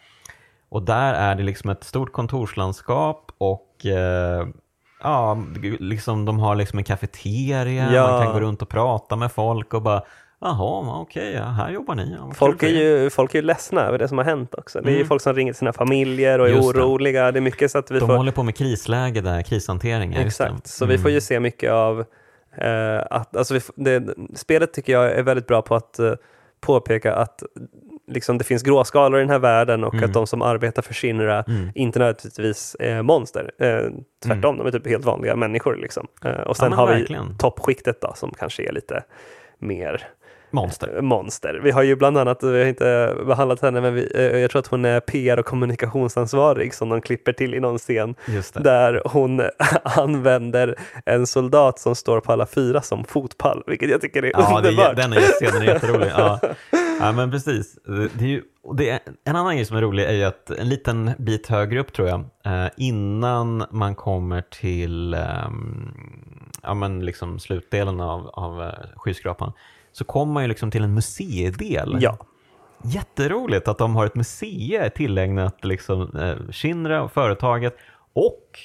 Och där är det liksom ett stort kontorslandskap och eh, ja, liksom, de har liksom en kafeteria, Ja. man kan gå runt och prata med folk och bara Jaha, okej, ja, här jobbar ni. Ja, Folk är, er." ju, folk är ju ledsna över det som har hänt också. Det är ju Mm. folk som ringer till sina familjer och är Just det. oroliga. Det är mycket så att vi De får... håller på med krisläge där, krishantering. det. Exakt, så vi får ju Mm. se mycket av eh, att, alltså vi, det, spelet tycker jag är väldigt bra på att eh, påpeka att liksom, det finns gråskalor i den här världen och Mm. att de som arbetar för Shinra Mm. inte nödvändigtvis är monster. Eh, tvärtom, de är typ helt vanliga människor. Liksom. Eh, och sen men har vi verkligen. toppskiktet då, som kanske är lite mer Monster. monster. Vi har ju bland annat, vi har inte behandlat henne, men vi, eh, jag tror att hon är PR och kommunikationsansvarig som de klipper till i någon scen där hon använder en soldat som står på alla fyra som fotpall, vilket jag tycker är Ja, det underbart. den är, scenen är jätterolig. Ja. ja, men precis. Det är ju, det är, en annan grej som är rolig är ju att en liten bit högre upp tror jag, eh, innan man kommer till ehm, ja, men liksom slutdelen av, av eh, skyskrapan, så kommer man ju liksom till en museidel. Ja, Jätteroligt att de har ett museum tillägnat liksom, eh, Shinra och företaget och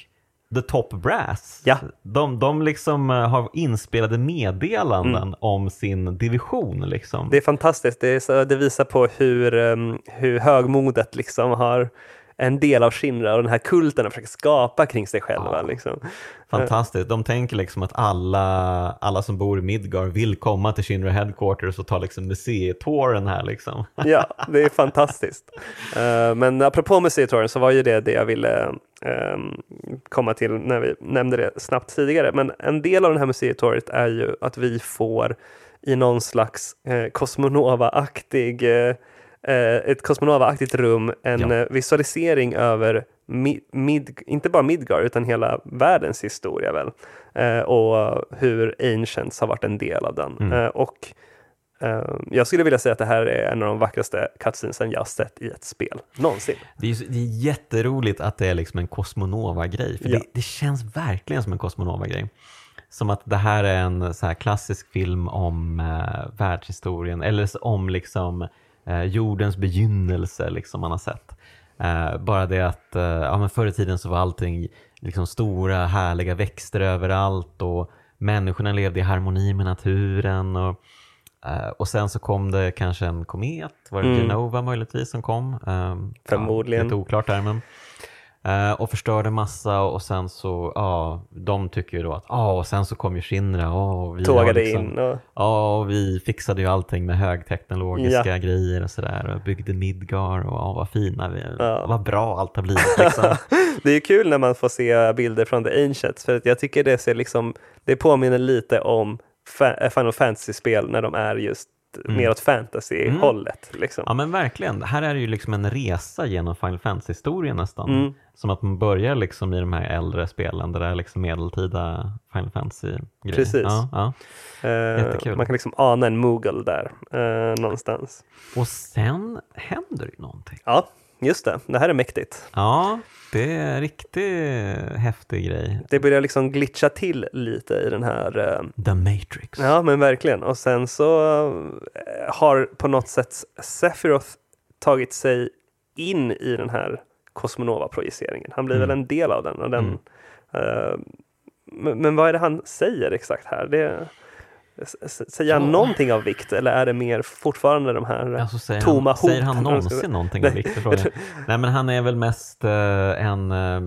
The Top Brass. Ja. De, de liksom eh, har inspelade meddelanden om sin division. Liksom. det är fantastiskt. Det, är så, det visar på hur, um, hur högmodet liksom har en del av Shinra och den här kulten de försöker skapa kring sig själva. Ja. Liksom. Fantastiskt. De tänker liksom att alla, alla som bor i Midgar vill komma till Shinra Headquarters och ta liksom museitouren här. Liksom. Ja, det är fantastiskt. Eh, men apropå museitouren så var ju det det jag ville ehm, komma till när vi nämnde det snabbt tidigare. Men en del av den här museitouret är ju att vi får i någon slags eh, Cosmonova-aktig eh, ett Cosmonova-aktigt rum en Ja. eh, visualisering över mi- mid, inte bara Midgar utan hela världens historia väl. Eh, och hur Ancients har varit en del av den. Mm. Eh, och eh, jag skulle vilja säga att det här är en av de vackraste cutscenesen jag sett i ett spel någonsin. Det är, det är jätteroligt att det är liksom en Cosmonova-grej, för Ja. det, det känns verkligen som en Cosmonova-grej. Som att det här är en så klassisk film om eh, världshistorien, eller om liksom eh, jordens begynnelse, liksom man har sett. Eh, bara det att eh, ja, men förr i tiden så var allting liksom stora härliga växter överallt och människorna levde i harmoni med naturen. Och, eh, och sen så kom det kanske en komet, var det Mm. Genova möjligtvis som kom? Eh, Förmodligen. Ja, lite oklart där men. Eh, och förstörde massa och sen så, ja, de tycker ju då att, ja, och sen så kom ju Shinra, ja, och vi Tågade liksom, in och Ja, och vi fixade ju allting med högteknologiska grejer och sådär och byggde Midgar och ja, vad fina vi. Ja. Vad bra allt har blivit liksom. det är kul när man får se bilder från The Ancients för att jag tycker det ser liksom, det påminner lite om Final Fantasy-spel när de är just mer åt fantasy-hållet. Liksom. Ja men verkligen, här är det ju liksom en resa genom Final Fantasy-historien nästan. Mm. Som att man börjar liksom i de här äldre spelen där det är liksom medeltida Final Fantasy-grejer. Precis. Ja, ja. Jättekul. man kan liksom ana en Moogle där eh, någonstans. Och sen händer ju någonting. Ja, just det. Det här är mäktigt. Ja, det är en riktigt häftig grej. Det börjar liksom glitcha till lite i den här eh, The Matrix. Ja, men verkligen. Och sen så eh, har på något sätt Sephiroth tagit sig in i den här Cosmonova-projiceringen. Han blir Mm. väl en del av den. Och den Mm. eh, men, men vad är det han säger exakt här? Det, s- s- säger han Ja. någonting av vikt eller är det mer fortfarande de här Alltså, säger, tomma han, säger han någonsin någonting av fråga? Nej men han är väl mest eh, en eh,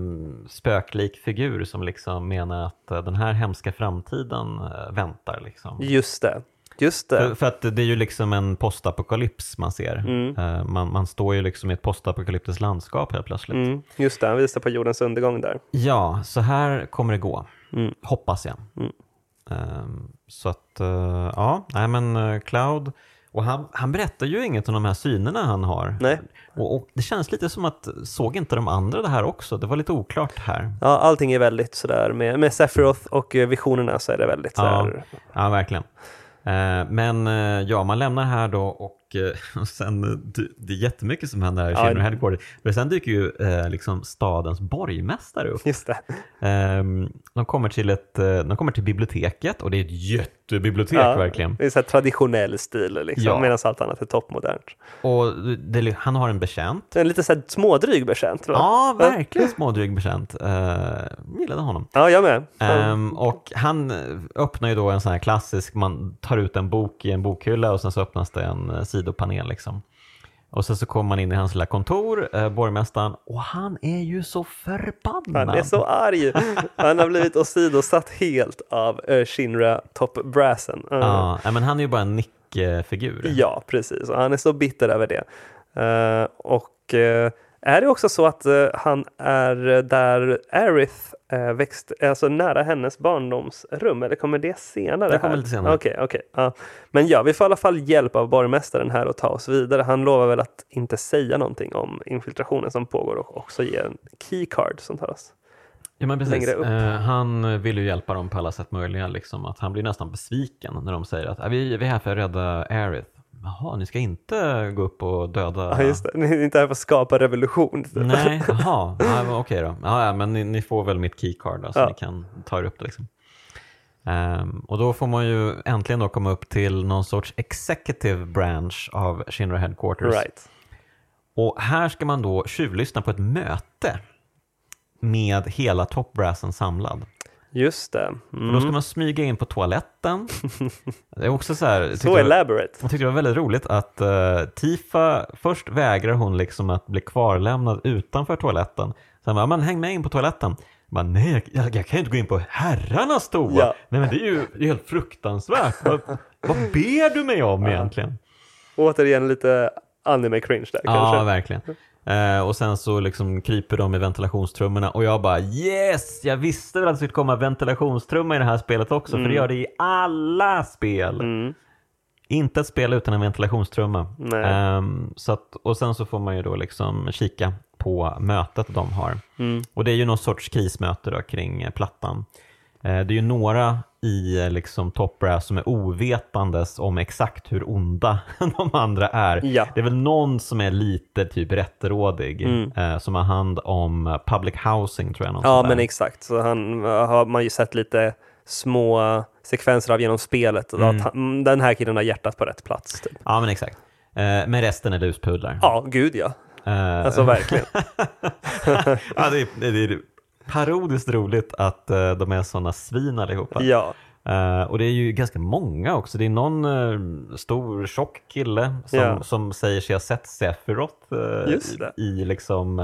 spöklik figur som liksom menar att eh, den här hemska framtiden eh, väntar. Liksom. Just det, just det. För, för att det är ju liksom en postapokalyps man ser. Mm. Man, man står ju liksom i ett postapokalyptiskt landskap helt plötsligt. Mm, just det, han visar på jordens undergång där. Ja, så här kommer det gå. Mm. Hoppas jag. Ehm, så att, eh, ja, nej men eh, Cloud, och han, han berättar ju inget om de här synerna han har. Nej. Och, och det känns lite som att, såg inte de andra det här också? Det var lite oklart här. Ja, allting är väldigt sådär med, med Sephiroth och eh, visionerna så är det väldigt Ja. sådär. Ja, verkligen. Eh, Men ja, man lämnar här då och, eh, och sen, eh, det- är jättemycket som händer här i Ja, Shinra Headquarters. För sen dyker ju eh, liksom stadens borgmästare upp. Just det. Ehm, De kommer, till ett, eh, de kommer till biblioteket och det är ett jättebibliotek Ja, verkligen. Det är så traditionell stil liksom, Ja. medan allt annat är toppmodernt. Och det, han har en betjänt. En lite så här smådryg betjänt. Ja, verkligen smådryg betjänt. Uh, gillade honom. Ja, jag med. Ehm, och han öppnar ju då en sån här klassisk, man tar ut en bok i en bokhylla och sen så öppnas det en eh, sidopanel liksom. Och sen så kommer man in i hans lilla kontor, eh, borgmästaren, och han är ju så förbannad. Han är så arg. Han har blivit åsidosatt helt av uh, Shinra Top Brassen. Uh, Ja, men han är ju bara en nickfigur. ja, precis. Och han är så bitter över det. Eh, och eh, Är det också så att eh, han är eh, där Aerith eh, växt, alltså nära hennes barndomsrum, eller kommer det senare? Det kommer lite senare. Okej, okej. ja. Men ja, vi får i alla fall hjälp av borgmästaren här att ta oss vidare. Han lovar väl att inte säga någonting om infiltrationen som pågår och också ge en keycard som tar oss. Ja, men precis. Eh, han vill ju hjälpa dem på alla sätt möjliga. Liksom, att han blir nästan besviken när de säger att "Ah, vi, vi är här för att rädda Aerith. Jaha, ni ska inte gå upp och döda... Ja, just det. Ni är inte här för att skapa revolution. typ. Nej, jaha, ja, okej då. Ja, men ni, ni får väl mitt keycard då, så Ja. ni kan ta er upp det. Liksom. Ehm, och då får man ju äntligen då komma upp till någon sorts executive branch av Shinra Headquarters. Right. Och här ska man då tjuvlyssna på ett möte med hela topbrassen samlad. Just det. Mm. då ska man smyga in på toaletten. Det är också så här, Så det var- elaborate. jag tyckte det var väldigt roligt att eh, Tifa, först vägrar hon liksom att bli kvarlämnad utanför toaletten. Sen bara, men häng med in på toaletten. Bara, Nej, jag, jag kan ju inte gå in på herrarnas toa. Ja. Nej men det är ju det är helt fruktansvärt. vad, vad ber du mig om egentligen? Återigen lite anime cringe där Ja, kanske. verkligen. Eh, och sen så liksom kryper de i ventilationstrummorna och jag bara yes! Jag visste väl att det skulle komma ventilationstrumma i det här spelet också, för det gör det i alla spel. Mm. Inte ett spel utan en ventilationstrumma. Ehm, så att, och sen så får man ju då liksom kika på mötet de har. Mm. Och det är ju någon sorts krismöte då kring eh, plattan. Eh, det är ju några i eh, liksom Top Brass som är ovetandes om exakt hur onda de andra är. Ja. Det är väl någon som är lite typ rätterådig, Mm. eh, som har hand om eh, public housing tror jag. Ja, där. men exakt. Så han har man ju sett lite små sekvenser av genom spelet. Mm. att han, den här killen har hjärtat på rätt plats. Typ. Ja, men exakt. Eh, men resten är luspudlar. Ja, gud ja. Eh, Alltså verkligen. ja, det, är, det är parodiskt roligt att eh, de är sådana svin allihopa. Ja, Eh, och det är ju ganska många också. Det är någon eh, stor tjock kille som, Ja. som säger sig ha sett Just det. i, i liksom,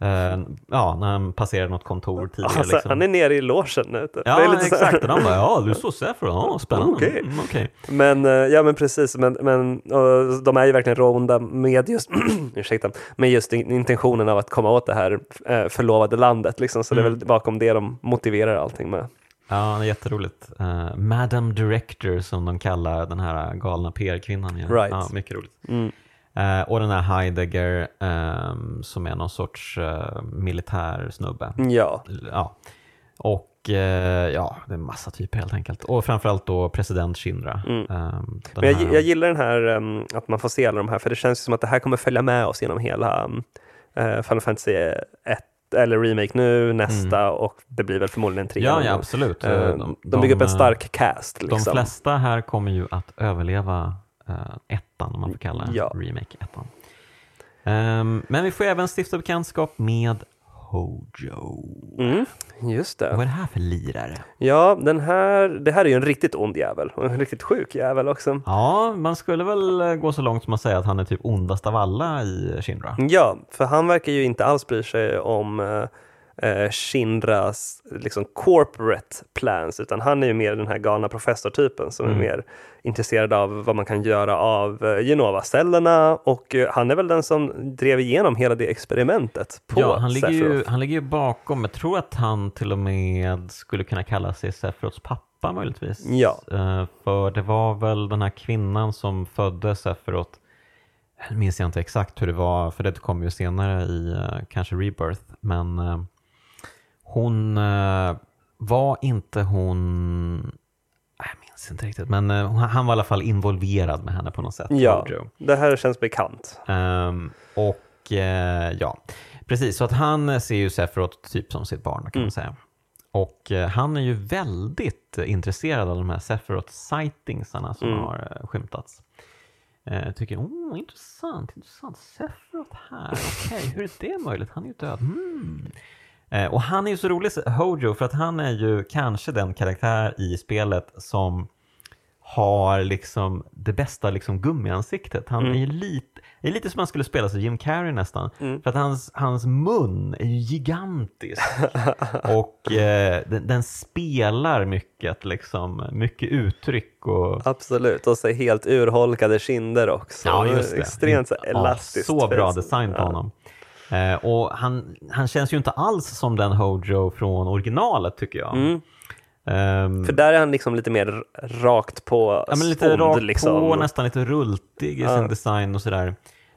eh, ja, när han passerar något kontor tidigare. alltså, liksom. han är nere i logen nu. typ. Ja, Det är lite exakt. Och de bara, ja, du såg Sephiroth, ja, spännande. Okej. Mm, okej. Men, eh, ja men precis, men, men de är ju verkligen ronda med just, ursäkta, med just in- intentionen av att komma åt det här eh, förlovade landet. Liksom. Så det är Mm. väl bakom det de motiverar allting med. Ja, det är jätteroligt. Uh, Madam Director som de kallar den här galna PR-kvinnan. igen. Right. Ja, mycket roligt. Mm. Eh, och den här Heidegger ehm, som är någon sorts uh, militär snubbe. Ja, Ja. Och eh, ja, det är en massa typer helt enkelt. Och framförallt då president Shinra. Mm. Ehm, men jag, här- jag gillar den här um, att man får se alla de här, för det känns ju som att det här kommer följa med oss genom hela um, uh, Final Fantasy 1 eller remake nu, nästa och det blir väl förmodligen en trea. Mm. Ja, ja absolut. Eh, Eh, de, bygger upp en eh, stark cast. Liksom. De flesta här kommer ju att överleva ettan, om man får kalla Ja. remake ettan. Ehm, men vi får även stifta bekantskap med Hojo. Mm, just det. Vad är det här för lirare? Ja, den här, det här är ju en riktigt ond jävel och en riktigt sjuk jävel också. Ja, man skulle väl eh, gå så långt som att säga att han är typ ondast av alla i Shinra. Ja, för han verkar ju inte alls bry sig om eh, Shinras liksom corporate plans, utan han är ju mer den här galna professortypen som Mm. är mer intresserad av vad man kan göra av eh, Genova-cellerna och eh, han är väl den som drev igenom hela det experimentet på Ja, han ligger, ju, Sephiroth. han ligger ju bakom. Jag tror att han till och med skulle kunna kalla sig Sephiroths pappa möjligtvis. Ja. Eh, för det var väl den här kvinnan som födde Sephiroth. Nu minns jag inte exakt hur det var, för det kom ju senare i eh, kanske Rebirth. Men eh, hon eh, var inte hon... Jag minns inte riktigt, men eh, han var i alla fall involverad med henne på något sätt. Ja, det här känns bekant. Ehm, och eh, ja, precis. Så att han ser ju Sephiroth typ som sitt barn kan Mm. man säga. Och han är ju väldigt intresserad av de här Sephiroth-sightingsarna som Mm. har skymtats. Eh, tycker, oh, intressant, intressant. Sephiroth här, okej, hur är det möjligt? Han är ju död. Hmm. Eh, och han är ju så rolig, Hojo, för att han är ju kanske den karaktär i spelet som har liksom det bästa liksom gummiansiktet. Han Mm. är lite, är lite som man skulle spela som Jim Carrey nästan. Mm. För att hans, hans mun är ju gigantisk. och eh, den, den spelar mycket, liksom, mycket uttryck och Absolut, och så helt urholkade kinder också. Ja, just det. Extremt så här Ja, elastiskt. så bra design på Ja. Eh, och han, han känns ju inte alls som den Hojo från originalet tycker jag. Mm. Ehm, För där är han liksom lite mer rakt på ja, men lite stånd, rakt liksom. på, nästan lite rultig i Ja. sin design och sådär.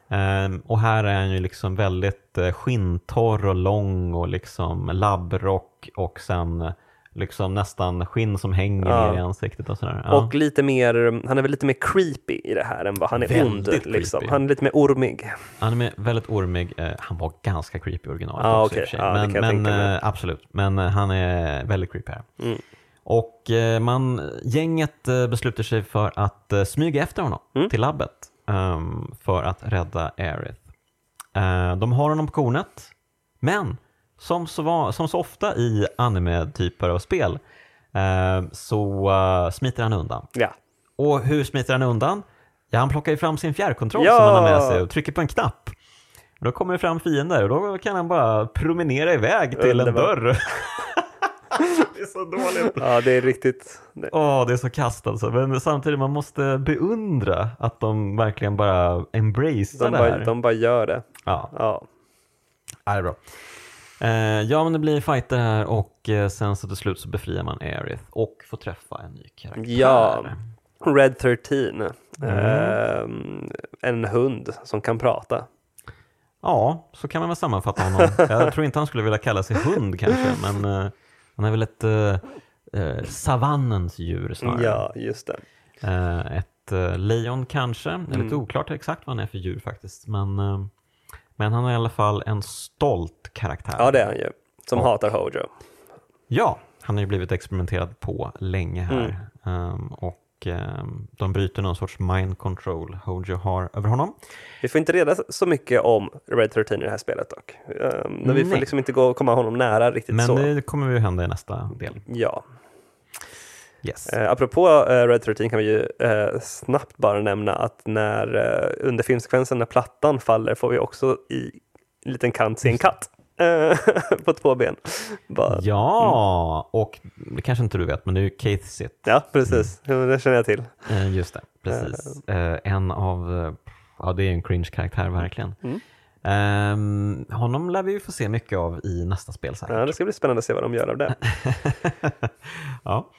Ehm, och här är han ju liksom väldigt eh, skinntorr och lång och liksom labbrock och sen eh, liksom nästan skinn som hänger Ja. ner i ansiktet och sådär. Ja. Och lite mer, han är väl lite mer creepy i det här än vad han är Väldigt ond. Liksom. Han är lite mer ormig. Han är med- väldigt ormig. Eh, han var ganska creepy i originalet Ja, också i okej. och för sig. Men men eh, absolut, men eh, han är väldigt creepy här. Mm. Och man, gänget beslutar sig för att smyga efter honom Mm. till labbet ehm, för att rädda Aerith. Eh, de har honom på kornet, men som så, som så ofta i anime-typer av spel eh, så eh, smiter han undan. Ja. Och hur smiter han undan? Ja, han plockar ju fram sin fjärrkontroll Ja! som han har med sig och trycker på en knapp. Och då kommer det fram fiender och då kan han bara promenera iväg till en Underbart. dörr. det är så dåligt. ja, det är riktigt... Åh, det är så kast alltså. Men samtidigt, man måste beundra att de verkligen bara embracear De det bara, här. de bara gör det. Ja, Ja. ja, det är bra. Eh, ja, men det blir fighter här och eh, sen så till slut så befriar man Aerith och får träffa en ny karaktär. Ja. Red 13. Mm. Ehm, en hund som kan prata. Ja, så kan man väl sammanfatta honom. Jag tror inte han skulle vilja kalla sig hund kanske, men eh, han är väl ett eh, savannens djur snarare. Ja, just det. Eh, ett eh, lejon kanske, det är lite Mm. oklart exakt vad han är för djur faktiskt. Men, men han är i alla fall en stolt karaktär. Ja, det är han ju. Som Ja. hatar Hojo. Ja, han har ju blivit experimenterad på länge här. Mm. Ehm, och ehm, de bryter någon sorts mind control Hojo har över honom. Vi får inte reda så mycket om Red 13 i det här spelet dock. Men vi får liksom inte gå, komma honom nära riktigt Men så. det kommer ju hända i nästa del. Ja. Yes. Eh, apropå eh, Red 13 kan vi ju eh, snabbt bara nämna att när eh, under filmsekvensen när plattan faller får vi också i en liten kant se en katt. eh, på två ben. Bara, ja. Ja, och det kanske inte du vet, men det är ju Keith Sitt. precis. Det känner jag till. Eh, just det, precis. Eh, en av, ja det är en cringe-karaktär verkligen. Mm. Ehm, honom lär vi ju få se mycket av i nästa spel säkert. Ja, det ska bli spännande att se vad de gör av det. ja.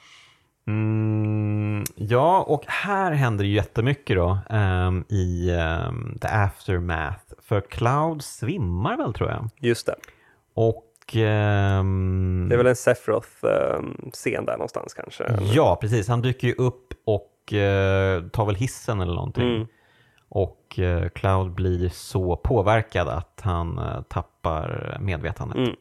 Mm, ja, och här händer ju jättemycket då ehm, i ehm, The Aftermath. För Cloud svimmar väl tror jag. Just det. Och... ehm, Det är väl en Sephiroth-scen där någonstans kanske. eller? Ja, precis. Han dyker ju upp och eh, tar väl hissen eller någonting. Mm. Och eh, Cloud blir så påverkad att han eh, tappar medvetandet. Mm.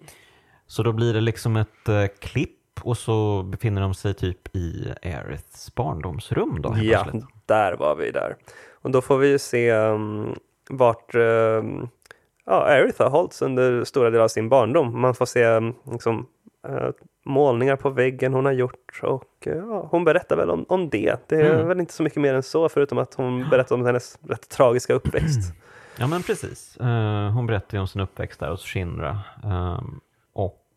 Så då blir det liksom ett klipp och så befinner de sig typ i Aeriths barndomsrum då Ja, plötsligt. där var vi där. Och då får vi ju se um, vart um, ja, Aerith har hållits under stora delar av sin barndom. Man får se um, liksom, eh, målningar på väggen hon har gjort och eh, ja, hon berättar väl om, om det. Det är Mm. väl inte så mycket mer än så förutom att hon berättar om hennes rätt tragiska uppväxt. Ja men precis. Eh, hon berättar ju om sin uppväxt där hos Shinra. Ehm,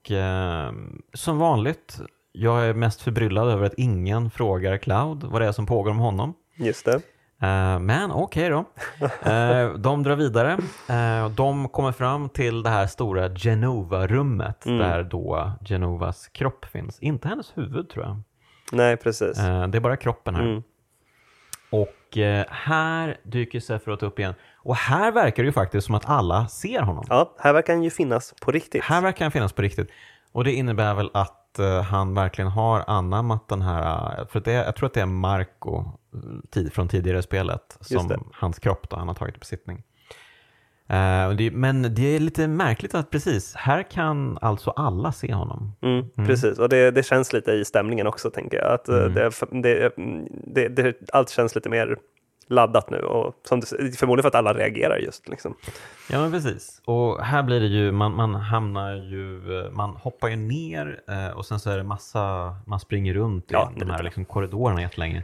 och ehm, som vanligt, jag är mest förbryllad över att ingen frågar Cloud vad det är som pågår om honom. Just det. Eh, men okej då. Eh, de drar vidare. Eh, de kommer fram till det här stora Genova-rummet Mm. där då Genovas kropp finns. Inte hennes huvud tror jag. Nej, precis. Eh, det är bara kroppen här. Mm. Och eh, här dyker Sephiroth upp igen. Och här verkar det ju faktiskt som att alla ser honom. Ja, här verkar han ju finnas på riktigt. Här verkar han finnas på riktigt. Och det innebär väl att eh, han verkligen har anammat den här, eh, för det, jag tror att det är Marco tid, från tidigare spelet, som hans kropp då, han har tagit i besittning. Och det, men det är lite märkligt att precis, här kan alltså alla se honom. Mm, Precis, och det, det känns lite i stämningen också tänker jag. Att, eh, Mm. det, allt känns lite mer laddat nu och som du, förmodligen för att alla reagerar just. Liksom. Ja men precis. Och här blir det ju, man, man hamnar ju, eh, man hoppar ju ner och sen så är det massa, man springer runt Ja, i de här liksom korridorerna jättelänge.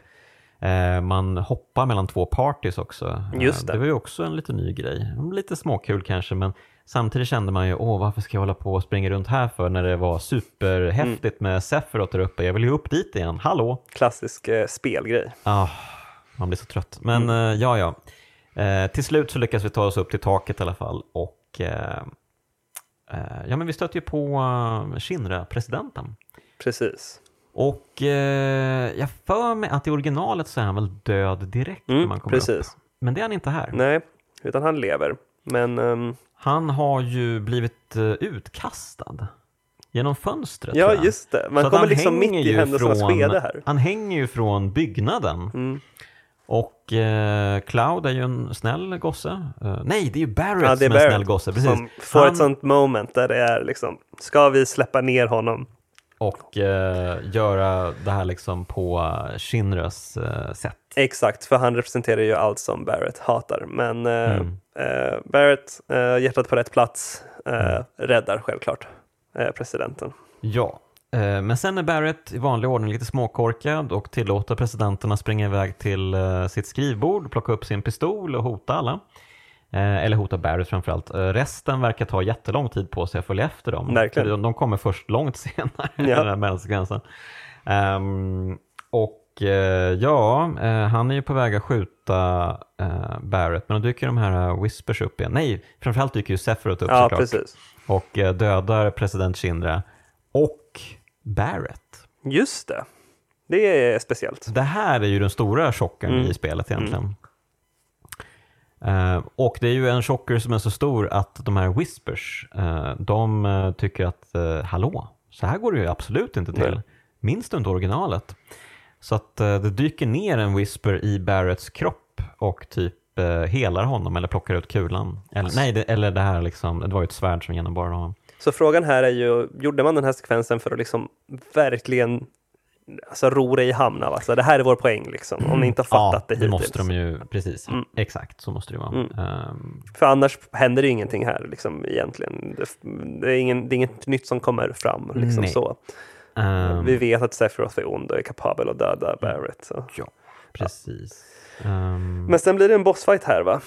Eh, man hoppar mellan två parties också. Eh, Just det. det var ju också en lite ny grej. Lite småkul kanske men samtidigt kände man ju, åh varför ska jag hålla på och springa runt här för när det var superhäftigt Mm. med Sephiroth där uppe. Jag vill ju upp dit igen, hallå! Klassisk eh, spelgrej. Ah, man blir så trött. Men Mm. eh, ja, ja. Eh, till slut så lyckas vi ta oss upp till taket i alla fall och eh, ja men vi stöter ju på Shinra-presidenten. Precis. Och eh, jag för mig att i originalet så är han väl död direkt när Mm, man kommer precis. upp. Men det är han inte här. Nej, utan han lever. Men ehm, Han har ju blivit eh, utkastad genom fönstret. ja, just det. Man Så kommer liksom mitt i händelsernas skede här. Han hänger ju från byggnaden. Mm. Och eh, Cloud är ju en snäll gosse. Eh, nej, det är ju Barrett Ja, det är som är en snäll gosse. Precis. som får Han- ett sånt moment där det är liksom, ska vi släppa ner honom? Och eh, göra det här liksom på Shinras eh, sätt. Exakt, för han representerar ju allt som Barrett hatar. Men eh, Mm. eh, Barrett, eh, hjärtat på rätt plats, eh, Mm. räddar självklart presidenten. Ja, men sen är Barrett i vanlig ordning lite småkorkad och tillåter presidenterna springa iväg till sitt skrivbord, plocka upp sin pistol och hota alla. Eh, eller hota Barrett framförallt. Eh, resten verkar ta jättelång tid på sig att följa efter dem. Verkligen. De, de kommer först långt senare, Ja. den här mellansekvensen. Ehm, och eh, ja, han är ju på väg att skjuta Barrett, men då dyker de här Whispers upp igen. Nej, framförallt dyker ju Sephiroth upp Ja, såklart precis. och dödar president Shindra och Barrett. Just det. Det är speciellt. Det här är ju den stora chocken Mm. i spelet egentligen. Eh, och det är ju en chocker som är så stor att de här Whispers, eh, de eh, tycker att uh, hallå, så här går det ju absolut inte till. Nej. Minns du inte originalet? Så att det dyker ner en Whisper i Barretts kropp och typ uh, helar honom eller plockar ut kulan. Eller, nej, det, eller det här liksom, det var ju ett svärd som genomborrade honom. Så frågan här är ju, gjorde man den här sekvensen för att liksom verkligen alltså, ro det i hamn? Alltså, det här är vår poäng liksom, om ni inte har fattat ja, det hittills. måste de ju, precis. Mm. Exakt, så måste det vara. Mm. Ehm, För annars händer det ju ingenting här liksom, egentligen. Det, det, är ingen, det är inget nytt som kommer fram. Liksom, Nej. så. ehm, Vi vet att Sephiroth är ond och är kapabel att döda Barrett. Så. Ja, precis. Ehm, Men sen blir det en bossfight här va?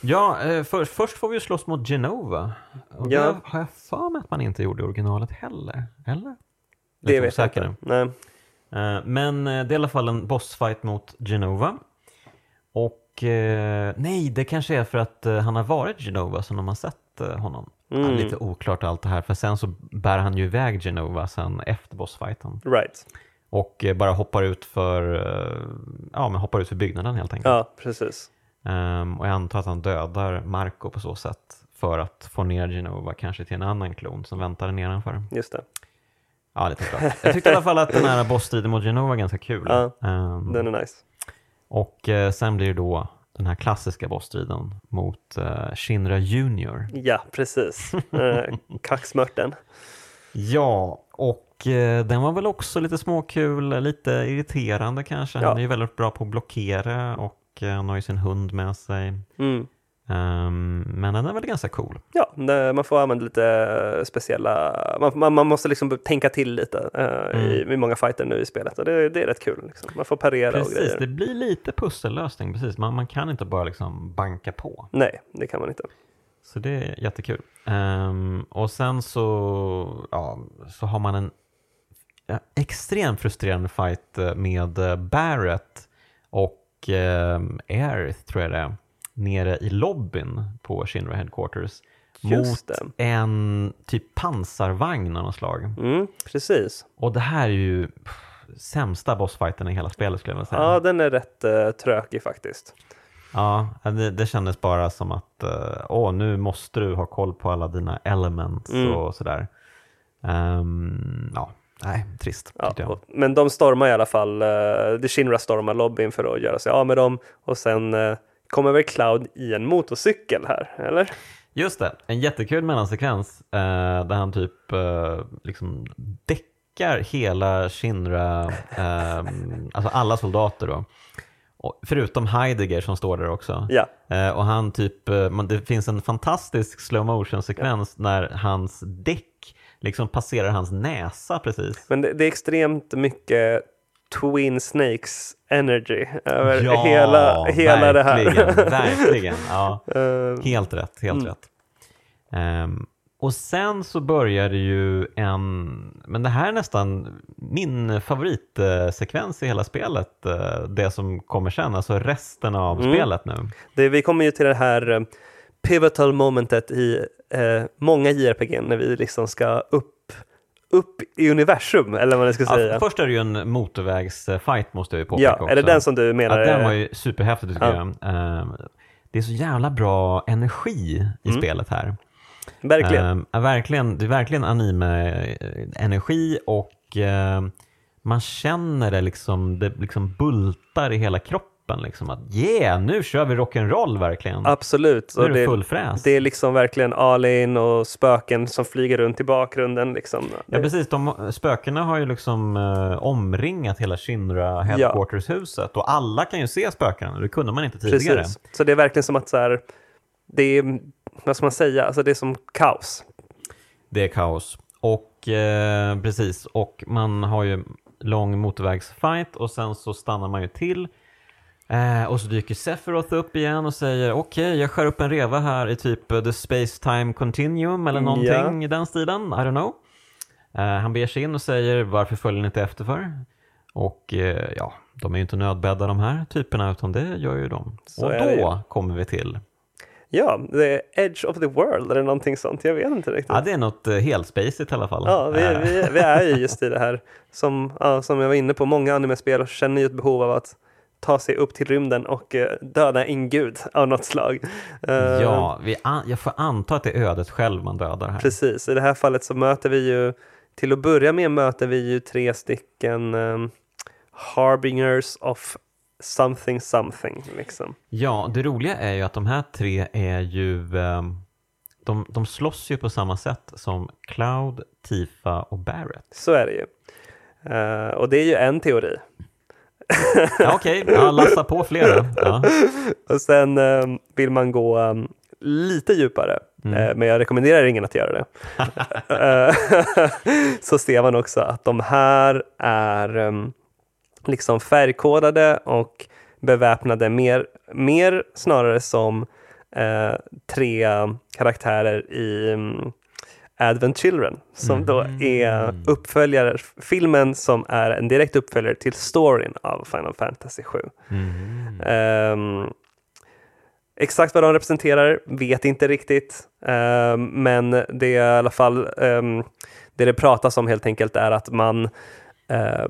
ja, eh, för, först får vi ju slåss mot Genova. Och Ja. det har jag för mig att man inte gjorde i originalet heller. Eller? Det Lite vet jag inte. Nej. nu. Men eh, det är i alla fall en bossfight mot Genova. Och eh, nej, det kanske är för att eh, han har varit Genova som de har sett eh, honom. Mm. lite oklart allt det här, för sen så bär han ju iväg Genova sen efter bossfighten. Right. Och eh, bara hoppar ut för, eh, ja, men hoppar ut för byggnaden helt enkelt. Ja, precis. Ehm, och jag antar att han dödar Marco på så sätt för att få ner Genova kanske till en annan klon som väntar nedanför. Just det. Ja, lite klart. Jag tyckte i alla fall att den här bossstriden mot Genova var ganska kul. Ja, Ehm, Den är nice. och eh, sen blir det då den här klassiska bossstriden mot uh, Shinra Junior. Ja, precis. Eh, Kaxmörten. Ja, och eh, den var väl också lite småkul, lite irriterande kanske. Ja. Han är ju väldigt bra på att blockera och eh, han har ju sin hund med sig. Mm. Ehm, men den är väl ganska cool. Ja, man får använda lite eh, speciella, man, man, man måste liksom tänka till lite i, Mm. i många fighter nu i spelet och det, det är rätt kul. Liksom. Man får parera och Precis, grejer. det blir lite pussellösning. Precis. Man, man kan inte bara liksom banka på. Nej, det kan man inte. Så det är jättekul. Ehm, och sen så, ja, så har man en ja, extremt frustrerande fight eh, med Barrett och um, Aerith tror jag det är, nere i lobbyn på Shinra Headquarters. Mot en typ pansarvagn av något slag. Mm, precis. Och det här är ju pff, sämsta bossfighten i hela spelet skulle jag vilja säga. Ja, den är rätt uh, trökig faktiskt. Ja, det, det kändes bara som att eh, åh, nu måste du ha koll på alla dina elements Mm. och sådär. Ehm, ja, nej, trist Ja, jag. och, men de stormar i alla fall, uh, The Shinra stormar lobbyn för att göra sig av med dem och sen eh, kommer väl Cloud i en motorcykel här, eller? Just det, en jättekul mellansekvens eh, där han typ eh, liksom däckar hela Shinra, eh, alltså alla soldater då. Och, förutom Heidegger som står där också. Ja, Eh, och han typ, eh, man, det finns en fantastisk slow motion sekvens när hans däck liksom passerar hans näsa precis. men det, det är extremt mycket Twin Snakes energy över Ja, hela, hela det här. verkligen. Ja, Eh, helt rätt, helt Mm. rätt. Ehm, och sen så börjar det ju en, men det här är nästan min favoritsekvens i hela spelet, eh, det som kommer sen, alltså resten av Mm. spelet nu. det, vi kommer ju till det här eh, pivotal momentet i eh, många JRPG när vi liksom ska upp, upp i universum, eller vad man ska säga. Ja, först är det ju en motorvägsfight måste jag ju påpeka Ja, också. är det den som du Ja, menar? den är- var ju superhäftig tycker Ja. jag. Ehm, Det är så jävla bra energi i Mm. spelet här. Verkligen. Är verkligen, det är verkligen anime-energi och ehm, man känner det liksom, det liksom bultar i hela kroppen. Liksom att yeah, nu kör vi rock'n'roll verkligen. Absolut. nu är det full fräs. det är liksom verkligen all in och spöken som flyger runt i bakgrunden. Liksom. Ja precis, de, spökena har ju liksom eh, omringat hela Shinra headquarters-huset och alla kan ju se spökena, det kunde man inte tidigare. Precis. Så det är verkligen som att så här, det är, vad ska man säga, alltså det är som kaos. Det är kaos. Och eh, precis, och man har ju lång motorvägsfight och sen så stannar man ju till. Eh, och så dyker Sephiroth upp igen och säger okej, jag skär upp en reva här i typ eh, the space time continuum eller någonting i den stilen, I don't know. Eh, han ber sig in och säger varför följer ni inte efter för? Och eh, ja, de är ju inte nödbädda de här typerna utan det gör ju de. Så och då kommer vi till, Ja, är Edge of the World eller någonting sånt. Jag vet inte riktigt. ja det är något eh, helt i alla fall. Ja, vi, Eh, vi, vi är ju just i det här som, ja, som jag var inne på, många animespel känner ju ett behov av att ta sig upp till rymden och eh, döda en gud av något slag. Eh, Ja, vi an- jag får anta att det är ödet själv man dödar här. Precis, i det här fallet så möter vi ju, till att börja med möter vi ju tre stycken um, harbingers of something something. Liksom. Ja, det roliga är ju att de här tre är ju, ehm, de, de slåss ju på samma sätt som Cloud, Tifa och Barrett. Så är det ju. Eh, och det är ju en teori. Ja, Okej, ja, lassa på flera. Ja. Och sen eh, vill man gå ehm, lite djupare, eh, men jag rekommenderar ingen att göra det. Eh, så ser man också att de här är ehm, liksom färgkodade och beväpnade mer, mer snarare som eh, tre karaktärer i um, Advent Children som då är uppföljare, filmen som är en direkt uppföljare till storyn av Final Fantasy 7. Mm. Ehm, exakt vad de representerar vet inte riktigt, Ehm, men det är i alla fall ehm, det det pratas om helt enkelt är att man eh,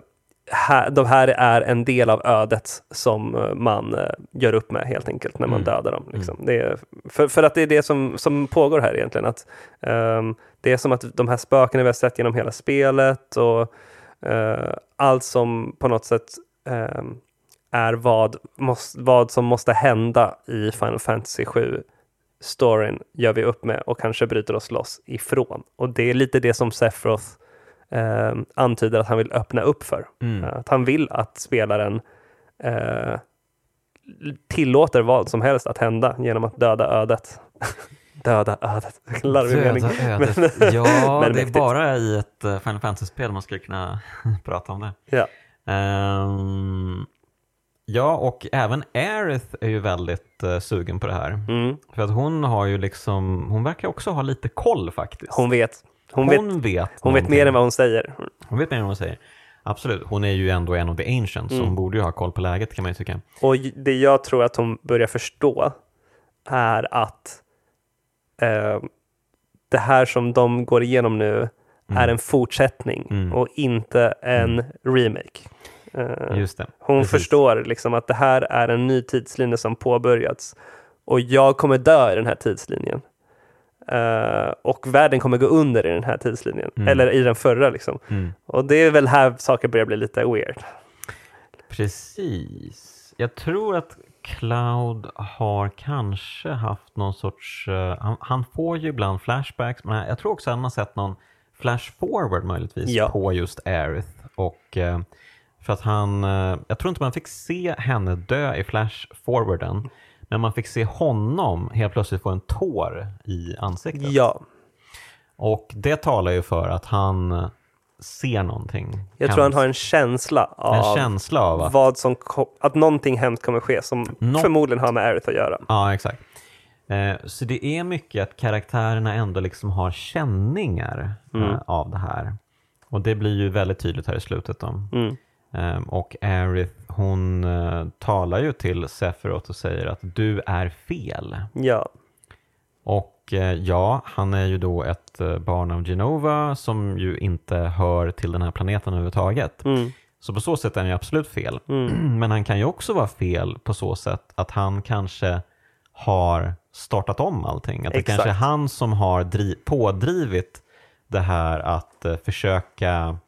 här, de här är en del av ödet som eh, man eh, gör upp med helt enkelt när man Mm. dödar dem. Liksom. Det är, för, för att det är det som, som pågår här egentligen. Att, ehm, det är som att de här spökena vi har sett genom hela spelet och eh, allt som på något sätt ehm, är vad, måste, vad som måste hända i Final Fantasy 7 storyn gör vi upp med och kanske bryter oss loss ifrån. Och det är lite det som Sephiroth eh, antyder att han vill öppna upp för. Mm. Eh, Att han vill att spelaren eh, tillåter vad som helst att hända genom att döda ödet. döda ödet. Larvig mening. Ödet. Ja, men det är bara i ett eh, Final Fantasy-spel man skulle kunna prata om det. Ja. Ehm, ja, och även Aerith är ju väldigt eh, sugen på det här. Mm. För att hon har ju liksom, hon verkar också ha lite koll faktiskt. Hon vet. Hon, vet, hon vet, hon vet mer än vad hon säger. Hon vet mer än vad hon säger. Absolut, hon är ju ändå en av the ancients, så Mm. hon borde ju ha koll på läget kan man ju tycka. Och det jag tror att hon börjar förstå är att eh, det här som de går igenom nu är en fortsättning Mm. och inte en remake. Eh, Just det. hon precis. förstår liksom att det här är en ny tidslinje som påbörjats och jag kommer dö i den här tidslinjen. Eh, och världen kommer gå under i den här tidslinjen, Mm. eller i den förra. Liksom. Mm. Och det är väl här saker börjar bli lite weird. Precis. Jag tror att Cloud har kanske haft någon sorts... eh, han, han får ju ibland flashbacks, men jag tror också att han har sett någon flash forward möjligtvis Ja. på just Aerith. Och, eh, för att han... jag tror inte man fick se henne dö i flash forwarden, men man fick se honom helt plötsligt få en tår i ansiktet. Ja, Och det talar ju för att han ser någonting. jag tror han har en känsla av en känsla av att vad som att någonting hemskt kommer ske som Nå- förmodligen har med Aerith att göra. Ja, exakt. Eh, så det är mycket att karaktärerna ändå liksom har känningar Mm. eh, av det här. Och det blir ju väldigt tydligt här i slutet. Då. Mm. Eh, och Aerith, hon eh, talar ju till Sephiroth och säger att du är fel. Ja, Och eh, ja, han är ju då ett eh, barn av Genova som ju inte hör till den här planeten överhuvudtaget. Mm. Så på så sätt är han ju absolut fel. Mm. Men han kan ju också vara fel på så sätt att han kanske har startat om allting. Att det Exakt. kanske är han som har dri- pådrivit det här att försöka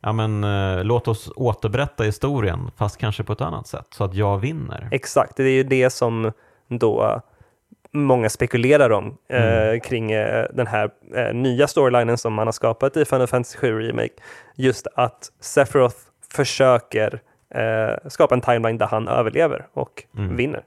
Ja men eh, låt oss återberätta historien fast kanske på ett annat sätt så att jag vinner. Exakt, det är ju det som då många spekulerar om eh, Mm. kring eh, den här eh, nya storylinen som man har skapat i Final Fantasy 7 Remake. Just att Sephiroth försöker eh, skapa en timeline där han överlever och Mm. vinner.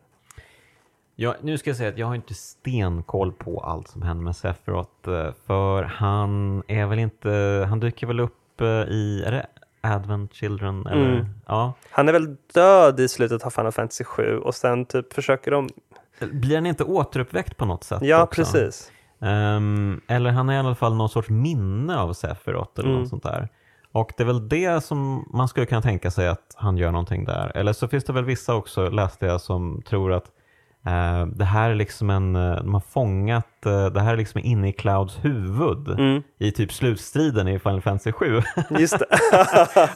Ja, nu ska jag säga att jag har inte stenkoll på allt som händer med Sephiroth för han är väl inte, han dyker väl upp eh, i, är det Advent Children? Eller? Mm. Ja. Han är väl död i slutet av Final Fantasy 7 och sen typ försöker de... Blir han inte återuppväckt på något sätt? Ja, också? precis. Ehm, eller han är i alla fall någon sorts minne av Sephiroth eller Mm. något sånt där. Och det är väl det som man skulle kunna tänka sig att han gör någonting där. Eller så finns det väl vissa också, läste jag, som tror att det här är liksom en, eh, de har fångat, eh, det här är liksom inne i Clouds huvud Mm, i typ slutstriden i Final Fantasy 7. just det.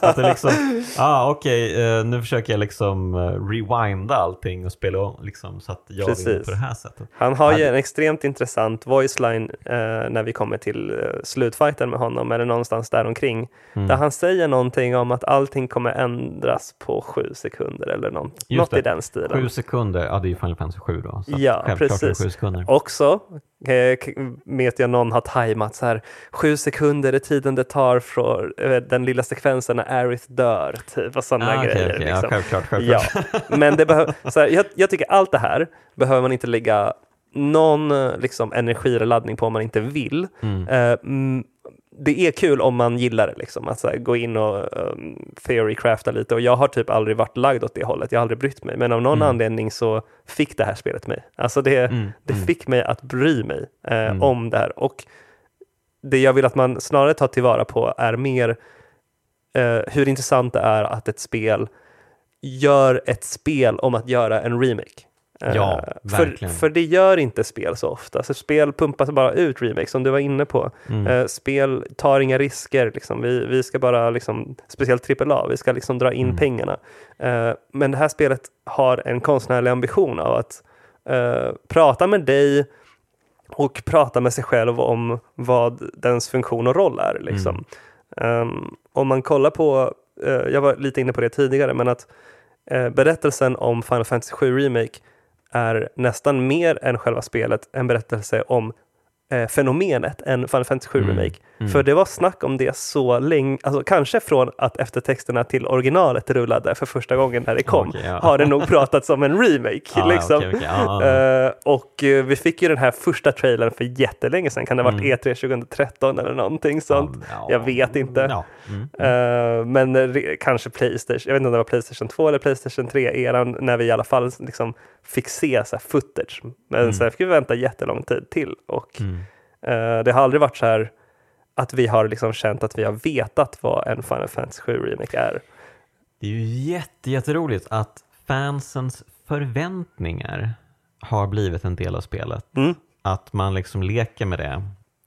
att det liksom, ah, okej, eh, nu försöker jag liksom eh, rewinda allting och spela om liksom, så att jag vinner Precis. på det här sättet. Han har ju en extremt intressant voice line eh, när vi kommer till eh, slutfighten med honom, eller någonstans där omkring. Mm. Där han säger någonting om att allting kommer ändras på sju sekunder eller något, Just något det. i den stilen. Sju sekunder, ja det är ju Final Fantasy 7 då. Så Ja, precis. sju sekunder. Också eh, vet jag någon har tajmat så här, sju sekunder är tiden det tar från eh, den lilla sekvensen när Aerith dör, typ, och sådana Ah, okej, grejer. okej, liksom. Ja, självklart, Ja, självklart. men det behöv, så här, jag, jag tycker allt det här behöver man inte lägga någon liksom, energiladdning på om man inte vill. Mm. Mm, det är kul om man gillar det, liksom, att här, gå in och um, theorycrafta lite och jag har typ aldrig varit lagd åt det hållet, jag har aldrig brytt mig, men av någon Mm. anledning så fick det här spelet mig. Alltså det, Mm, det mm. fick mig att bry mig eh, Mm. om det här. Och det jag vill att man snarare tar tillvara på är mer eh, hur intressant det är att ett spel gör ett spel om att göra en remake. Eh, Ja, för, verkligen. för det gör inte spel så ofta. Så spel pumpas bara ut remakes, som du var inne på. Mm. Eh, spel tar inga risker. Liksom. Vi, vi ska bara, liksom, speciellt AAA, vi ska liksom dra in Mm. pengarna. Eh, men det här spelet har en konstnärlig ambition av att eh, prata med dig och prata med sig själv om vad dens funktion och roll är. Liksom. Um, om man kollar på, eh, jag var lite inne på det tidigare, men att eh, berättelsen om Final Fantasy 7 Remake är nästan mer än själva spelet en berättelse om eh, fenomenet än Final Fantasy 7 Mm, Remake. mm. För det var snack om det så länge, alltså kanske från att eftertexterna till originalet rullade för första gången när det kom, Okej, ja. har det nog pratats om en remake. Ja, liksom. okej, ja, ja. Eh, och eh, vi fick ju den här första trailern för jättelänge sedan, kan det ha varit Mm. E3 2013 eller någonting sånt? Ja, jag vet inte. Ja. Mm. Eh, men kanske Playstation, jag vet inte om det var Playstation 2 eller Playstation 3-eran när vi i alla fall liksom fick se så här footage. Men Mm. sen fick vi vänta jättelång tid till och Mm. eh, det har aldrig varit så här att vi har liksom känt att vi har vetat vad en Final Fantasy 7 Remake är. Det är ju jätte, jätteroligt att fansens förväntningar har blivit en del av spelet. Mm, Att man liksom leker med det.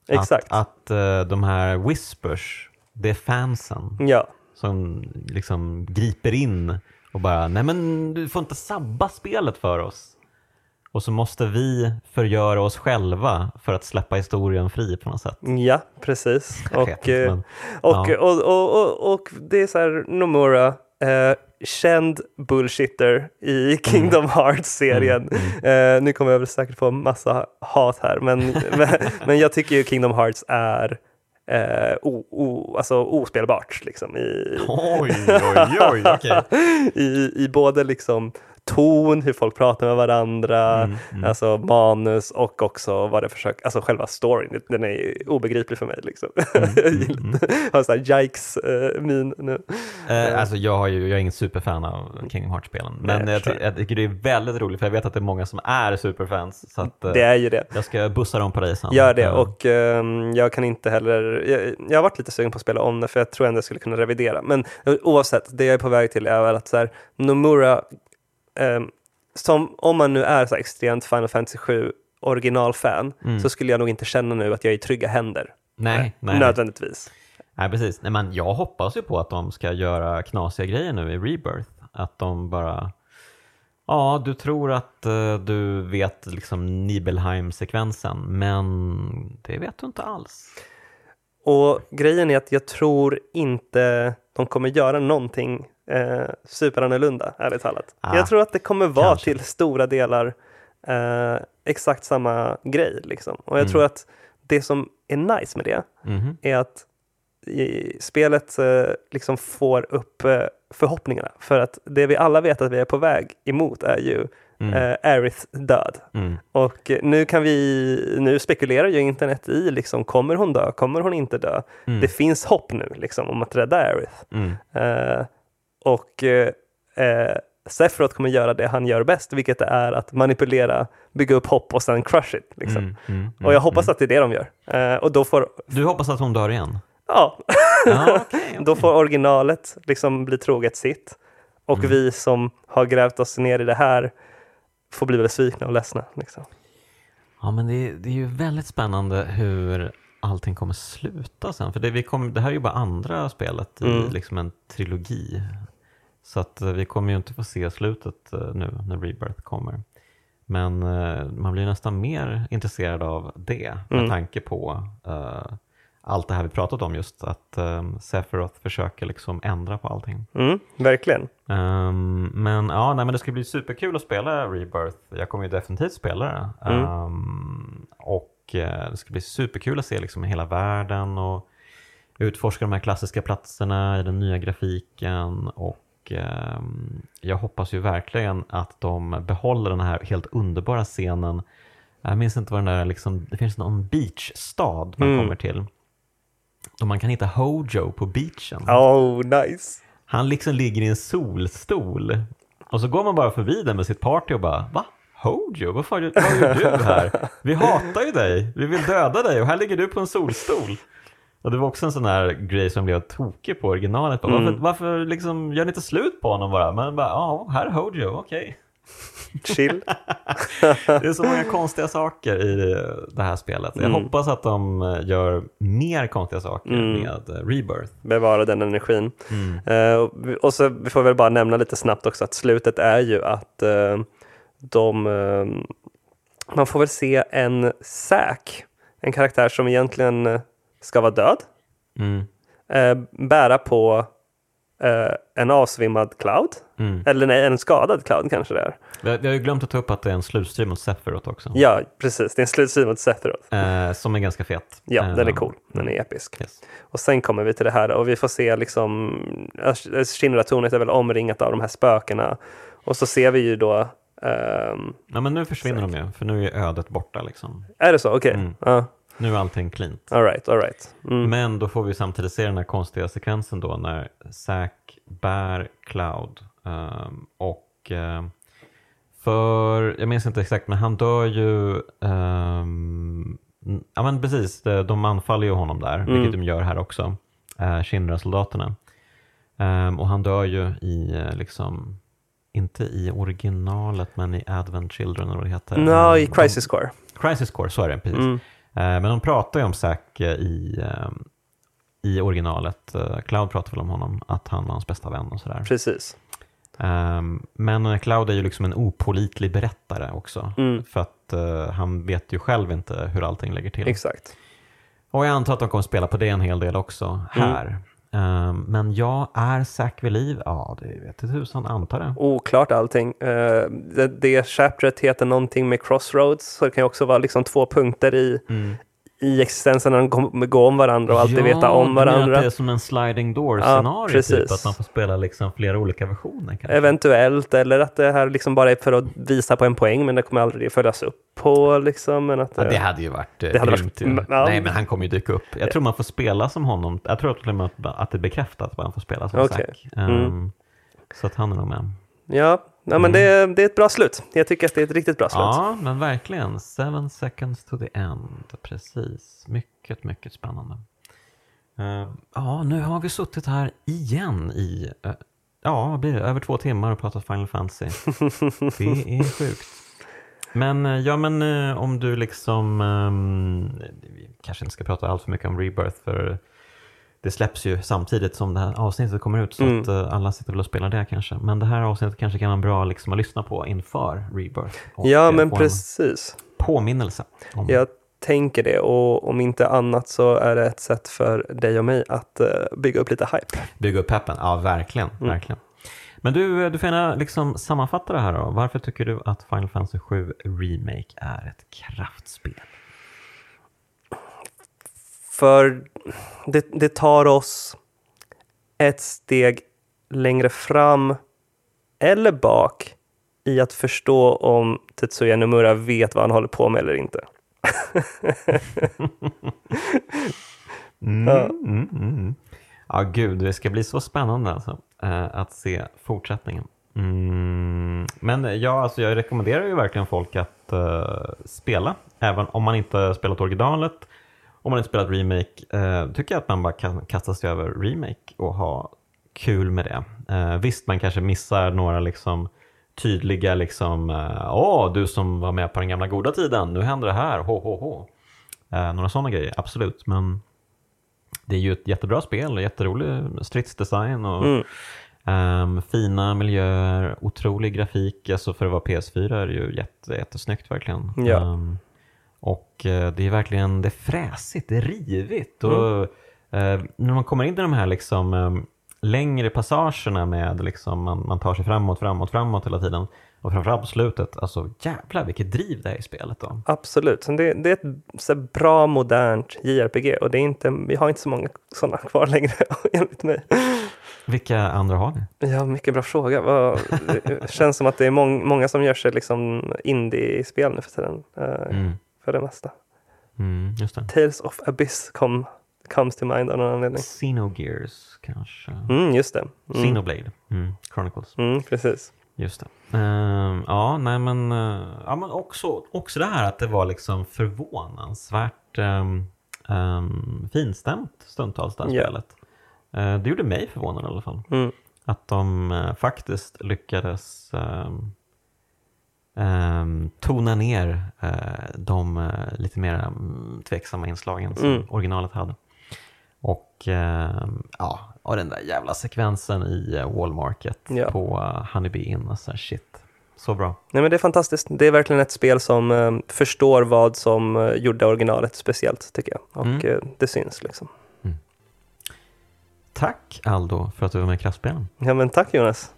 exakt. Att, att eh, de här whispers, det är fansen Ja, som liksom griper in och bara, nej men du får inte sabba spelet för oss. Och så måste vi förgöra oss själva för att släppa historien fri på något sätt. ja precis. Och, inte, eh, men, Och, Ja. och, och, och, och det är så här, Nomura, eh, känd bullshitter i Kingdom Hearts-serien. Mm, Eh, nu kommer jag väl säkert få massa hat här, men, men, men jag tycker ju Kingdom Hearts är eh, o, o, alltså ospelbart liksom, i, Oj, oj, oj, okej. i, i både liksom ton, hur folk pratar med varandra, Mm, mm. alltså manus och också vad det försöker, alltså själva storyn, den är obegriplig för mig liksom. Mm, jag gillar inte- har sån här yikes uh, min nu. Eh, alltså jag, har ju, jag är ingen superfan av Kingdom Hearts-spelen, men Nej, jag jag, jag tycker det är väldigt roligt för jag vet att det är många som är superfans. Så att, eh, Det är ju det. jag ska bussa dem på dig sen. Gör det Eh, och ehm, jag kan inte heller, jag, jag har varit lite sugen på att spela om det för jag tror ändå jag skulle kunna revidera. Men eh, oavsett, det jag är på väg till är väl att så här, Nomura, ehm, som om man nu är så extremt Final Fantasy 7 originalfan så skulle jag nog inte känna nu att jag är i trygga händer. Nej, nej, nej. Nödvändigtvis. nej, precis. Nej, men jag hoppas ju på att de ska göra knasiga grejer nu i Rebirth. Att de bara... Ja, du tror att eh, du vet liksom Nibelheim-sekvensen, men det vet du inte alls. Och grejen är att jag tror inte de kommer göra någonting eh, superannorlunda, ärligt talat. Ah, jag tror att det kommer vara kanske. till stora delar eh, exakt samma grej. Liksom. Och jag Mm. tror att det som är nice med det Mhm. är att i, spelet eh, liksom får upp eh, förhoppningarna. För att det vi alla vet att vi är på väg emot är ju Mm. eh, Aerith död. Mm. Och nu kan vi, nu spekulerar ju internet i liksom, kommer hon dö, kommer hon inte dö? Mm. Det finns hopp nu liksom om att rädda Aerith. Mm. Eh, och eh, eh, Sephiroth kommer göra det han gör bäst, vilket är att manipulera, bygga upp hopp och sen crush it. Liksom. Mm. Mm. Och jag hoppas att det är det de gör. Eh, och då får, Du hoppas att hon dör igen? ja, Ja, okej. då får originalet liksom bli troget sitt. Och Mm. vi som har grävt oss ner i det här får bli besvikna och ledsna. Liksom. Ja, men det är, det är ju väldigt spännande hur allting kommer sluta sen. För det, vi kom, det här är ju bara andra spelet i Mm. liksom en trilogi. Så att eh, vi kommer ju inte få se slutet eh, nu när Rebirth kommer. Men eh, man blir nästan mer intresserad av det med Mm. tanke på eh, allt det här vi pratat om just. Att eh, Sephiroth försöker liksom ändra på allting. Mm, verkligen. Ehm, men ja, nej, men det ska bli superkul att spela Rebirth. Jag kommer ju definitivt spela det. Mm. Ehm, och eh, det ska bli superkul att se liksom hela världen och utforska de här klassiska platserna i den nya grafiken. Och ehm, jag hoppas ju verkligen att de behåller den här helt underbara scenen. Jag minns inte vad den där, liksom, det finns någon beachstad man Mm. kommer till. Då man kan hitta Hojo på beachen. Oh, nice. Han liksom ligger i en solstol. Och så går man bara förbi den med sitt party och bara Va? Hojo? Vad, fan, gör du här? Vi hatar ju dig. Vi vill döda dig och här ligger du på en solstol. Och det var också en sån här grej som blev tokig på originalet. Bara, Mm. Varför, varför liksom gör ni inte slut på honom bara? Men bara, ja, här är Hojo, okej. Chill. Det är så många konstiga saker i det här spelet. Jag Mm. hoppas att de eh, gör mer konstiga saker Mm. med eh, Rebirth. Bevara den energin. Mm. Eh, och vi- så vi får väl bara nämna lite snabbt också att slutet är ju att eh, de... Eh, man får väl se en Zack, en karaktär som egentligen ska vara död, Mm. eh, bära på eh, en avsvimmad Cloud. Mm. Eller nej, en skadad Cloud kanske det är. Vi har vi har ju glömt att ta upp att det är en slutstream mot Sephiroth också. Ja, precis. Det är en slutsida mot Sephiroth. Eh, som är ganska fet. Ja, den är Eh, cool. Den är episk. Yes. Och sen kommer vi till det här och vi får se liksom Shinra-tornet är väl omringat av de här spökena. Och så ser vi ju då ehm, Ja, men nu försvinner de ju, för nu är ödet borta liksom. Är det så? Okej. Mm. Ja, Nu är allting cleant. all right, all right. Mm. Men då får vi samtidigt se den här konstiga sekvensen då när Zack bär Cloud. ehm, och ehm, för, jag minns inte exakt, men han dör ju, n- ja men precis, de, anfaller ju honom där, Mm. vilket de gör här också, uh, Shinra-soldaterna. Ehm, och han dör ju i, eh, liksom, inte i originalet, men i Advent Children eller vad det heter. Nå, i Crisis Core. Crisis Core, så är det, precis. Mm. Eh, Men de pratar ju om Zack eh, i, eh, i originalet. Cloud pratar väl om honom, att han var hans bästa vän och sådär. Precis. Ehm, Men Cloud är ju liksom en opolitlig berättare också. Mm. För att han vet ju själv inte hur allting lägger till. Exakt. Och jag antar att de kommer spela på det en hel del också här. Ehm, men ja, är Zack vid liv? Ja, det vet inte tusan, antar det. Oklart allting. Eh, det, det chapteret heter någonting med Crossroads. Så det kan ju också vara liksom två punkter i, Mm. I existensen när de kommer gå om varandra och alltid veta om varandra. att det är som en sliding door-scenario, typ, precis. att man får spela liksom flera olika versioner. Kanske. Eventuellt, eller att det här liksom bara är för att visa på en poäng men det kommer aldrig följas upp på. Liksom, men att, Ja, det eh, hade ju varit eh, Det hade grymt. varit- ja. Nej, men han kommer ju dyka upp. Jag tror man får spela som honom. Jag tror till och med att, det är bekräftat att man får spela som Okej. Zack. Mm. Ehm, Så att han är nog med. Ja, ja men det, det är ett bra slut. Jag tycker att det är ett riktigt bra slut. Ja, men verkligen. Seven seconds to the end. Precis. Mycket, mycket spännande. Eh, Ja, nu har vi suttit här igen i eh, ja, blir det? över två timmar och pratat Final Fantasy. Det är sjukt. Men, eh, ja, men eh, om du liksom, ehm, vi kanske inte ska prata allt för mycket om Rebirth för det släpps ju samtidigt som det här avsnittet kommer ut så Mm. att eh, alla sitter väl och spelar det kanske. Men det här avsnittet kanske kan vara bra liksom, att lyssna på inför Rebirth. Ja, eh, men precis. Påminnelse. Om, Jag tänker det och om inte annat så är det ett sätt för dig och mig att eh, bygga upp lite hype. Bygga upp peppen, ja verkligen. Mm. verkligen. Men du, du får gärna liksom sammanfatta det här då. Varför tycker du att Final Fantasy 7 Remake är ett kraftspel? För det, det tar oss ett steg längre fram eller bak i att förstå om Tetsuya Nomura vet vad han håller på med eller inte. Mm, Ja. mm, mm. Ja, gud, det ska bli så spännande alltså, eh, att se fortsättningen. Mm. Men ja, alltså jag rekommenderar ju verkligen folk att eh, spela, även om man inte spelat originalet. Om man inte spelat remake, eh, tycker jag att man bara kan kasta sig över remake och ha kul med det. Eh, visst, man kanske missar några liksom tydliga liksom, eh, åh, du som var med på den gamla goda tiden, nu händer det här, ho, ho, ho. Eh, några sådana grejer, absolut. Men det är ju ett jättebra spel, jätterolig stridsdesign och Mm. ehm, fina miljöer, otrolig grafik. Alltså för att vara PS4 är det ju jätte, jättesnyggt verkligen. Ja. Ehm, och eh, det är verkligen det är fräsigt, det är rivigt. Mm. Och, eh, när man kommer in i de här liksom, ehm, längre passagerna med liksom, man, man tar sig framåt, framåt, framåt hela tiden. Och framförallt på slutet, alltså jävlar vilket driv det är i spelet då. Absolut, så det, det är ett så bra modernt JRPG och det är inte, vi har inte så många sådana kvar längre enligt mig. Vilka andra har ni? Ja, mycket bra fråga. Det känns som att det är mång, många som gör sig liksom indie-spel nu för tiden. eh, Mm. För det mesta. Mm, det. Tales of Abyss kom, comes to mind av någon anledning. Xenogears kanske? Mm, just det. Mm. Xenoblade mm. Chronicles. Mm, precis. Just det. Ehm, ja, nej men, eh, ja, men också, också det här att det var liksom förvånansvärt um, um, finstämt stundtals det här Ja. spelet. Eh, det gjorde mig förvånad i alla fall. Mm. Att de eh, faktiskt lyckades ehm, ehm, tona ner eh, de eh, lite mer um, tveksamma inslagen som Mm. originalet hade. Och ehm, ja, och den där jävla sekvensen i uh, Wallmarket Ja. på uh, Honeybee Inn. Alltså, shit, så bra. Nej, men det är fantastiskt. Det är verkligen ett spel som eh, förstår vad som eh, gjorde originalet speciellt, tycker jag. Och Mm. eh, det syns liksom. Tack Aldo för att du var med i Kraftspelen. Ja, men tack Jonas.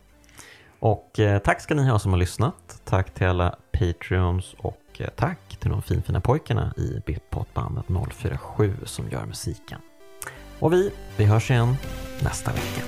Och eh, tack ska ni ha som har lyssnat. Tack till alla Patreons och eh, tack till de finfina pojkarna i Bitpotbandet 047 som gör musiken. Och vi, vi hörs igen nästa vecka.